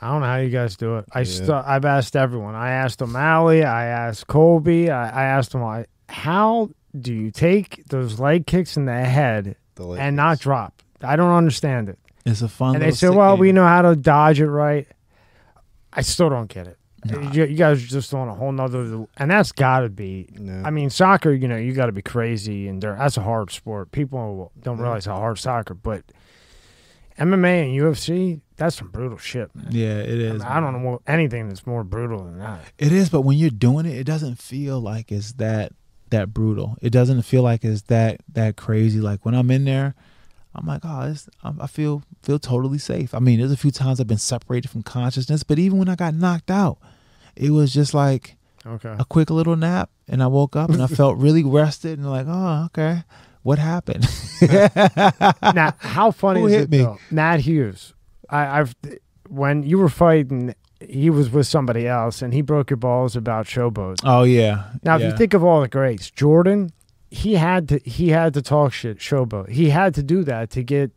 I don't know how you guys do it. I Yeah. st- I've asked everyone. I asked O'Malley. I asked Colby. I, I asked him, I, how do you take those leg kicks in the head the leg and not drop? I don't understand it. It's a fun. and they little say, well, game. we know how to dodge it right. I still don't get it. You, you guys are just on a whole nother, and that's got to be. No. I mean, soccer. You know, you got to be crazy, and that's a hard sport. People don't realize how hard soccer, but MMA and UFC, that's some brutal shit, man. Yeah, it is. I, mean, I don't know anything that's more brutal than that. It is, but when you're doing it, it doesn't feel like it's that that brutal. It doesn't feel like it's that that crazy. Like when I'm in there, I'm like, oh, I feel feel totally safe. I mean, there's a few times I've been separated from consciousness, but even when I got knocked out, it was just like Okay. a quick little nap, and I woke up and I felt really rested and like, oh, okay, what happened? now, how funny Who is hit it me? though? Matt Hughes. I, I've when you were fighting, he was with somebody else, and he broke your balls about showboat. oh yeah. Now, if you think of all the greats, Jordan, he had to he had to talk shit showboat. He had to do that to get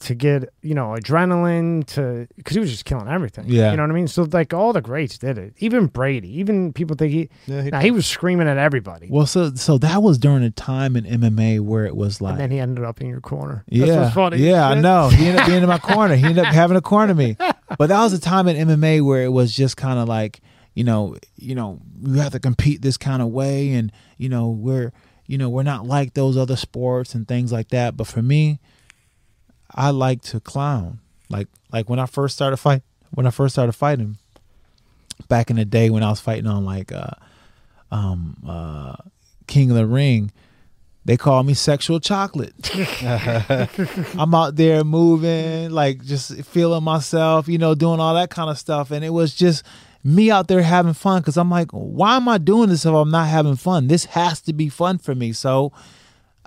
to get you know adrenaline to because he was just killing everything. Yeah. you know what I mean. So like all the greats did it. Even Brady. Even people think he. Yeah, he Now he was screaming at everybody, well, so so that was during a time in MMA where it was like and then he ended up in your corner. Yeah, That's what's funny. yeah, I know. He ended up being in my corner. He ended up having a corner me. But that was a time in MMA where it was just kind of like, you know, you know, you have to compete this kind of way, and you know, we're, you know, we're not like those other sports and things like that. But for me, I like to clown. Like, like when I first started fight, when I first started fighting, back in the day when I was fighting on like, uh, um, uh, King of the Ring, they call me sexual chocolate. I'm out there moving, like just feeling myself, you know, doing all that kind of stuff. And it was just me out there having fun because I'm like, why am I doing this if I'm not having fun? This has to be fun for me. So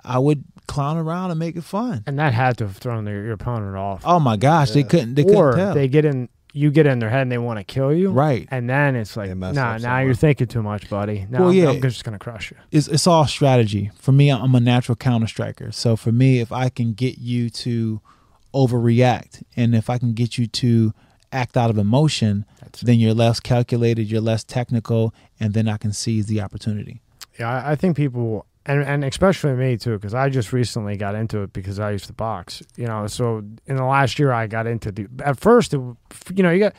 I would clown around and make it fun. And that had to have thrown their, your opponent off. Oh my gosh, they couldn't. They or couldn't tell. they get in, you get in their head and they want to kill you. Right. And then it's like, They nah, now up somewhere. you're thinking too much, buddy. Now Well, I'm, yeah. I'm just gonna crush you. it's it's all strategy. For me, I'm a natural counter striker. So for me, if I can get you to overreact, and if I can get you to act out of emotion, That's then you're less calculated, you're less technical, and then I can seize the opportunity. Yeah, I, I think people, and and especially me too, because I just recently got into it because I used to box. You know, so in the last year I got into the. At first, it, you know, you got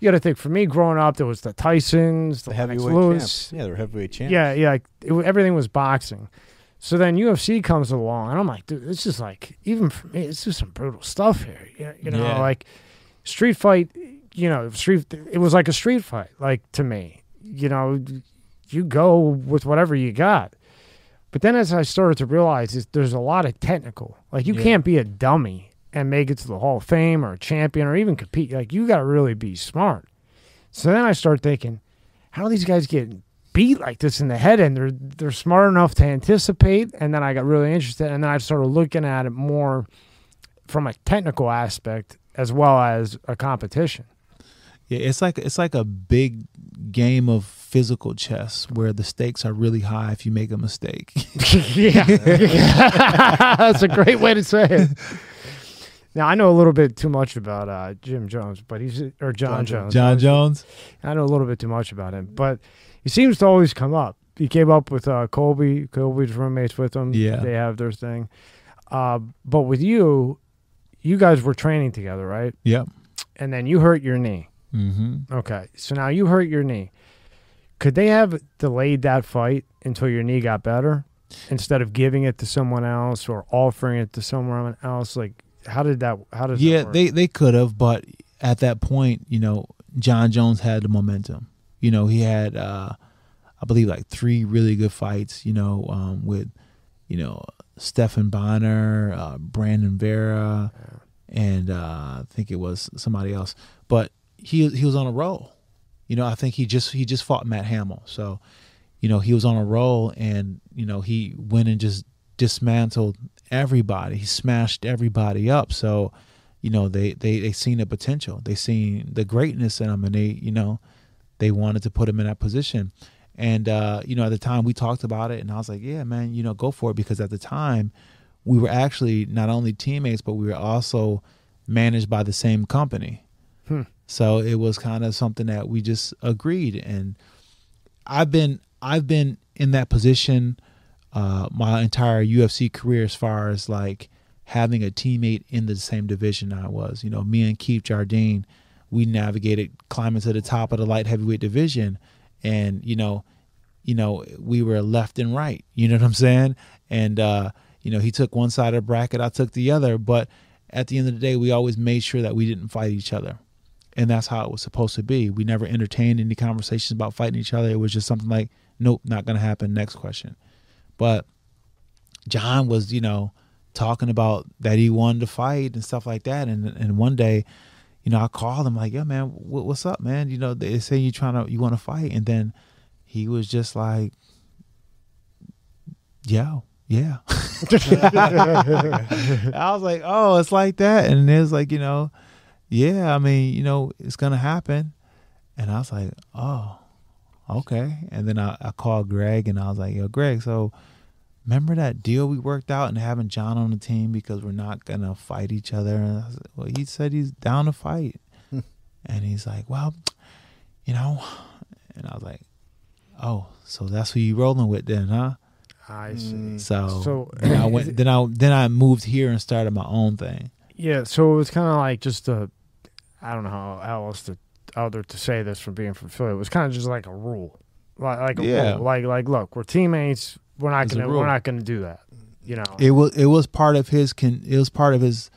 you got to think. For me, growing up, there was the Tysons, the, The heavyweight Lewis. champs. Yeah, they're heavyweight champs. Yeah, yeah, like, it, everything was boxing. So then UFC comes along, and I'm like, dude, this is like even for me, it's just some brutal stuff here. You, you know, Yeah. like street fight. You know, street. It was like a street fight, like to me. You know, you go with whatever you got. But then as I started to realize, is there's a lot of technical. Like you Yeah. can't be a dummy and make it to the Hall of Fame or a champion or even compete. Like you got to really be smart. So then I start thinking, how do these guys get beat like this in the head? And they're they're smart enough to anticipate. And then I got really interested, and then I started looking at it more from a technical aspect as well as a competition. Yeah, it's like it's like a big game of physical chess where the stakes are really high if you make a mistake. yeah, that's a great way to say it. Now I know a little bit too much about uh, Jim Jones, but he's or Jon, Jon Jones. Jon Jones. I know a little bit too much about him, but he seems to always come up. He came up with uh, Colby. Colby's roommates with him. Yeah. they have their thing. Uh, but with you, you guys were training together, right? Yep. And then you hurt your knee. Mm-hmm. Okay, so now you hurt your knee. Could they have delayed that fight until your knee got better instead of giving it to someone else or offering it to someone else? Like, how did that? How did? Yeah, they they could have, but at that point, you know, Jon Jones had the momentum. You know, he had uh I believe like three really good fights, you know, um with you know, Stephan Bonnar, uh Brandon Vera, and uh I think it was somebody else. But he he was on a roll. You know, I think he just he just fought Matt Hamill. So, you know, he was on a roll and, you know, he went and just dismantled everybody. He smashed everybody up. So, you know, they they they seen the potential. They seen the greatness in him and they, you know, they wanted to put him in that position. And uh, you know, at the time we talked about it and I was like, Yeah, man, you know, go for it because at the time we were actually not only teammates, but we were also managed by the same company. Hmm. So it was kind of something that we just agreed and I've been I've been in that position uh, my entire UFC career as far as like having a teammate in the same division I was. You know, me and Keith Jardine, we navigated climbing to the top of the light heavyweight division, and you know, you know, we were left and right. You know what I'm saying? And uh, you know, he took one side of the bracket, I took the other, but at the end of the day, we always made sure that we didn't fight each other. And that's how it was supposed to be. We never entertained any conversations about fighting each other. It was just something like, nope, not going to happen. Next question. But Jon was, you know, talking about that he wanted to fight and stuff like that. And and one day, you know, I called him like, yo, man, what, what's up, man? You know, they say you trying to you want to fight." And then he was just like, "Yo, yeah." I was like, "Oh, it's like that," and it was like, you know, yeah. I mean, you know, it's gonna happen. And I was like, "Oh, okay." And then I, I called Greg and I was like, "Yo, Greg, so." remember that deal we worked out and having Jon on the team because we're not gonna fight each other? And I was like, well, he said he's down to fight, hmm. and he's like, well, you know, and I was like, oh, so that's who you rolling with then, huh? I mm. see. So, So- then I went, then I then I moved here and started my own thing. Yeah, so it was kind of like just a, I don't know how, how else to other to say this from being from Philly. It was kind of just like a rule, like like a Yeah. rule. like like look, we're teammates. We're not It's gonna we're not gonna do that. You know, It was it was part of his con, it was part of his,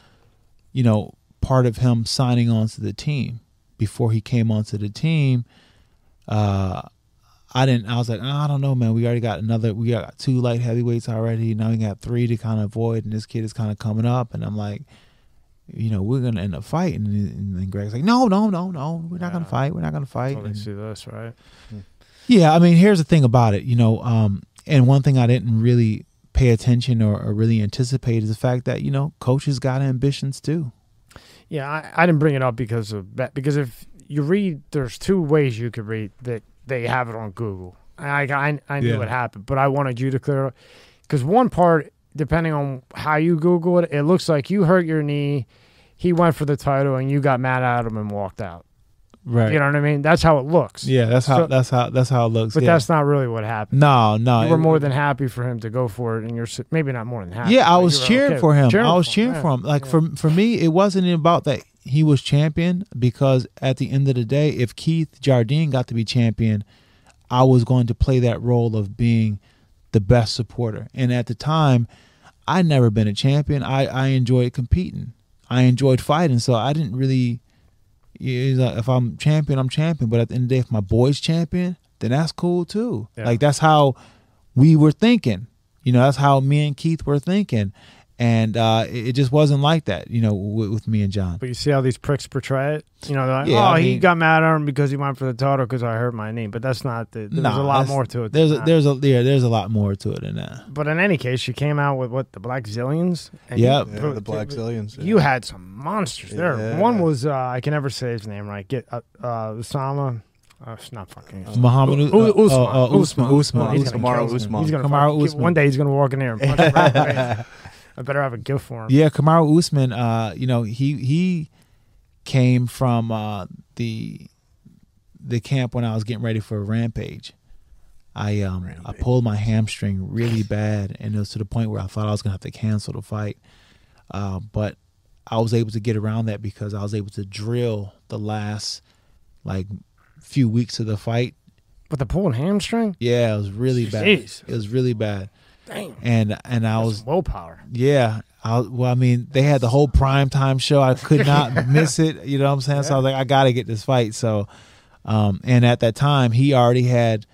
you know, part of him signing on to the team. Before he came onto the team, uh, I didn't. I was like, oh, I don't know, man. We already got another. We got two light heavyweights already. Now we got three to kind of avoid, and this kid is kind of coming up. And I'm like, you know, we're gonna end up fighting. And, and Greg's like, no, no, no, no. We're not gonna fight. We're not gonna fight. Totally And- see this, right? yeah, I mean, here's the thing about it, you know, um, and one thing I didn't really pay attention or, or really anticipate is the fact that you know coaches got ambitions too. Yeah, I, I didn't bring it up because of that. Because if you read, there's two ways you could read that they have it on Google. I I, I knew Yeah. what happened, but I wanted you to clear up because one part, depending on how you Google it, it looks like you hurt your knee. He went for the title, and you got mad at him and walked out. Right. You know what I mean? That's how it looks. yeah, that's how So- that's how that's how it looks. But yeah. that's not really what happened. no, no. you were it- more than happy for him to go for it, and you're maybe not more than happy. Yeah, I was cheering okay for him. I was cheering for him. Like Yeah. for for me, it wasn't about that he was champion because at the end of the day, if Keith Jardine got to be champion, I was going to play that role of being the best supporter. And at the time, I'd never been a champion. I I enjoyed competing. I enjoyed fighting, so I didn't really. it's like, If I'm champion, I'm champion. But at the end of the day, if my boy's champion, then that's cool too. Yeah. Like that's how we were thinking. You know, that's how me and Keith were thinking, and uh, it, it just wasn't like that. You know, with, with me and Jon. But you see how these pricks portray it? You know, they're like, Yeah, oh, I he got mad at him because he went for the title because I heard my name. But that's not the. There's Nah, a lot more to it. There's than a, that. there's a yeah, there's a lot more to it than that. But in any case, you came out with what the Blackzilians. and Yep. you- Yeah, the Blackzilians. You had some monsters there. Yeah. One was uh, I can never say his name right. Get uh, uh, Osama. Uh, it's not fucking. Muhammad U- uh, U- uh, uh, Usman, Usman, He's gonna Kamaru. Usman. He's gonna Kamaru Usman. One day he's gonna walk in there and punch him right in the face. I better have a gift for him. Yeah, Kamaru Usman. Uh, you know, he he came from uh, the the camp when I was getting ready for a rampage. I um I pulled my hamstring really bad, and it was to the point where I thought I was gonna have to cancel the fight. Uh, but I was able to get around that because I was able to drill the last like few weeks of the fight. But the pulled hamstring. Yeah, it was really bad. It was really bad, Damn. and and I That's was some willpower. yeah. I, well, I mean, they had the whole prime time show. I could not miss it. You know what I'm saying? So I was like, I got to get this fight. So, um, and at that time, he already had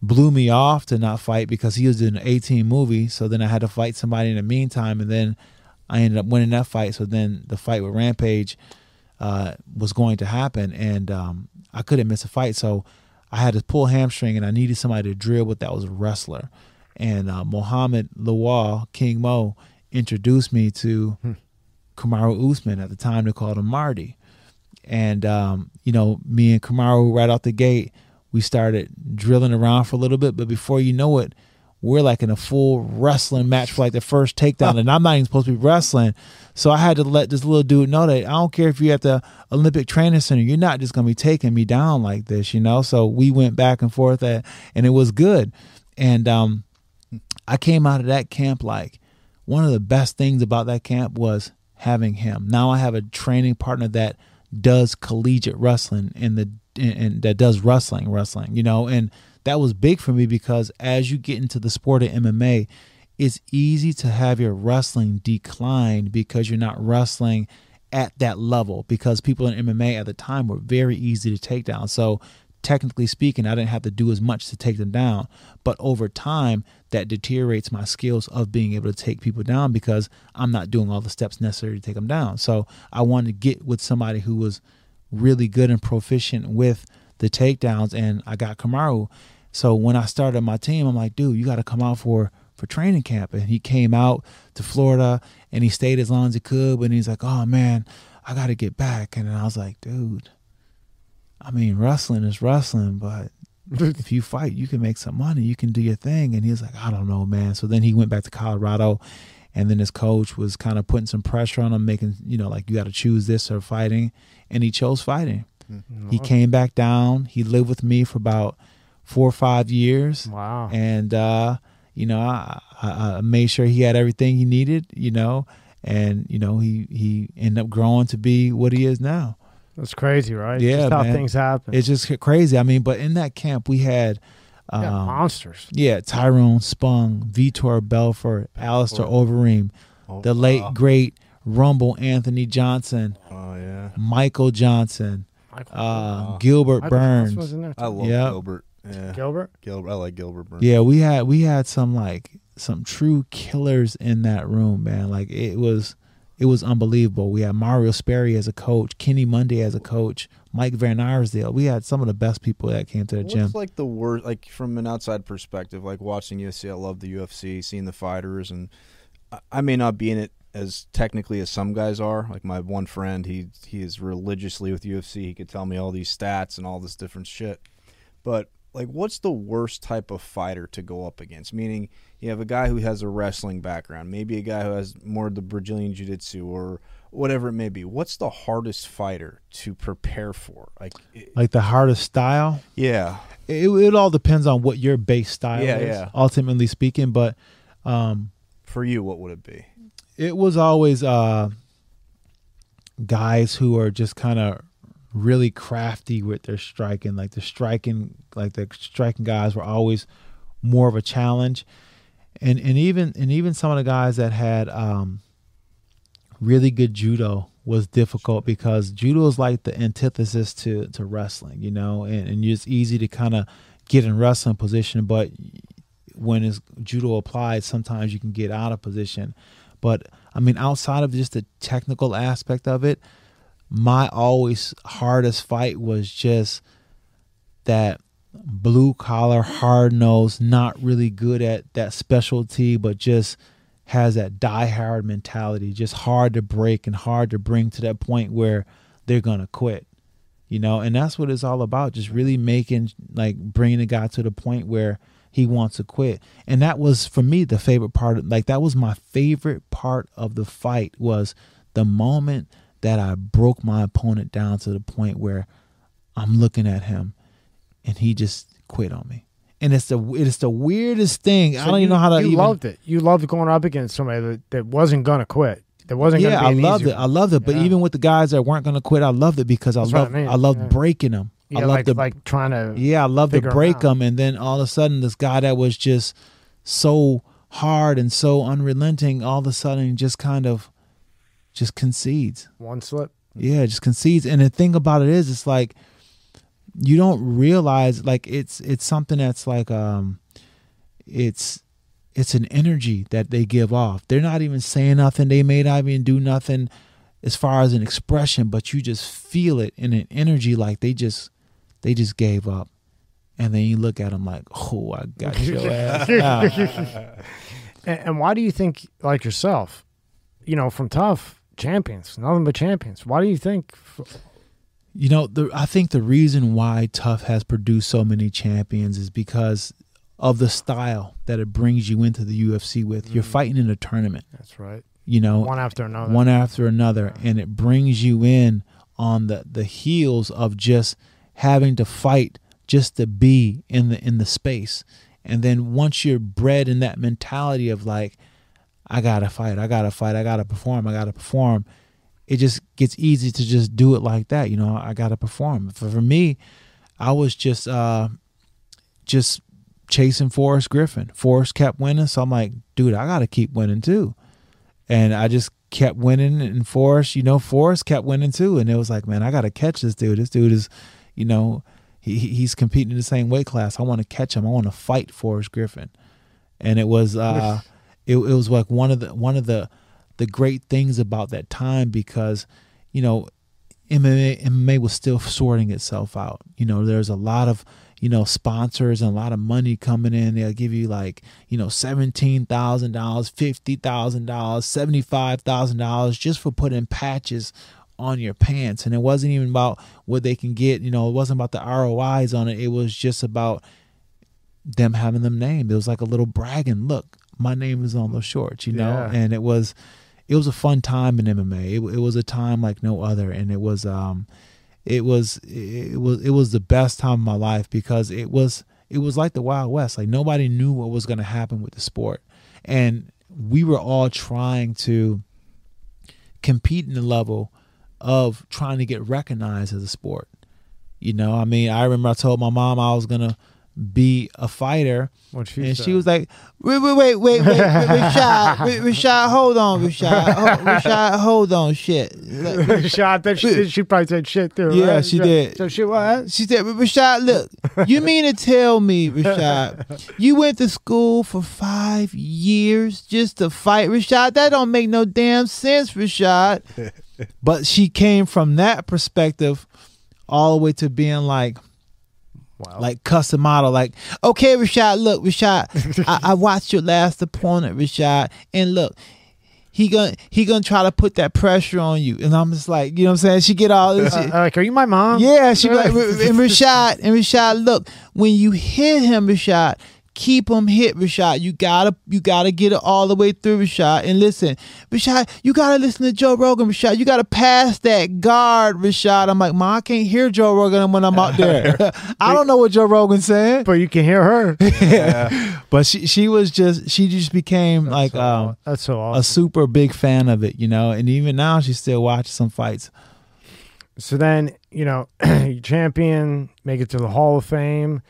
blew me off to not fight because he was doing an A-Team movie. So then I had to fight somebody in the meantime, and then I ended up winning that fight. So then the fight with Rampage uh, was going to happen, and um, I couldn't miss a fight. So I had to pull hamstring, and I needed somebody to drill with that was a wrestler. And uh, Mohammed Lawal, King Mo, introduced me to Kamaru Usman. At the time, they called him Marty. And um, you know, me and Kamaru right out the gate, we started drilling around for a little bit. But before you know it, we're like in a full wrestling match for like the first takedown, and I'm not even supposed to be wrestling. So I had to let this little dude know that I don't care if you're at the Olympic Training Center, you're not just gonna be taking me down like this, you know. So we went back and forth, at, and it was good. And um, I came out of that camp like one of the best things about that camp was having him. Now I have a training partner that does collegiate wrestling and the and, and that does wrestling, wrestling, you know, and that was big for me because as you get into the sport of MMA, it's easy to have your wrestling decline because you're not wrestling at that level because people in MMA at the time were very easy to take down. So technically speaking, I didn't have to do as much to take them down. But over time, that deteriorates my skills of being able to take people down because I'm not doing all the steps necessary to take them down. So I wanted to get with somebody who was really good and proficient with the takedowns, and I got Kamaru. So when I started my team, I'm like, dude, you got to come out for for training camp. And he came out to Florida and he stayed as long as he could. But he's like, oh man, I got to get back. And I was like, dude, I mean, wrestling is wrestling, but if you fight, you can make some money. You can do your thing. And he's like, I don't know, man. So then he went back to Colorado. And then his coach was kind of putting some pressure on him, making, you know, like you got to choose this or fighting. And he chose fighting. He came back down. He lived with me for about four or five years Wow. and uh, you know, I, I, I made sure he had everything he needed. You know, and you know, he he ended up growing to be what he is now. That's crazy, right? Yeah, Just how man. things happen. It's just crazy. I mean, but in that camp we had. You got Um, monsters. yeah, Tyrone Spong, Vitor Belfort, Alistair Overeem, Oh, the late wow. great Rumble Anthony Johnson, Oh yeah, Michael Johnson, Michael- uh, Wow. Gilbert Michael Burns. was in there too. I love Yep. Gilbert. Yeah, Gilbert. Gilbert. I like Gilbert Burns. Yeah, we had we had some like some true killers in that room, man. Like it was it was unbelievable. We had Mario Sperry as a coach, Kenny Monday as a coach, Mike Van. We had some of the best people that came to the What's gym. like the worst, like from an outside perspective, like watching UFC. I love the UFC, seeing the fighters, and I may not be in it as technically as some guys are. Like my one friend, he he is religiously with UFC. He could tell me all these stats and all this different shit. But like, what's the worst type of fighter to go up against? Meaning, you have a guy who has a wrestling background, maybe a guy who has more of the Brazilian jiu-jitsu or whatever it may be. What's the hardest fighter to prepare for? Like, it- like the hardest style. yeah, It, it all depends on what your base style Yeah, is, yeah. ultimately speaking. But um, for you, what would it be? it was always uh, guys who are just kind of really crafty with their striking. Like the striking, like the striking guys were always more of a challenge, and and even and even some of the guys that had um, really good judo was difficult because judo is like the antithesis to to wrestling, you know, and, and it's easy to kind of get in wrestling position, but when it's judo applied, sometimes you can get out of position. But I mean, outside of just the technical aspect of it, my always hardest fight was just that blue collar, hard nosed, not really good at that specialty, but just has that die hard mentality, just hard to break and hard to bring to that point where they're gonna quit. You know, and that's what it's all about, just really making like bringing the guy to the point where he wants to quit. And that was for me the favorite part of, like that was my favorite part of the fight was the moment that I broke my opponent down to the point where I'm looking at him and he just quit on me. And it's the it's the weirdest thing. I don't you, even know how to You even loved it. You loved going up against somebody that, that wasn't gonna quit. That wasn't yeah, gonna I loved it. I loved it. But Yeah. even with the guys that weren't going to quit, I loved it because I That's I loved mean, I loved yeah. breaking them. Yeah, I loved like the like trying to yeah, I loved to break them, and then all of a sudden, this guy that was just so hard and so unrelenting, all of a sudden, just kind of just concedes. one slip. Yeah, just concedes. And the thing about it is, it's like you don't realize like it's it's something that's like um, it's it's an energy that they give off. They're not even saying nothing. They may not even do nothing as far as an expression, but you just feel it in an energy like they just they just gave up. And then you look at them like, oh, I got your ass. And, and why do you think like yourself, you know, from TUF champions, nothing but champions? Why do you think? You know, the, I think the reason why TUF has produced so many champions is because of the style that it brings you into the UFC with. You're mm. fighting in a tournament, That's right. you know, One after another. one after another, and it brings you in on the the heels of just having to fight just to be in the in the space. And then once you're bred in that mentality of like, I gotta fight, I gotta fight, I gotta perform, I gotta perform, it just gets easy to just do it like that. You know, I gotta perform. For for me, I was just uh just chasing Forrest Griffin. Forrest kept winning, so I'm like, dude, I gotta keep winning too. And I just kept winning and Forrest, you know, Forrest kept winning too. And it was like, man, I gotta catch this dude. This dude is, you know, he he- he's competing in the same weight class. I want to catch him. I want to fight Forrest Griffin. And it was uh it, it was like one of the one of the the great things about that time because, you know, MMA MMA was still sorting itself out. You know, there's a lot of you know sponsors and a lot of money coming in. They'll give you like you know seventeen thousand dollars, fifty thousand dollars, seventy five thousand dollars just for putting patches on your pants. And it wasn't even about what they can get. You know, it wasn't about the ROIs on it. It was just about them having them named. It was like a little bragging. Look, my name is on those shorts. You know, Yeah. and it was it was a fun time in MMA. It, it was a time like no other, and it was um, it was it was it was the best time of my life because it was it was like the Wild West. Like nobody knew what was going to happen with the sport, and we were all trying to compete in the level of trying to get recognized as a sport. You know, I mean, I remember I told my mom I was gonna be a fighter. And said. she was like, wait, wait, wait, wait, wait, Rashad, Ra- Rashad, hold on, Rashad, Rashad, hold on, shit. Like, shot that she, she probably said shit too. Yeah, right? she did. So she what? She said, Rashad, look, you mean to tell me, Rashad, you went to school for five years just to fight, Rashad? That don't make no damn sense, Rashad. but she came from that perspective all the way to being like, Wow. like custom model, like, okay, Rashad, look, Rashad, I, I watched your last opponent, Rashad, and look, he gonna he gonna try to put that pressure on you, and I'm just like, you know what I'm saying? She get all this. Uh, like, are you my mom? Yeah, she like, "R- and Rashad, and Rashad, look, when you hit him, Rashad, keep him hit, Rashad. You gotta, you gotta get it all the way through, Rashad. And listen, Rashad, you gotta listen to Joe Rogan, Rashad. You gotta pass that guard, Rashad. I'm like, Ma, I can't hear Joe Rogan when I'm out there. I don't know what Joe Rogan's saying, But you can hear her. yeah. but she, she was just, she just became like, so, um, that's so a super big fan of it, you know. And even now, she still watches some fights. So then, you know, you champion, make it to the Hall of Fame.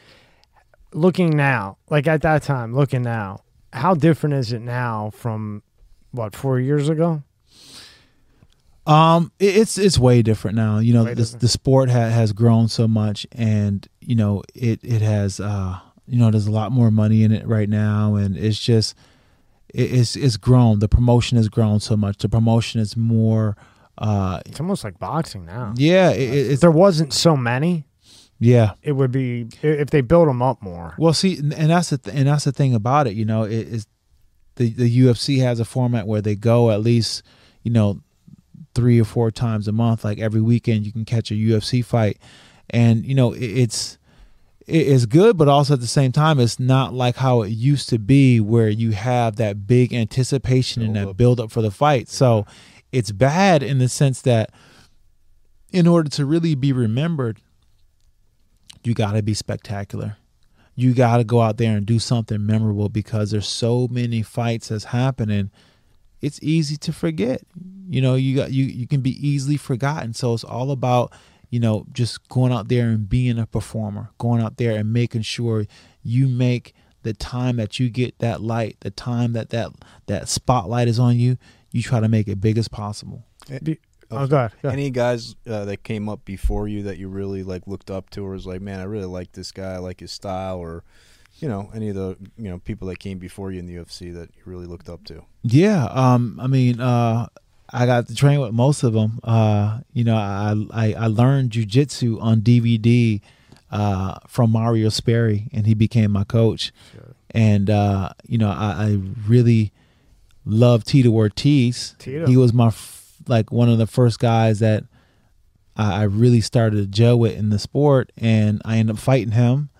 Looking now, like at that time, looking now, how different is it now from what four years ago? Um, it's it's way different now. You know, Way the different. the sport ha- has grown so much, and you know, it it has uh, you know, there's a lot more money in it right now, and it's just it, it's it's grown. The promotion has grown so much. The promotion is more. Uh, It's almost like boxing now. yeah, it, it- If it's there wasn't so many, yeah. it would be if they build them up more. Well, see, and and that's the th- and that's the thing about it. You know, it is the the UFC has a format where they go at least you know three or four times a month. Like every weekend, you can catch a UFC fight, and you know it, it's it's good, but also at the same time, it's not like how it used to be, where you have that big anticipation and that Build-up. build up for the fight. So it's bad in the sense that in order to really be remembered, you got to be spectacular. You got to go out there and do something memorable because there's so many fights that's happening. It's easy to forget. You know, you got you you can be easily forgotten. So it's all about, you know, just going out there and being a performer, going out there and making sure you make the time that you get that light, the time that that that spotlight is on you, you try to make it big as possible. Oh, God. Any guys uh, that came up before you that you really like looked up to, or was like, man, I really like this guy, I like his style, or you know, any of the you know people that came before you in the UFC that you really looked up to. Yeah, um, I mean, uh, I got to train with most of them. Uh, you know, I I, I learned jujitsu on DVD uh, from Mario Sperry, and he became my coach. And uh, you know, I, I really love Tito Ortiz. Tito. He was my f- like one of the first guys that I, I really started to gel with in the sport, and I ended up fighting him.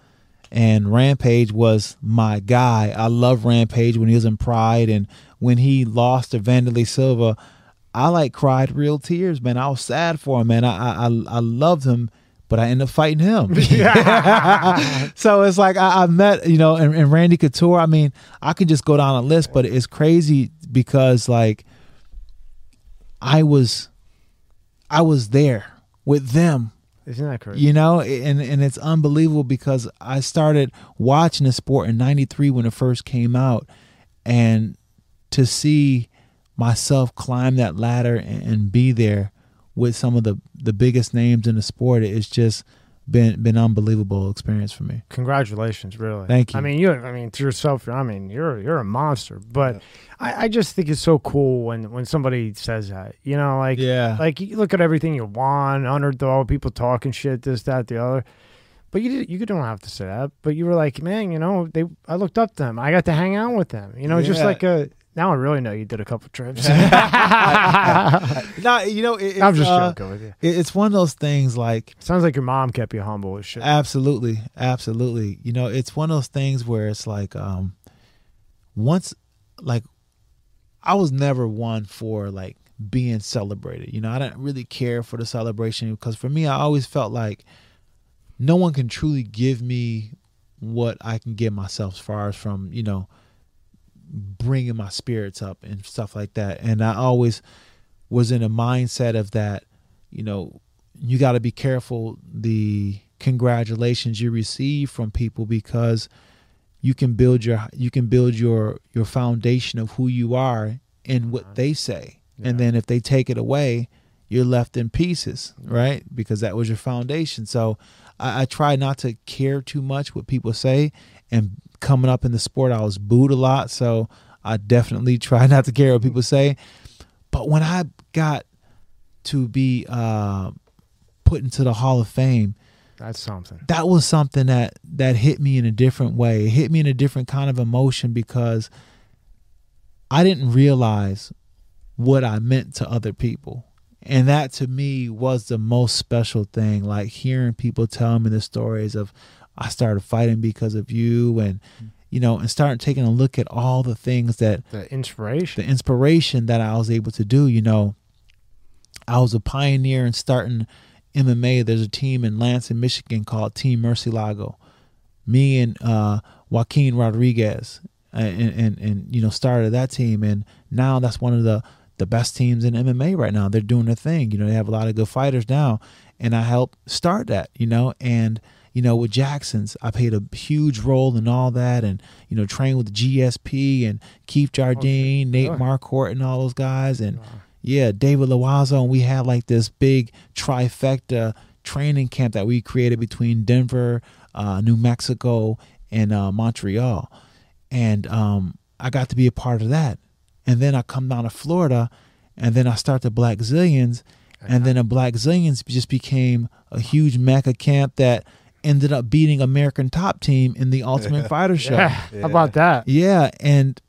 And Rampage was my guy. I love Rampage when he was in Pride, and when he lost to Wanderlei Silva, I like cried real tears, man. I was sad for him, man. I I I loved him, but I ended up fighting him. so it's like I, I met, you know, and, and Randy Couture. I mean, I could just go down a list, but it's crazy because like I was, I was there with them Isn't that crazy? you know and and it's unbelievable because i started watching the sport in 93 when it first came out and to see myself climb that ladder and, and be there with some of the the biggest names in the sport it's just been been unbelievable experience for me Congratulations, really. Thank you. I mean, you. I mean, to yourself. I mean, you're you're a monster. But I, I just think it's so cool when when somebody says that. You know, like Yeah. like you look at everything you won, underdog, people talking shit, this, that, the other. But you did, you don't have to say that. But you were like, man, you know, they. I looked up to them. I got to hang out with them. You know, just like a. Now I really know you did a couple trips. no you know it, I'm just uh, joking with you. it- it's one of those things like Sounds like your mom kept you humble as shit. Absolutely, absolutely. You know, it's one of those things where it's like, um, once, like, I was never one for like being celebrated. You know, I didn't really care for the celebration because for me, I always felt like no one can truly give me what I can give myself as far as from you know bringing my spirits up and stuff like that. And I always was in a mindset of that, you know, you got to be careful the congratulations you receive from people because you can build your you can build your your foundation of who you are in what uh-huh. they say. And then if they take it away you're left in pieces right? Because that was your foundation. So I, I try not to care too much what people say and coming up in the sport i was booed a lot so i definitely try not to care what people say but when i got to be uh, put into the hall of fame That's something. that was something that that hit me in a different way. It hit me in a different kind of emotion because I didn't realize what I meant to other people. And that to me was the most special thing. Like hearing people tell me the stories of I started fighting because of you and you know, and starting taking a look at all the things that The inspiration. the inspiration that I was able to do. You know, I was a pioneer in starting MMA. There's a team in Lansing, Michigan called Team Mercy Lago. Me and uh, Joaquin Rodriguez, uh, and, and and you know started that team, and now that's one of the the best teams in MMA right now. They're doing their thing. You know, they have a lot of good fighters now, and I helped start that. You know, and you know with Jackson's, I played a huge role in all that, and you know trained with GSP and Keith Jardine, Nate Sure. Marquardt, and all those guys, and yeah, David Loiseau, and we had like this big trifecta training camp that we created between Denver, uh, New Mexico, and uh, Montreal, and um, I got to be a part of that. And then I come down to Florida, and then I start the Blackzilians, and then a Blackzilians just became a huge mecca camp that ended up beating American Top Team in the Ultimate Fighter show. Yeah. How about that? Yeah, and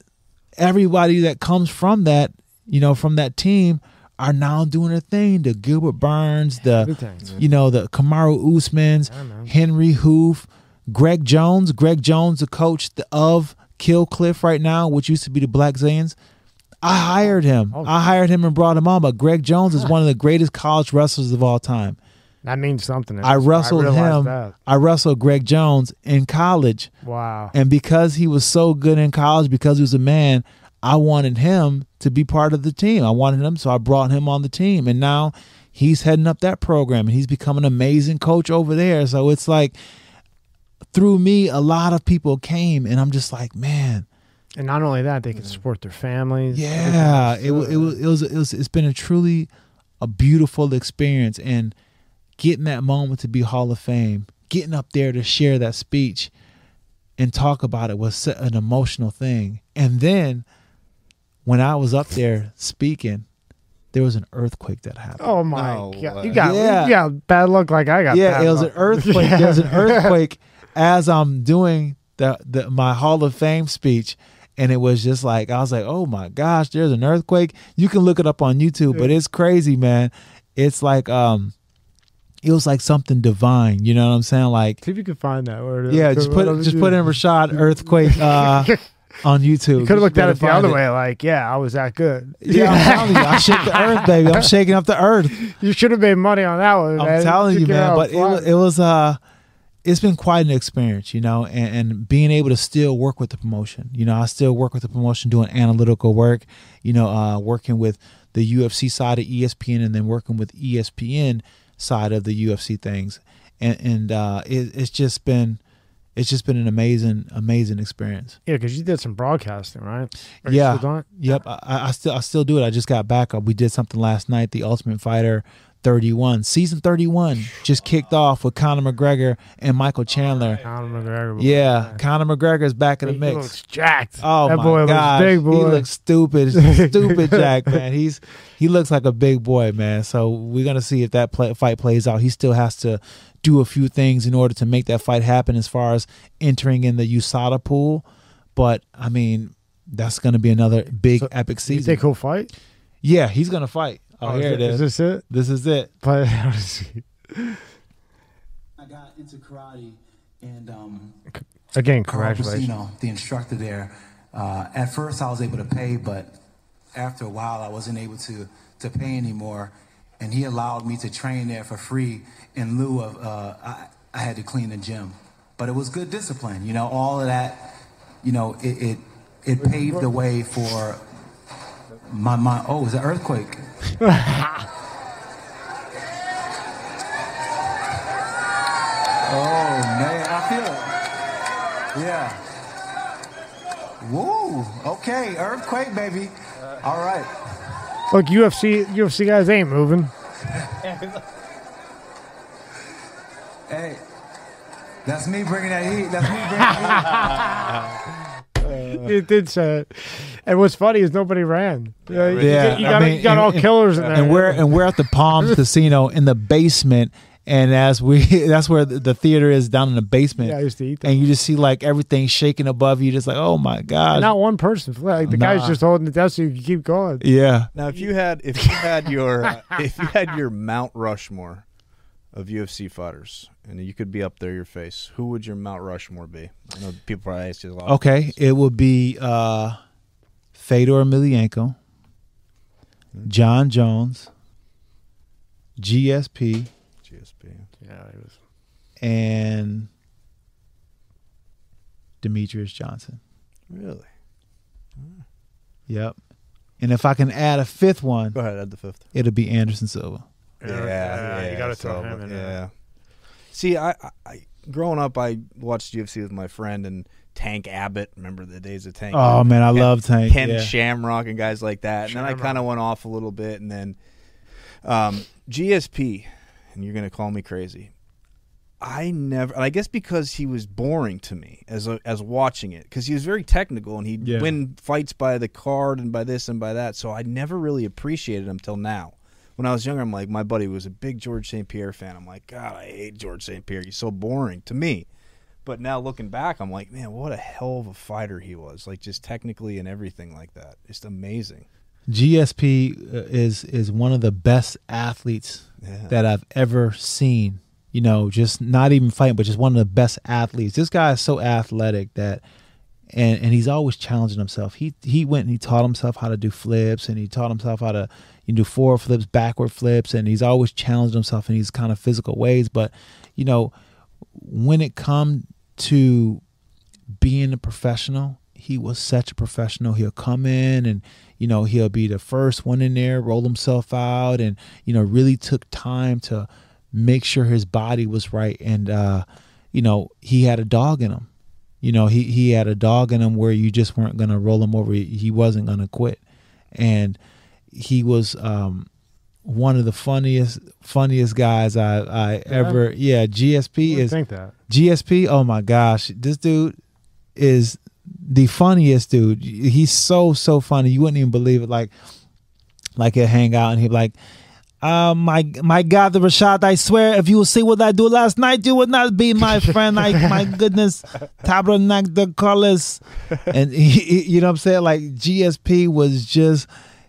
everybody that comes from that, you know, from that team are now doing a thing. The Gilbert Burns, the Everything. you know, the Kamaru Usmans, Yeah. Henri Hooft, Greg Jones. Greg Jones, the coach of Kill Cliff right now, which used to be the Blackzilians. I hired him. Oh. I hired him and brought him on. But Greg Jones is one of the greatest college wrestlers of all time. That means something. I wrestled realized him. That. I wrestled Greg Jones in college. Wow. And because he was so good in college, because he was a man, I wanted him to be part of the team. I wanted him, so I brought him on the team. And now he's heading up that program and he's become an amazing coach over there. So it's like through me, a lot of people came, and I'm just like, man, And not only that, they can support their families. yeah, it, wa- it, was, it was it was it's been a truly a beautiful experience and getting that moment to be Hall of Fame, getting up there to share that speech and talk about it was su- an emotional thing. And then when I was up there speaking, there was an earthquake that happened. Oh my No god! You got Yeah. you got bad luck like I got. yeah, bad it was luck. an earthquake. Yeah. There was an earthquake as I'm doing the, the my Hall of Fame speech, and it was just like I was like, oh my gosh, there's an earthquake. You can look it up on YouTube, but it's crazy, man. It's like um, it was like something divine. You know what I'm saying? Like See if you can find that. Word. yeah, just put it, just put in Rashad earthquake uh, on YouTube. You could have looked at it the other way. Like, yeah, I was that good. Yeah, I'm telling you, I shake the earth, baby. I'm shaking up the earth. You should have made money on that one. I'm man. telling you, Took man. But it, it was uh, it's been quite an experience, you know, and, and being able to still work with the promotion. You know, I still work with the promotion, doing analytical work. You know, uh, working with the UFC side of ESPN, and then working with ESPN side of the UFC things, and and uh, it, it's just been. It's just been an amazing, amazing experience. yeah, because you did some broadcasting, right? Are you Yeah. still doing it? Yep, I, I still I still do it. I just got back. Uh, We did something last night. The Ultimate Fighter 31, season 31, just kicked off with Conor McGregor and Michael Chandler. Conor McGregor. Yeah, Conor McGregor's back in the He mix. looks jacked. Oh that my boy gosh, looks big, boy. he looks stupid, stupid Jack man. He's he looks like a big boy, man. So we're gonna see if that play, fight plays out. He still has to do a few things in order to make that fight happen, as far as entering in the USADA pool. But I mean, that's gonna be another big So, epic you season. think he'll fight? yeah, he's gonna fight. Oh, here it is. Is this it? This is it. Play. I got into karate and um, Again, Carl You know, the instructor there. Uh, at first, I was able to pay, but after a while, I wasn't able to to pay anymore. And he allowed me to train there for free in lieu of uh, I, I had to clean the gym. But it was good discipline, you know. All of that, you know, it it, it paved the way for my my. Oh, it was an earthquake. Oh man, I feel it. Yeah. Woo. Okay, earthquake, baby. All right. Look, UFC UFC guys ain't moving. Hey, that's me bringing that heat. That's me bringing that It did say it. And what's funny is nobody ran. Yeah, you, Yeah, you I got, mean, you got and- all and- killers in there. and we're and we're at the Palms Casino in the basement, and as we that's where the, the theater is down in the basement. yeah, I used to eat that. and you just see like everything shaking above you, just like oh my god, Not one person. Like the guy's just holding the desk so you can keep going. yeah. Now, if you had if you had your uh, if you had your Mount Rushmore of UFC fighters, and you could be up there, your face, who would your Mount Rushmore be? I know people probably ask you a lot. Okay, questions. it would be uh, Fedor Emelianenko, Jon Jones, GSP, GSP. Yeah, he was. and Demetrious Johnson. Really? Yep. And if I can add a fifth one, Go ahead, add the fifth. it'll be Anderson Silva. Yeah, yeah you got to throw so, him in Yeah. there. See, I, I, I growing up, I watched UFC with my friend and Tank Abbott. Remember the days of Tank? Oh man, I Ken- love Tank. Ken yeah. Shamrock and guys like that. And then I kind of went off a little bit, and then um, GSP. And you're gonna call me crazy. I never, and I guess because he was boring to me as a, as watching it, because he was very technical and he'd Yeah. win fights by the card and by this and by that. So I never really appreciated him till now. When I was younger, I'm like, my buddy was a big George St. Pierre fan. I'm like, God, I hate George St. Pierre. He's so boring to me. But now looking back, I'm like, man, what a hell of a fighter he was. Like just technically and everything like that. Just amazing. GSP uh, is is one of the best athletes Yeah. that I've ever seen. You know, just not even fighting, but just one of the best athletes. This guy is so athletic that, and and he's always challenging himself. He he went and he taught himself how to do flips, and he taught himself how to you know, do forward flips, backward flips, and he's always challenged himself in these kind of physical ways. But you know, when it come to being a professional, he was such a professional. He'll come in and you know he'll be the first one in there, roll himself out, and you know really took time to make sure his body was right. And uh, you know he had a dog in him. You know he he had a dog in him where you just weren't gonna roll him over. He, wasn't gonna quit, and he was um, one of the funniest funniest guys I I ever. Yeah, GSP I is think that. GSP, oh my gosh, this dude is the funniest dude. He's so so funny. You wouldn't even believe it. Like, like he'll hang out and he'd be like, uh, my my God, the Rashad, I swear, if you will see what I do last night, you would not be my friend. Like, my goodness, tabernacle the colors, and he, he- you know what I'm saying? Like GSP was just,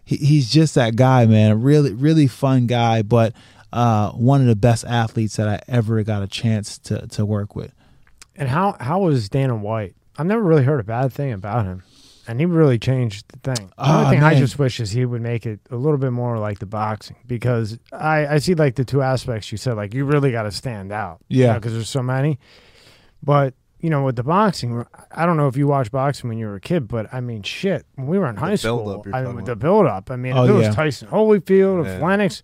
he, he's just that guy, man. Really, really fun guy, but uh, one of the best athletes that I ever got a chance to to work with. And how how was Dana White? I've never really heard a bad thing about him, and he really changed the thing. The only thing I just wish is he would make it a little bit more like the boxing because I I see like the two aspects you said. Like you really got to stand out, Yeah. because there's so many. But you know, with the boxing, I don't know if you watched boxing when you were a kid, but I mean, shit, when we were in high school, build-up I talking mean, the build up. I mean, Oh, if it was yeah. Tyson Holyfield, Yeah. if Lennox,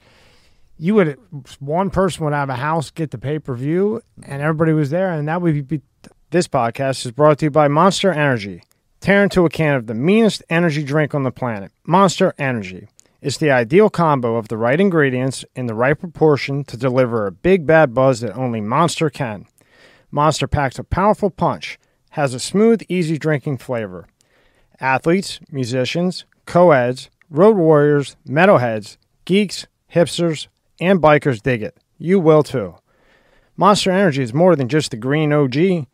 you would one person would have a house get the pay per view, and everybody was there, and that would be. This podcast is brought to you by Monster Energy. Tear into a can of the meanest energy drink on the planet, Monster Energy. It's the ideal combo of the right ingredients in the right proportion to deliver a big bad buzz that only Monster can. Monster packs a powerful punch, has a smooth, easy drinking flavor. Athletes, musicians, co-eds, road warriors, metalheads, geeks, hipsters, and bikers dig it. You will too. Monster Energy is more than just the green OG.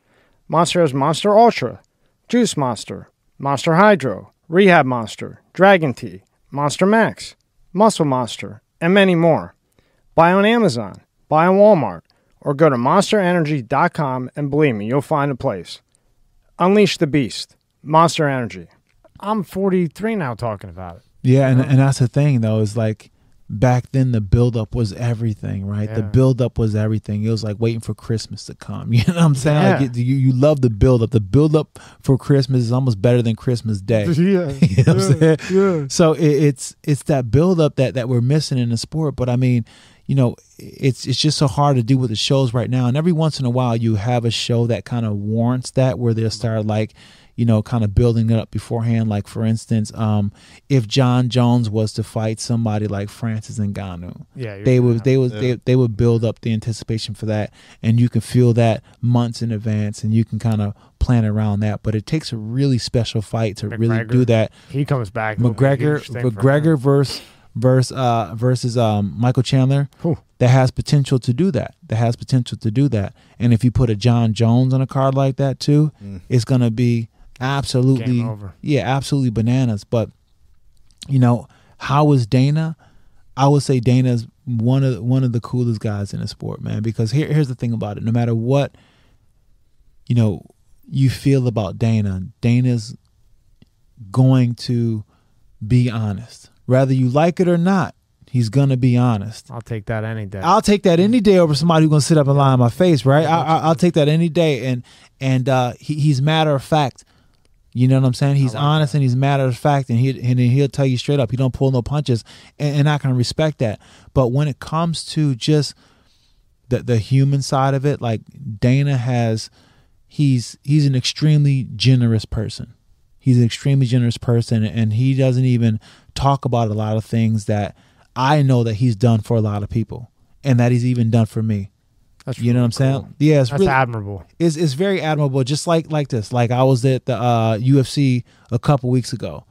Monster has Monster Ultra, Juice Monster, Monster Hydro, Rehab Monster, Dragon Tea, Monster Max, Muscle Monster, and many more. Buy on Amazon, buy on Walmart, or go to monsterenergy.com and believe me, you'll find a place. Unleash the beast. Monster Energy. I'm 43 now talking about it. Yeah, and and that's the thing though is like back then the buildup was everything, right? The Yeah. buildup was everything. It was like waiting for Christmas to come. You know what I'm saying? Like Yeah. it, you, you love the buildup. The buildup for Christmas is almost better than Christmas Day. yeah, You know what I'm saying? yeah. So it, it's it's that buildup that that we're missing in the sport. But I mean, you know, it's it's just so hard to do with the shows right now. And every once in a while, you have a show that kind of warrants that, where they'll start like, you know, kind of building it up beforehand. Like for instance, um, if Jon Jones was to fight somebody like Francis Ngannou, Yeah, you're they gonna would they would they, they would build up the anticipation for that and you can feel that months in advance and you can kind of plan around that but it takes a really special fight to really do that He comes back. it'll be a McGregor huge thing for him. McGregor versus versus uh versus um Michael Chandler Whew. that has potential to do that that has potential to do that and if you put a Jon Jones on a card like that too Mm. it's going to be absolutely Game over. yeah absolutely bananas but you know how is Dana I would say Dana's one of one of the coolest guys in the sport, man. Because here, here's the thing about it: no matter what, you know, you feel about Dana, Dana's going to be honest, whether you like it or not. He's gonna be honest. I'll take that any day. I'll take that any day over somebody who's gonna sit up and lie in my face, right? I, I, I'll take that any day, and and uh, he, he's matter of fact. You know what I'm saying? He's like honest and he's matter of fact, and he and he'll tell you straight up. He don't pull no punches, and, and I can respect that. But when it comes to just the the human side of it, like Dana has, he's he's an extremely generous person. He's an extremely generous person, and he doesn't even talk about a lot of things that I know that he's done for a lot of people, and that he's even done for me. That's You know what I'm saying? cool. Yeah, it's That's really, admirable. it's, it's very admirable. Just like like this, like I was at the uh, UFC a couple weeks ago,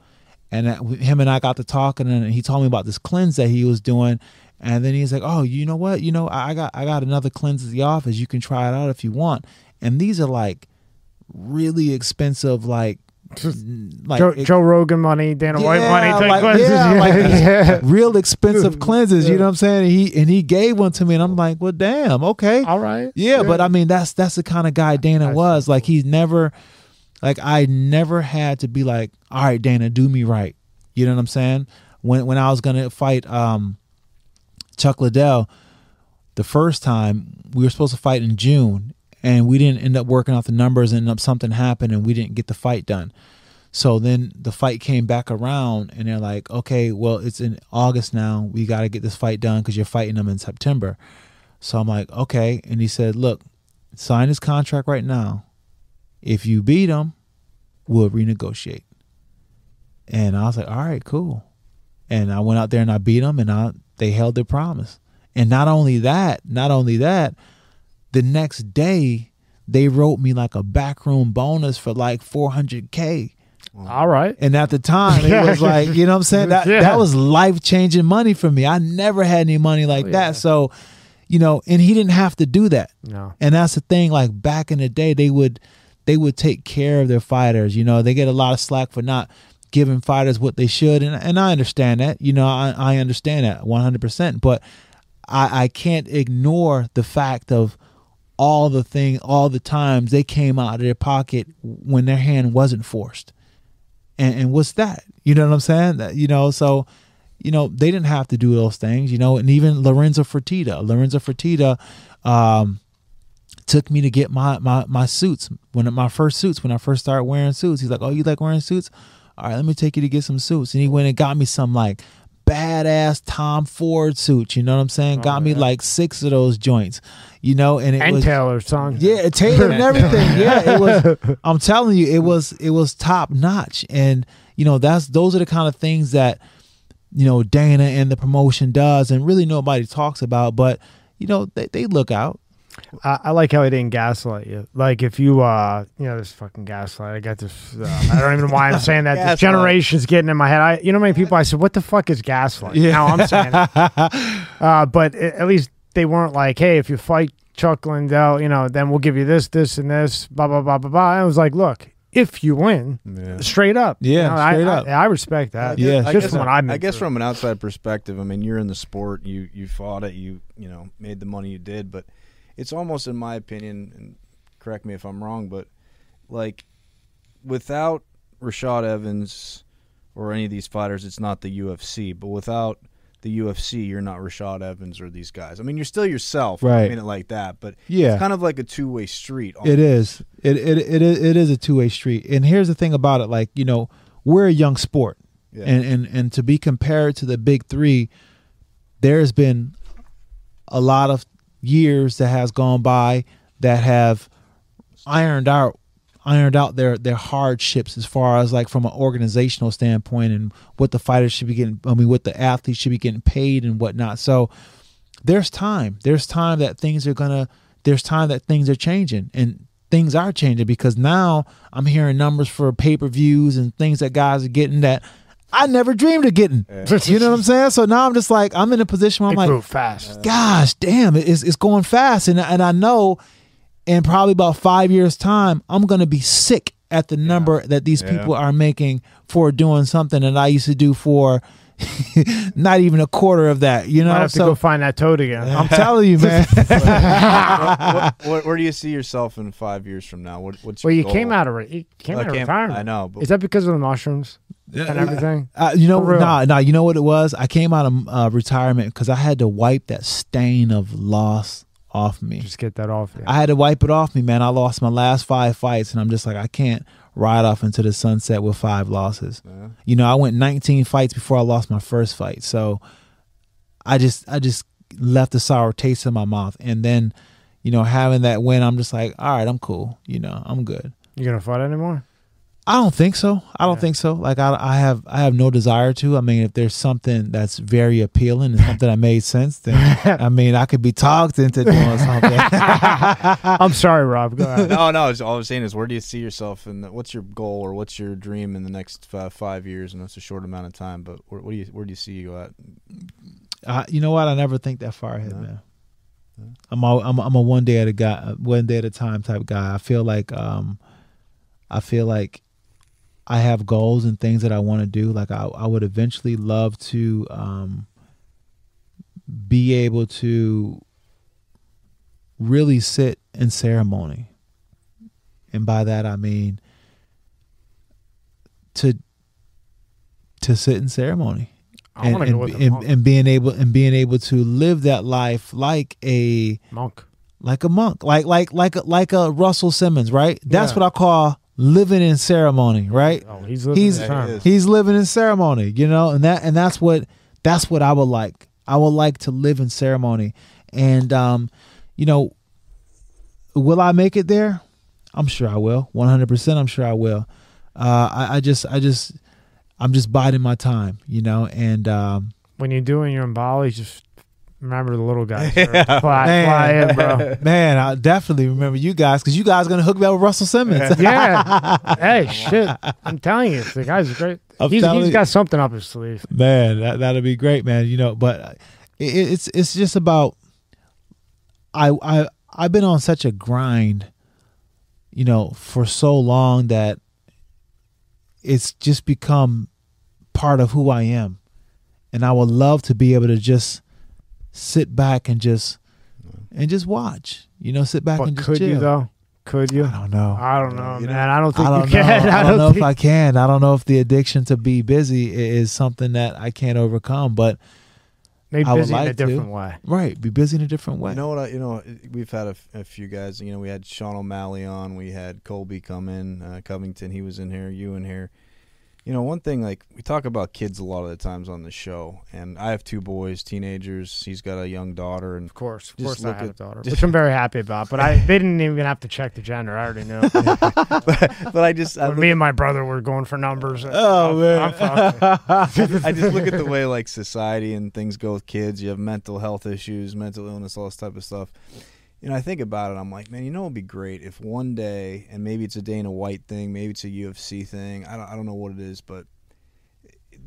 and that, him and I got to talking, and he told me about this cleanse that he was doing, and then he's like, "Oh, you know what? You know, I I got I got another cleanse at the office. You can try it out if you want." And these are like really expensive, like like Joe, it- Joe Rogan money, Dana White money. like, cleanses. yeah, like yeah. real expensive cleanses. You know what I'm saying? And he and he gave one to me, and I'm like, well, damn, okay. All right. Yeah, but I mean that's that's the kind of guy Dana was. Like he's never like I never had to be like, all right, Dana, do me right. You know what I'm saying? When when I was gonna fight um Chuck Liddell, the first time we were supposed to fight in June and we didn't end up working out the numbers and up something happened and we didn't get the fight done. So then the fight came back around and they're like, okay, well, it's in August now. We got to get this fight done because you're fighting them in September. So I'm like, okay. And he said, look, sign his contract right now. If you beat them we'll renegotiate. And I was like, all right, cool. And I went out there and I beat them and I, they held their promise. And not only that, not only that, the next day they wrote me like a backroom bonus for like 400K. All right. And at the time, it was like, you know what I'm saying? That, Yeah. that was life changing money for me. I never had any money like Oh, that. yeah. So, you know, and he didn't have to do that. No. And that's the thing. Like back in the day, they would they would take care of their fighters. You know, they get a lot of slack for not giving fighters what they should, and and I understand that. You know, I I understand that one hundred percent. But I I can't ignore the fact of all the thing, all the times they came out of their pocket when their hand wasn't forced. And and what's that? You know what I'm saying? That you know, so you know they didn't have to do those things. You know, and even Lorenzo Fertitta, Lorenzo Fertitta. Um, took me to get my my my suits when my first suits when I first started wearing suits. He's like, "Oh, you like wearing suits? All right, let me take you to get some suits." And he went and got me some like badass Tom Ford suits. You know what I'm saying? Oh, got me like six of those joints. You know, and it And was Taylor son. yeah, Taylor and everything. Yeah, it was. I'm telling you, it was it was top notch, and you know that's those are the kind of things that you know Dana and the promotion does, and really nobody talks about. But you know they they look out. I, I like how he didn't gaslight you. Like if you, uh, you know, this fucking gaslight. I got this. Uh, I don't even know why I'm saying that. This generation's getting in my head. I, you know, how many people I said, "What the fuck is gaslight?" Yeah. Now I'm saying, uh, but a- at least they weren't like, "Hey, if you fight Chuck Liddell, you know, then we'll give you this, this, and this." Blah blah blah blah blah. I was like, "Look, if you win, Yeah. straight up, Yeah, You know, I- straight I, up. I, respect that. Yeah. I just guess, what I've I guess from an outside perspective, I mean, you're in the sport, you you fought it, you you know made the money you did, but it's almost, in my opinion, and correct me if I'm wrong, but like without Rashad Evans or any of these fighters, it's not the UFC, but without the UFC, you're not Rashad Evans or these guys. I mean, you're still yourself. I Right. mean it like that, but Yeah. it's kind of like a two way street. It is. It it it is, it is a two way street. And here's the thing about it: like you know, we're a young sport, Yeah. and and and to be compared to the big three, there's been a lot of years that has gone by that have ironed out ironed out their their hardships as far as like from an organizational standpoint and what the fighters should be getting i mean what the athletes should be getting paid and whatnot. So there's time. There's time that things are gonna there's time that things are changing and things are changing because now i'm hearing numbers for pay-per-views and things that guys are getting that i never dreamed of getting. You know what i'm saying? So now i'm just like i'm in a position where i'm It like grew fast. gosh damn it's, it's going fast. And, and i know in probably about five years time i'm going to be sick at the number that these Yeah. people are making for doing something that i used to do for not even a quarter of that you know, I have to go find that toad again. i'm telling you man what, what, where do you see yourself in five years from now? What, what's well, your you goal? came out of re- you came I out of retirement. I know, but Is that because of the mushrooms and everything? Uh, you know, For nah, nah. You know what it was? I came out of uh, retirement because I had to wipe that stain of loss off me. Just get that off. you. I had to wipe it off me, man. I lost my last five fights, and I'm just like, I can't ride off into the sunset with five losses. Yeah. You know, I went 19 fights before I lost my first fight, so I just, I just left a sour taste in my mouth, and then, you know, having that win, I'm just like, all right, I'm cool. You know, I'm good. You gonna fight anymore? I don't think so. I don't Yeah. think so. Like I, I have, I have no desire to. I mean, if there's something that's very appealing and something that made sense, then I mean, I could be talked into doing something. I'm sorry, Rob. Go ahead. no, no. All I'm saying is, where do you see yourself, and what's your goal or what's your dream in the next uh, five years? And that's a short amount of time, but where, what do you where do you see you at? I, you know what? I never think that far ahead, No. man. I'm a, I'm a, I'm a one day at a guy, one day at a time type guy. I feel like, um, I feel like I have goals and things that I want to do. Like I, I would eventually love to, um, be able to really sit in ceremony. And by that I mean to to sit in ceremony I and, want to go and, and, and being able and being able to live that life like a monk. like a monk like like like a, like a Russell Simmons right that's Yeah. what I call living in ceremony right? Oh, he's living he's his Yeah, he time. is. he's living in ceremony you know? And that and that's what that's what I would like. I would like to live in ceremony. And um you know will I make it there? I'm sure I will. 100% I'm sure I will. Uh I, I just I just I'm just biding my time you know? And um When you're doing you're in Bali, just remember the little guys. Fly, fly in, bro. Man, I definitely remember you guys because you guys are gonna hook me up with Russell Simmons. Yeah. hey, shit. I'm telling you, the guy's great. I'm He's, telling he's you. got something up his sleeve. man, that that'd be great, man. You know, but it, it's it's just about I I I've been on such a grind, you know, for so long that it's just become part of who I am, and I would love to be able to just sit back and just and just watch. You know, sit back But and just could chill. you, though? Could you? I don't know. I don't know, You man. know? I don't think I don't you know. can. I don't know think if I can. I don't know if the addiction to be busy is something that I can't overcome. But maybe I would busy in a like to. different way. right, be busy in a different way. You know what? I, you know, we've had a few guys. You know, we had Sean O'Malley on. We had Colby come in. Uh, Covington, he was in here. You in here. You know, one thing like we talk about kids a lot of the times on the show, and I have two boys, teenagers. He's got a young daughter, and Of course, of course, I had a daughter, which I'm very happy about. But I, they didn't even have to check the gender. I already knew. but I just I look, me and my brother were going for numbers. Uh, oh, I'm- man. I'm. I just look at the way like society and things go with kids. You have mental health issues, mental illness, all this type of stuff. You know, I think about it. I'm like, man, you know, it'd be great if one day, and maybe it's a Dana White thing, maybe it's a UFC thing. I don't, I don't know what it is, but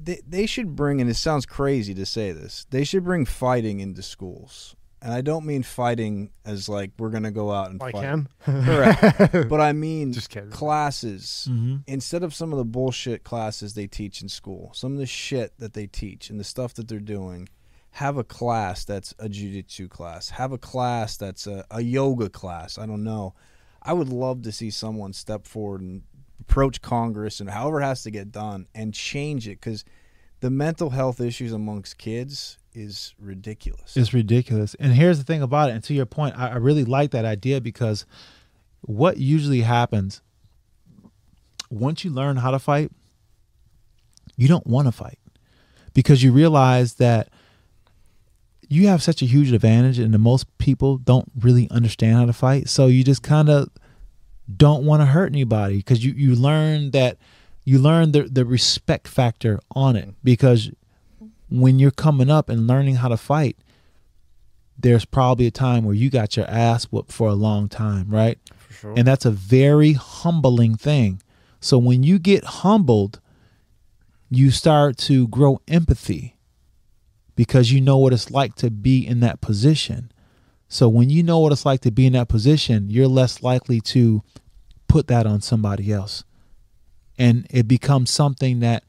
they they should bring. And it sounds crazy to say this. They should bring fighting into schools, and I don't mean fighting as like we're gonna go out and like fight. him. Correct. but I mean Just kidding. classes hmm instead of some of the bullshit classes they teach in school, some of the shit that they teach and the stuff that they're doing, have a class that's a jiu-jitsu class. Have a class that's a, a yoga class. I don't know. I would love to see someone step forward and approach Congress and however it has to get done and change it because the mental health issues amongst kids is ridiculous. It's ridiculous. And here's the thing about it. And to your point, I, I really like that idea because what usually happens once you learn how to fight, you don't want to fight because you realize that you have such a huge advantage and the most people don't really understand how to fight. So you just kind of don't want to hurt anybody because you, you learn that you learn the, the respect factor on it because when you're coming up and learning how to fight, there's probably a time where you got your ass whooped for a long time, right? For sure. And that's a very humbling thing. So when you get humbled, you start to grow empathy because you know what it's like to be in that position. So when you know what it's like to be in that position, you're less likely to put that on somebody else. And it becomes something that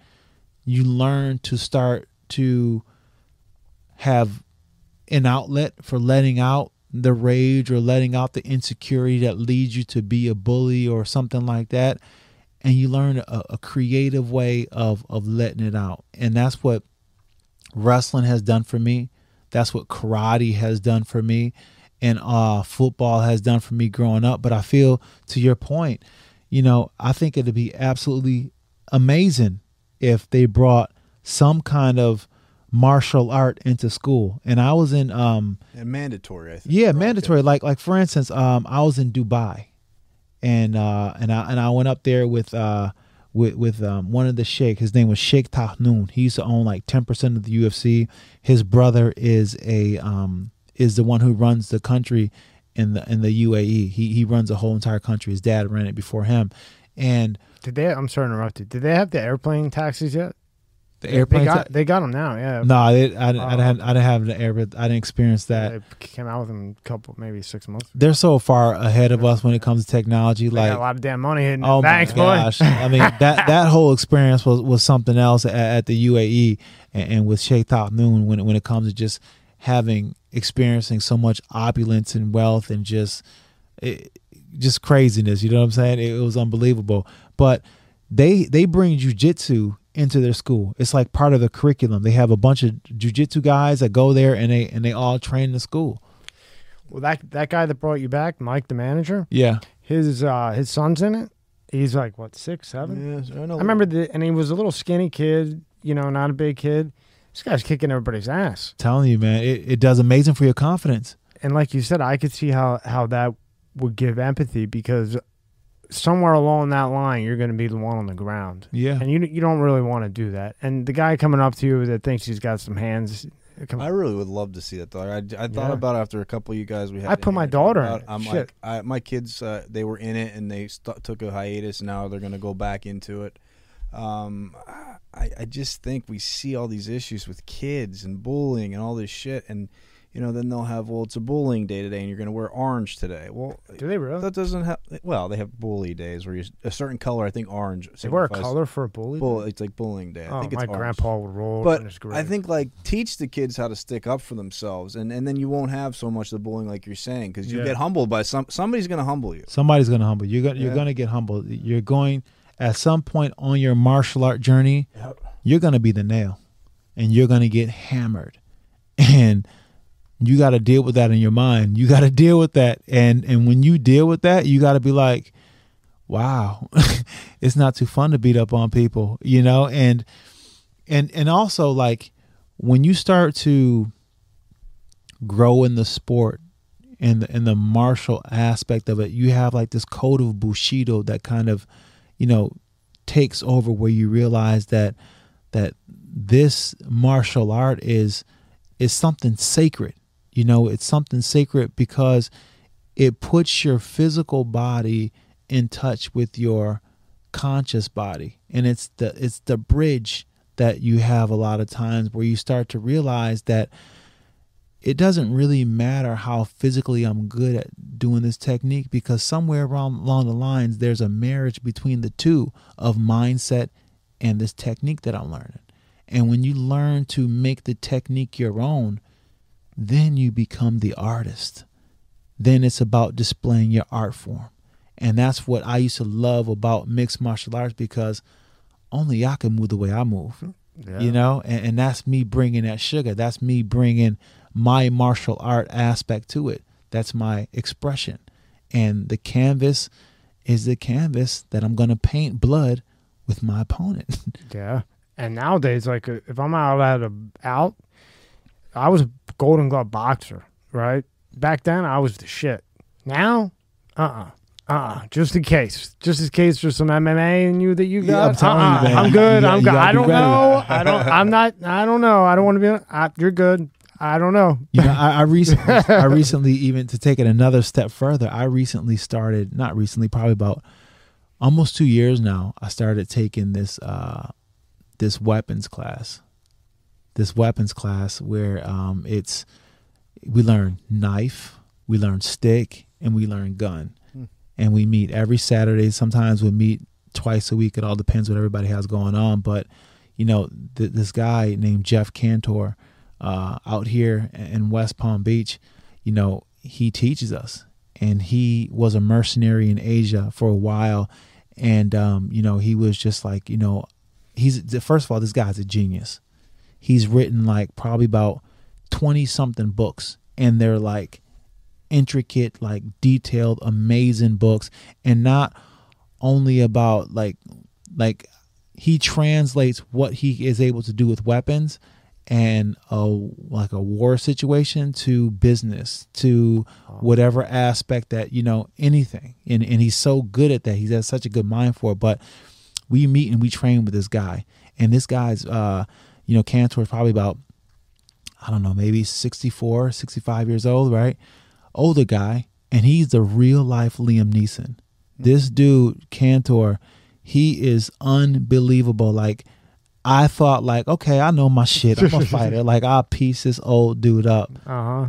you learn to start to have an outlet for letting out the rage or letting out the insecurity that leads you to be a bully or something like that and you learn a, a, creative way of of letting it out and that's what wrestling has done for me. That's what karate has done for me. And uh football has done for me growing up. But i feel to your point you know i think it'd be absolutely amazing if they brought some kind of martial art into school. And i was in um and mandatory i think. Yeah mandatory. Kids. like like for instance um i was in dubai. And uh and i and i went up there with uh with with um, one of the sheikh. His name was sheikh tahnoon he used to own like 10% of the ufc his brother is a um is the one who runs the country in the in the uae he he runs the whole entire country. His dad ran it before him. And did they i'm sorry to interrupt you. Did they have the airplane taxis yet the airplane. They got, they got them now. Yeah. No, I, oh, didn't, I, didn't, I, didn't, I didn't have the air, but I didn't experience that. They came out with them a couple, maybe six months. Ago. They're so far ahead of us when it comes to technology. They like a lot of damn money hitting. Oh my gosh! I mean that that whole experience was was something else at, at the UAE and, and with Sheikh noon when when it comes to just having experiencing so much opulence and wealth and just it, just craziness. You know what I'm saying? It, it was unbelievable. But they they bring jujitsu into their school. It's like part of the curriculum. They have a bunch of jujitsu guys that go there and they and they all train in the school. Well, that that guy that brought you back, Mike, the manager. Yeah, his uh, his son's in it. He's like what six, seven? Yeah, I, know. I remember the, and he was a little skinny kid. You know, not a big kid. This guy's kicking everybody's ass. Telling you, man, it, it does amazing for your confidence. And like you said, I could see how how that would give empathy because somewhere along that line, you're going to be the one on the ground. Yeah, and you you don't really want to do that. And the guy coming up to you that thinks he's got some hands. I really would love to see that though. I, I thought yeah. about after a couple of you guys we had. I put my daughter. In I'm Shit. like, I, my kids, uh, they were in it and they st- took a hiatus. Now they're going to go back into it. Um, I, I just think we see all these issues with kids and bullying and all this shit, and you know, then they'll have, well, it's a bullying day today, and you're going to wear orange today. Well, do they really? That doesn't have. Well, they have bully days where you a certain color. I think orange. They wear a color for a bully. Bull, it's like bullying day. I oh, think it's my orange. grandpa would roll. But I think like teach the kids how to stick up for themselves, and, and then you won't have so much the bullying like you're saying because you Yeah. get humbled by some. Somebody's going to humble you. somebody's going to humble you. You're going you're Yeah. going to get humbled. You're going at some point on your martial art journey. Yep. You're going to be the nail, and you're going to get hammered, and you got to deal with that in your mind. You got to deal with that, and and when you deal with that, you got to be like, wow, it's not too fun to beat up on people, you know, and and and also like when you start to grow in the sport and the and the martial aspect of it, you have like this code of bushido that kind of, you know, takes over where you realize that that this martial art is is something sacred. You know, it's something sacred because it puts your physical body in touch with your conscious body. And it's the it's the bridge that you have a lot of times where you start to realize that it doesn't really matter how physically I'm good at doing this technique because somewhere around along the lines there's a marriage between the two of mindset and this technique that I'm learning. And when you learn to make the technique your own, then you become the artist. Then it's about displaying your art form. And that's what I used to love about mixed martial arts because only I can move the way I move. Yeah. you know and, and that's me bringing that sugar that's me bringing my martial art aspect to it that's my expression and the canvas is the canvas that i'm going to paint blood with my opponent Yeah. And nowadays, like uh, if I'm out at a out, I was a Golden Glove boxer, right? Back then, I was the shit. Now, uh, uh-uh. uh, just in case, just in case there's some MMA in you that you Yeah, got. I'm telling you, uh-uh. man. I'm good. got- I'm you good. gotta I be don't know. I don't. I'm not. I don't know. I don't want to be. I, you're good. I don't know. you know i, I recently i recently even to take it another step further i recently started not recently probably about almost two years now i started taking this uh this weapons class this weapons class where um it's we learn knife we learn stick and we learn gun and we meet every saturday sometimes we meet twice a week it all depends what everybody has going on but you know th- this guy named jeff cantor uh, out here in West Palm Beach, you know, he teaches us. And he was a mercenary in Asia for a while. And, um, you know, he was just like, you know, he's, first of all, this guy's a genius. He's written like probably about 20 something books. And they're like intricate, like detailed, amazing books. And not only about like, like, he translates what he is able to do with weapons and a like a war situation to business to whatever aspect that you know anything and and he's so good at that he has such a good mind for it but we meet and we train with this guy and this guy's uh you know cantor is probably about i don't know maybe 64 65 years old right older guy and he's the real life liam neeson this dude cantor he is unbelievable like I thought like, okay, I know my shit. I'm a fighter. Like I'll piece this old dude up. Uh huh.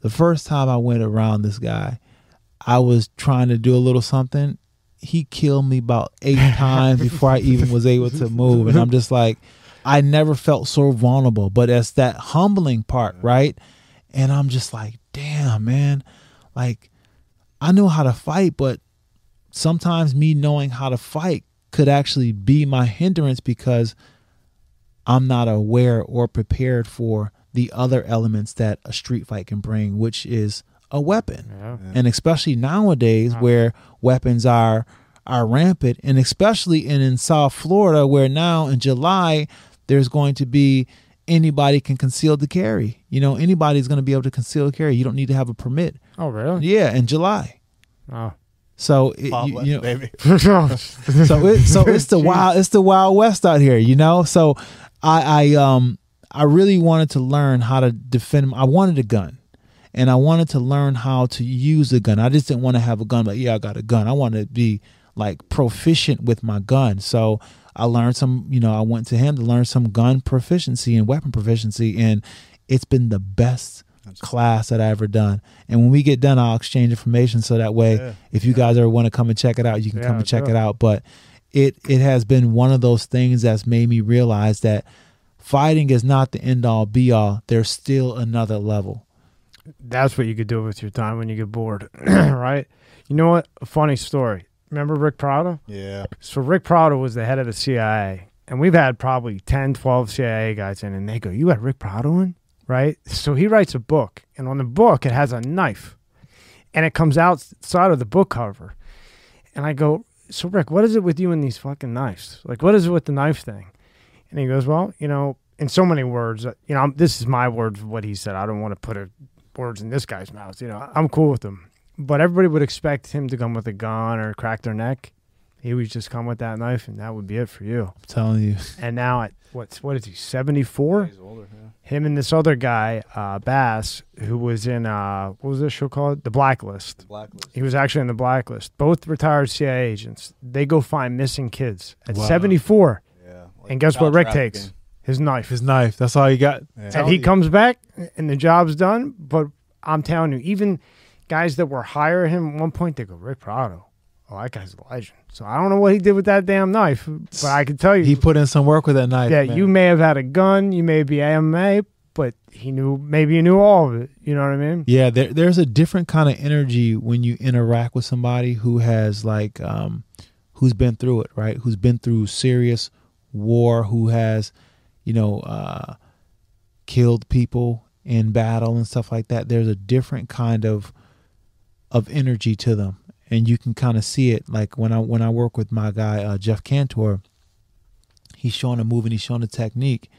The first time I went around this guy, I was trying to do a little something. He killed me about eight times before I even was able to move. And I'm just like, I never felt so vulnerable. But it's that humbling part, right? And I'm just like, damn, man. Like, I know how to fight, but sometimes me knowing how to fight could actually be my hindrance because I'm not aware or prepared for the other elements that a street fight can bring, which is a weapon. Yeah. And especially nowadays where weapons are are rampant and especially in, in South Florida where now in July there's going to be anybody can conceal the carry. You know, anybody's going to be able to conceal carry. You don't need to have a permit. Oh really? Yeah, in July. Oh. So it, Wild you, West, you know, baby. so it, so it's the wild it's the wild west out here, you know. So I I um I really wanted to learn how to defend. I wanted a gun, and I wanted to learn how to use a gun. I just didn't want to have a gun but yeah I got a gun. I wanted to be like proficient with my gun. So I learned some. You know I went to him to learn some gun proficiency and weapon proficiency, and it's been the best class that I ever done. And when we get done, I'll exchange information so that way, Yeah. if you guys ever want to come and check it out, you can Yeah, come and check do it it. out. But it it has been one of those things that's made me realize that fighting is not the end all be all. There's still another level. That's what you could do with your time when you get bored, right? You know what? A funny story. Remember Rick Prado? Yeah. So Rick Prado was the head of the CIA, and we've had probably 10, 12 CIA guys in, and they go, "You had Rick Prado in, right?" So he writes a book, and on the book it has a knife, and it comes outside of the book cover, and I go, "So Rick, what is it with you and these fucking knives? Like, what is it with the knife thing?" And he goes, "Well, you know, in so many words, uh, you know, I'm, this is my words what he said. I don't want to put a, words in this guy's mouth. You know, I'm cool with him, but everybody would expect him to come with a gun or crack their neck." He would just come with that knife, and that would be it for you. I'm telling you. And now at what's what is he seventy four? He's older. Yeah. Him and this other guy, uh, Bass, who was in uh, what was this show called? The Blacklist. Blacklist. He was actually in the Blacklist. Both retired CIA agents. They go find missing kids at Wow. seventy four. Yeah. like And guess what Rick takes? His knife. His knife. That's all he got. Yeah. and he you. comes back and the job's done. But I'm telling you, even guys that were hiring him at one point, they go, Rick Prado. Oh, that guy's a legend. So I don't know what he did with that damn knife, but I can tell you, He put in some work with that knife. yeah, man. you may have had a gun, you may be MMA, but he knew maybe he knew all of it. You know what I mean? Yeah, there, there's a different kind of energy when you interact with somebody who has like um, who's been through it, right? Who's been through serious war, who has, you know, uh, killed people in battle and stuff like that. There's a different kind of of energy to them, and you can kind of see it. Like when I when I work with my guy uh, Jeff Cantor, he's showing a move and he's showing a technique.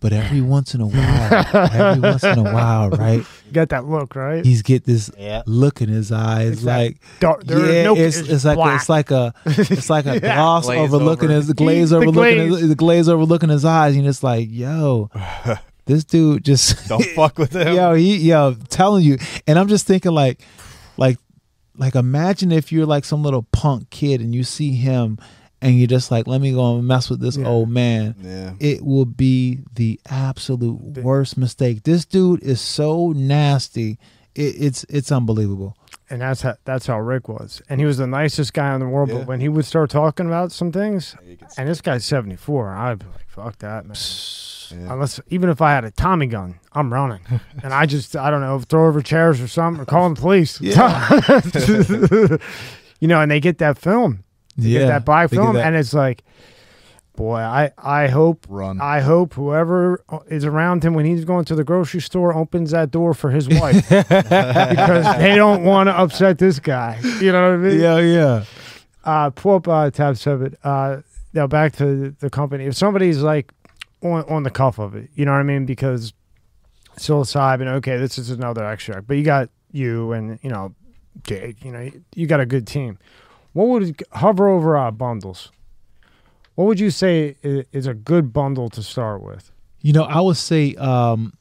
But every once in a while, every once in a while, right? You got that look, right? He's get this Yeah. look in his eyes, It's like dark- there is yeah, no- it's, it's it's like black. it's like a it's like a Yeah. gloss Glaze overlooking over. his the glaze The overlooking glaze. his, the glaze overlooking his eyes, and it's like, yo, this dude just Don't fuck with him. yo he yo I'm telling you, and I'm just thinking like, like, like imagine if you're like some little punk kid and you see him, and you're just like, let me go and mess with this Yeah. old man Yeah. it will be the absolute worst mistake. This dude is so nasty. It, it's it's unbelievable. and that's how that's how Rick was. And he was the nicest guy in the world. Yeah. But when he would start talking about some things, You and this guy's seventy four, I'd be like, "Fuck that, man." Yeah. Unless even if I had a Tommy gun, I'm running, and I just I don't know throw over chairs or something or calling the police. you know, and they get that film, they get that get film, that- and it's like, boy, I I hope Run. I hope whoever is around him when he's going to the grocery store opens that door for his wife because they don't want to upset this guy. You know what I mean? yeah, yeah. Uh, pull up uh, tab seven. Uh, now back to the company. If somebody's like on on the cuff of it, you know what I mean? Because psilocybin, okay, this is another extract, but you got you and you know, Jake. You know, you got a good team. What would hover over our bundles? What would you say is a good bundle to start with? You know, I would say um,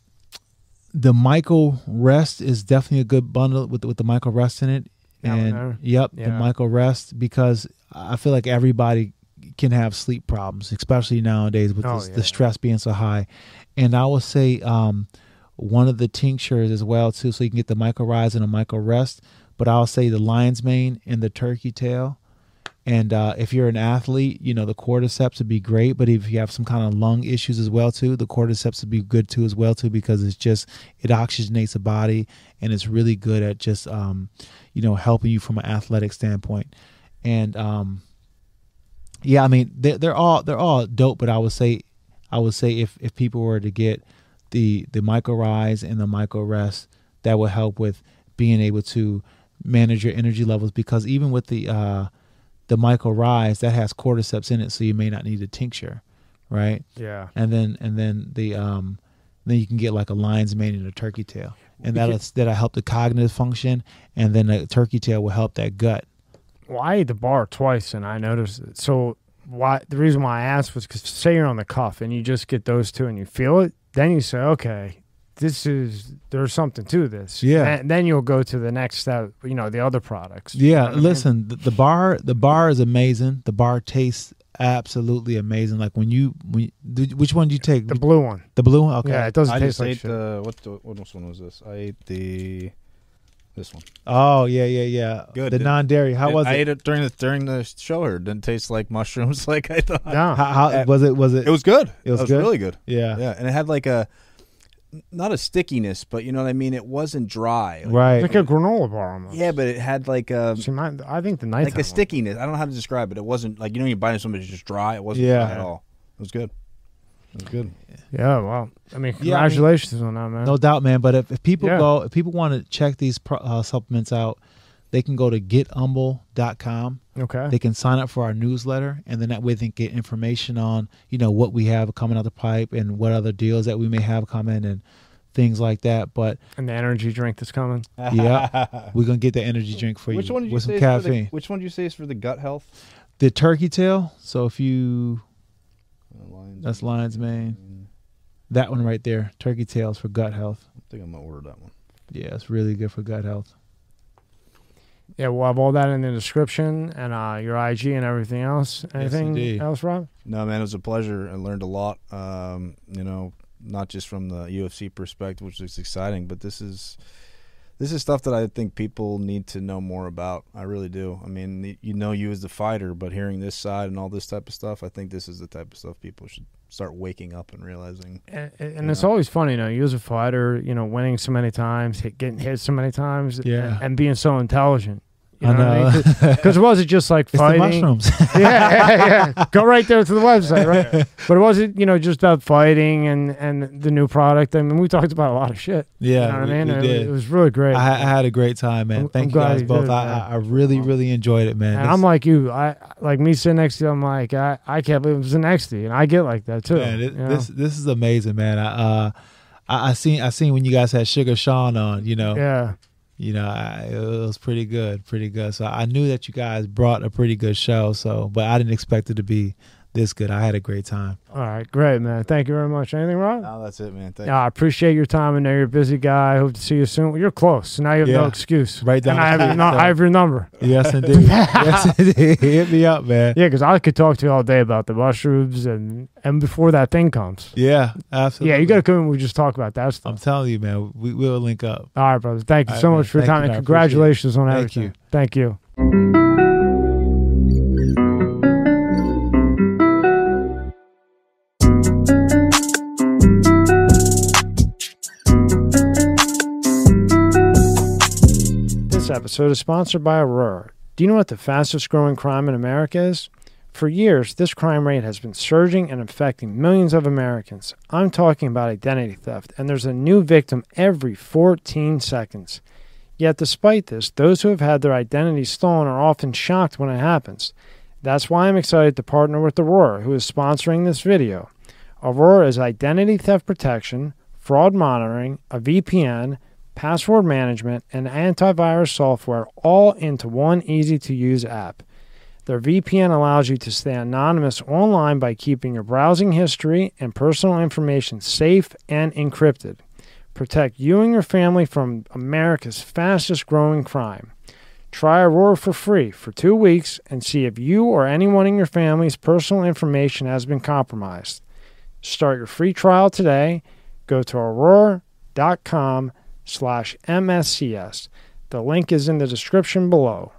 the Myco Rest is definitely a good bundle with with the Myco Rest in it. And yep, the Myco Rest because I feel like everybody can have sleep problems, especially nowadays with Oh, this, yeah. the stress being so high. And I would say um, one of the tinctures as well too, so you can get the Myco Rise and a Myco Rest. But I'll say the lion's mane and the turkey tail. And uh, if you're an athlete, you know the cordyceps would be great. But if you have some kind of lung issues as well too, the cordyceps would be good too as well too because it's just it oxygenates the body and it's really good at just um, you know helping you from an athletic standpoint. And um, yeah, I mean they're, they're all they're all dope. But I would say I would say if if people were to get the the Myco Rise and the Myco Rest, that would help with being able to manage your energy levels because even with the uh, the Myco Rise that has cordyceps in it, so you may not need a tincture, right? Yeah. And then and then the um then you can get like a lion's mane and a turkey tail, and that'll that'll help the cognitive function, and then a turkey tail will help that gut. Well, I ate the bar twice and I noticed it. So why the reason why I asked was because say you're on the cuff and you just get those two and you feel it, then you say, okay, this is there's something to this. Yeah. And then you'll go to the next step. You know, the other products. You Yeah, know what I mean? listen, the, the bar the bar is amazing. The bar tastes absolutely amazing. Like when you when you, did- which one did you take? the blue one. The blue one? Okay. Yeah, it doesn't I taste just like ate shit. the what? The, what one was this? I ate the this one. Oh yeah, yeah, yeah. Good. The non dairy. How was it? I ate it during the during the show. It didn't taste like mushrooms like I thought. no. How, how was it? Was it? It was good. It was It was good? really good. yeah. Yeah, and it had like a not a stickiness, but you know what I mean. It wasn't dry. Like- Right. like a granola bar almost. Yeah, but it had like a See, my, I think the night like a stickiness. I don't know how to describe it. It wasn't like you know you buy something it's just dry. It wasn't Yeah. dry at all. It was good. It good. Yeah, well, I mean, Yeah, I mean- congratulations on that, man. No doubt, man. But if, if people Yeah. go, if people want to check these uh, supplements out, they can go to getumbo.com. okay. They can sign up for our newsletter, and then that way they can get information on, you know, what we have coming out the pipe and what other deals that we may have coming and things like that. But and the energy drink that's coming. yeah, we're gonna get the energy drink for Which you one did you with say? some is for the, caffeine. which one do you say is for the gut health? The turkey tail. So if you, Lions. That's lion's mane. That one right there, turkey tails for gut health. I think I'm gonna order that one. Yeah, it's really good for gut health. Yeah, we'll have all that in the description and uh, your IG and everything else. Anything indeed. else, Rob? No, man, it was a pleasure. I learned a lot. Um, you know, not just from the UFC perspective, which is exciting, but this is this is stuff that I think people need to know more about. I really do. I mean, you know, you as the fighter, but hearing this side and all this type of stuff, I think this is the type of stuff people should start waking up and realizing. And, and it's Yeah. always funny, you know, you as a fighter, you know, winning so many times, hit, getting hit so many times, Yeah. and, and being so intelligent. You I know, because it wasn't just like fighting. mushrooms. yeah, yeah, yeah. Go right there to the website, right? But it wasn't, you know, just about fighting and and the new product. I mean, we talked about a lot of shit. yeah, you know what we- I mean? we It, did. it was really great. I, I had a great time, man. Thank I'm you guys you both. did, I. I I really, really enjoyed it, man. and I'm like you. I like me sitting next to you. I'm like, I, I can't believe it was next to you, and I get like that too. man, it, you know? this this is amazing, man. I uh, I, I seen I seen when you guys had Sugar Sean on. You know, yeah, you know, I, it was pretty good, pretty good. So I knew that you guys brought a pretty good show. So, but I didn't expect it to be this good. I had a great time. all right, great, man. Thank you very much. Anything wrong? No, that's it, man. Thank Yeah, I appreciate your time. I know you're a busy guy. I hope to see you soon. You're close, now you have no excuse. Right down And I have, your, no, I have your number. Yes, indeed. yes, indeed. Hit me up, man. Yeah, because I could talk to you all day about the mushrooms and and before that thing comes. Yeah, absolutely. Yeah, you got to come in. We just talk about that stuff. I'm telling you, man. We will link up. All right, brothers. Thank you All so right, much man. for your time you, and man. I appreciate it. congratulations on Thank everything. you. Thank you. Episode is sponsored by Aura. Do you know what the fastest growing crime in America is? For years, this crime rate has been surging and affecting millions of Americans. I'm talking about identity theft, and there's a new victim every 14 seconds. Yet, despite this, those who have had their identity stolen are often shocked when it happens. That's why I'm excited to partner with Aura, who is sponsoring this video. Aura is identity theft protection, fraud monitoring, a VPN, password management, and antivirus software all into one easy to use app. Their VPN allows you to stay anonymous online by keeping your browsing history and personal information safe and encrypted. Protect you and your family from America's fastest growing crime. Try Aura for free for two weeks and see if you or anyone in your family's personal information has been compromised. Start your free trial today. Go to aura.com slash MSCS. The link is in the description below.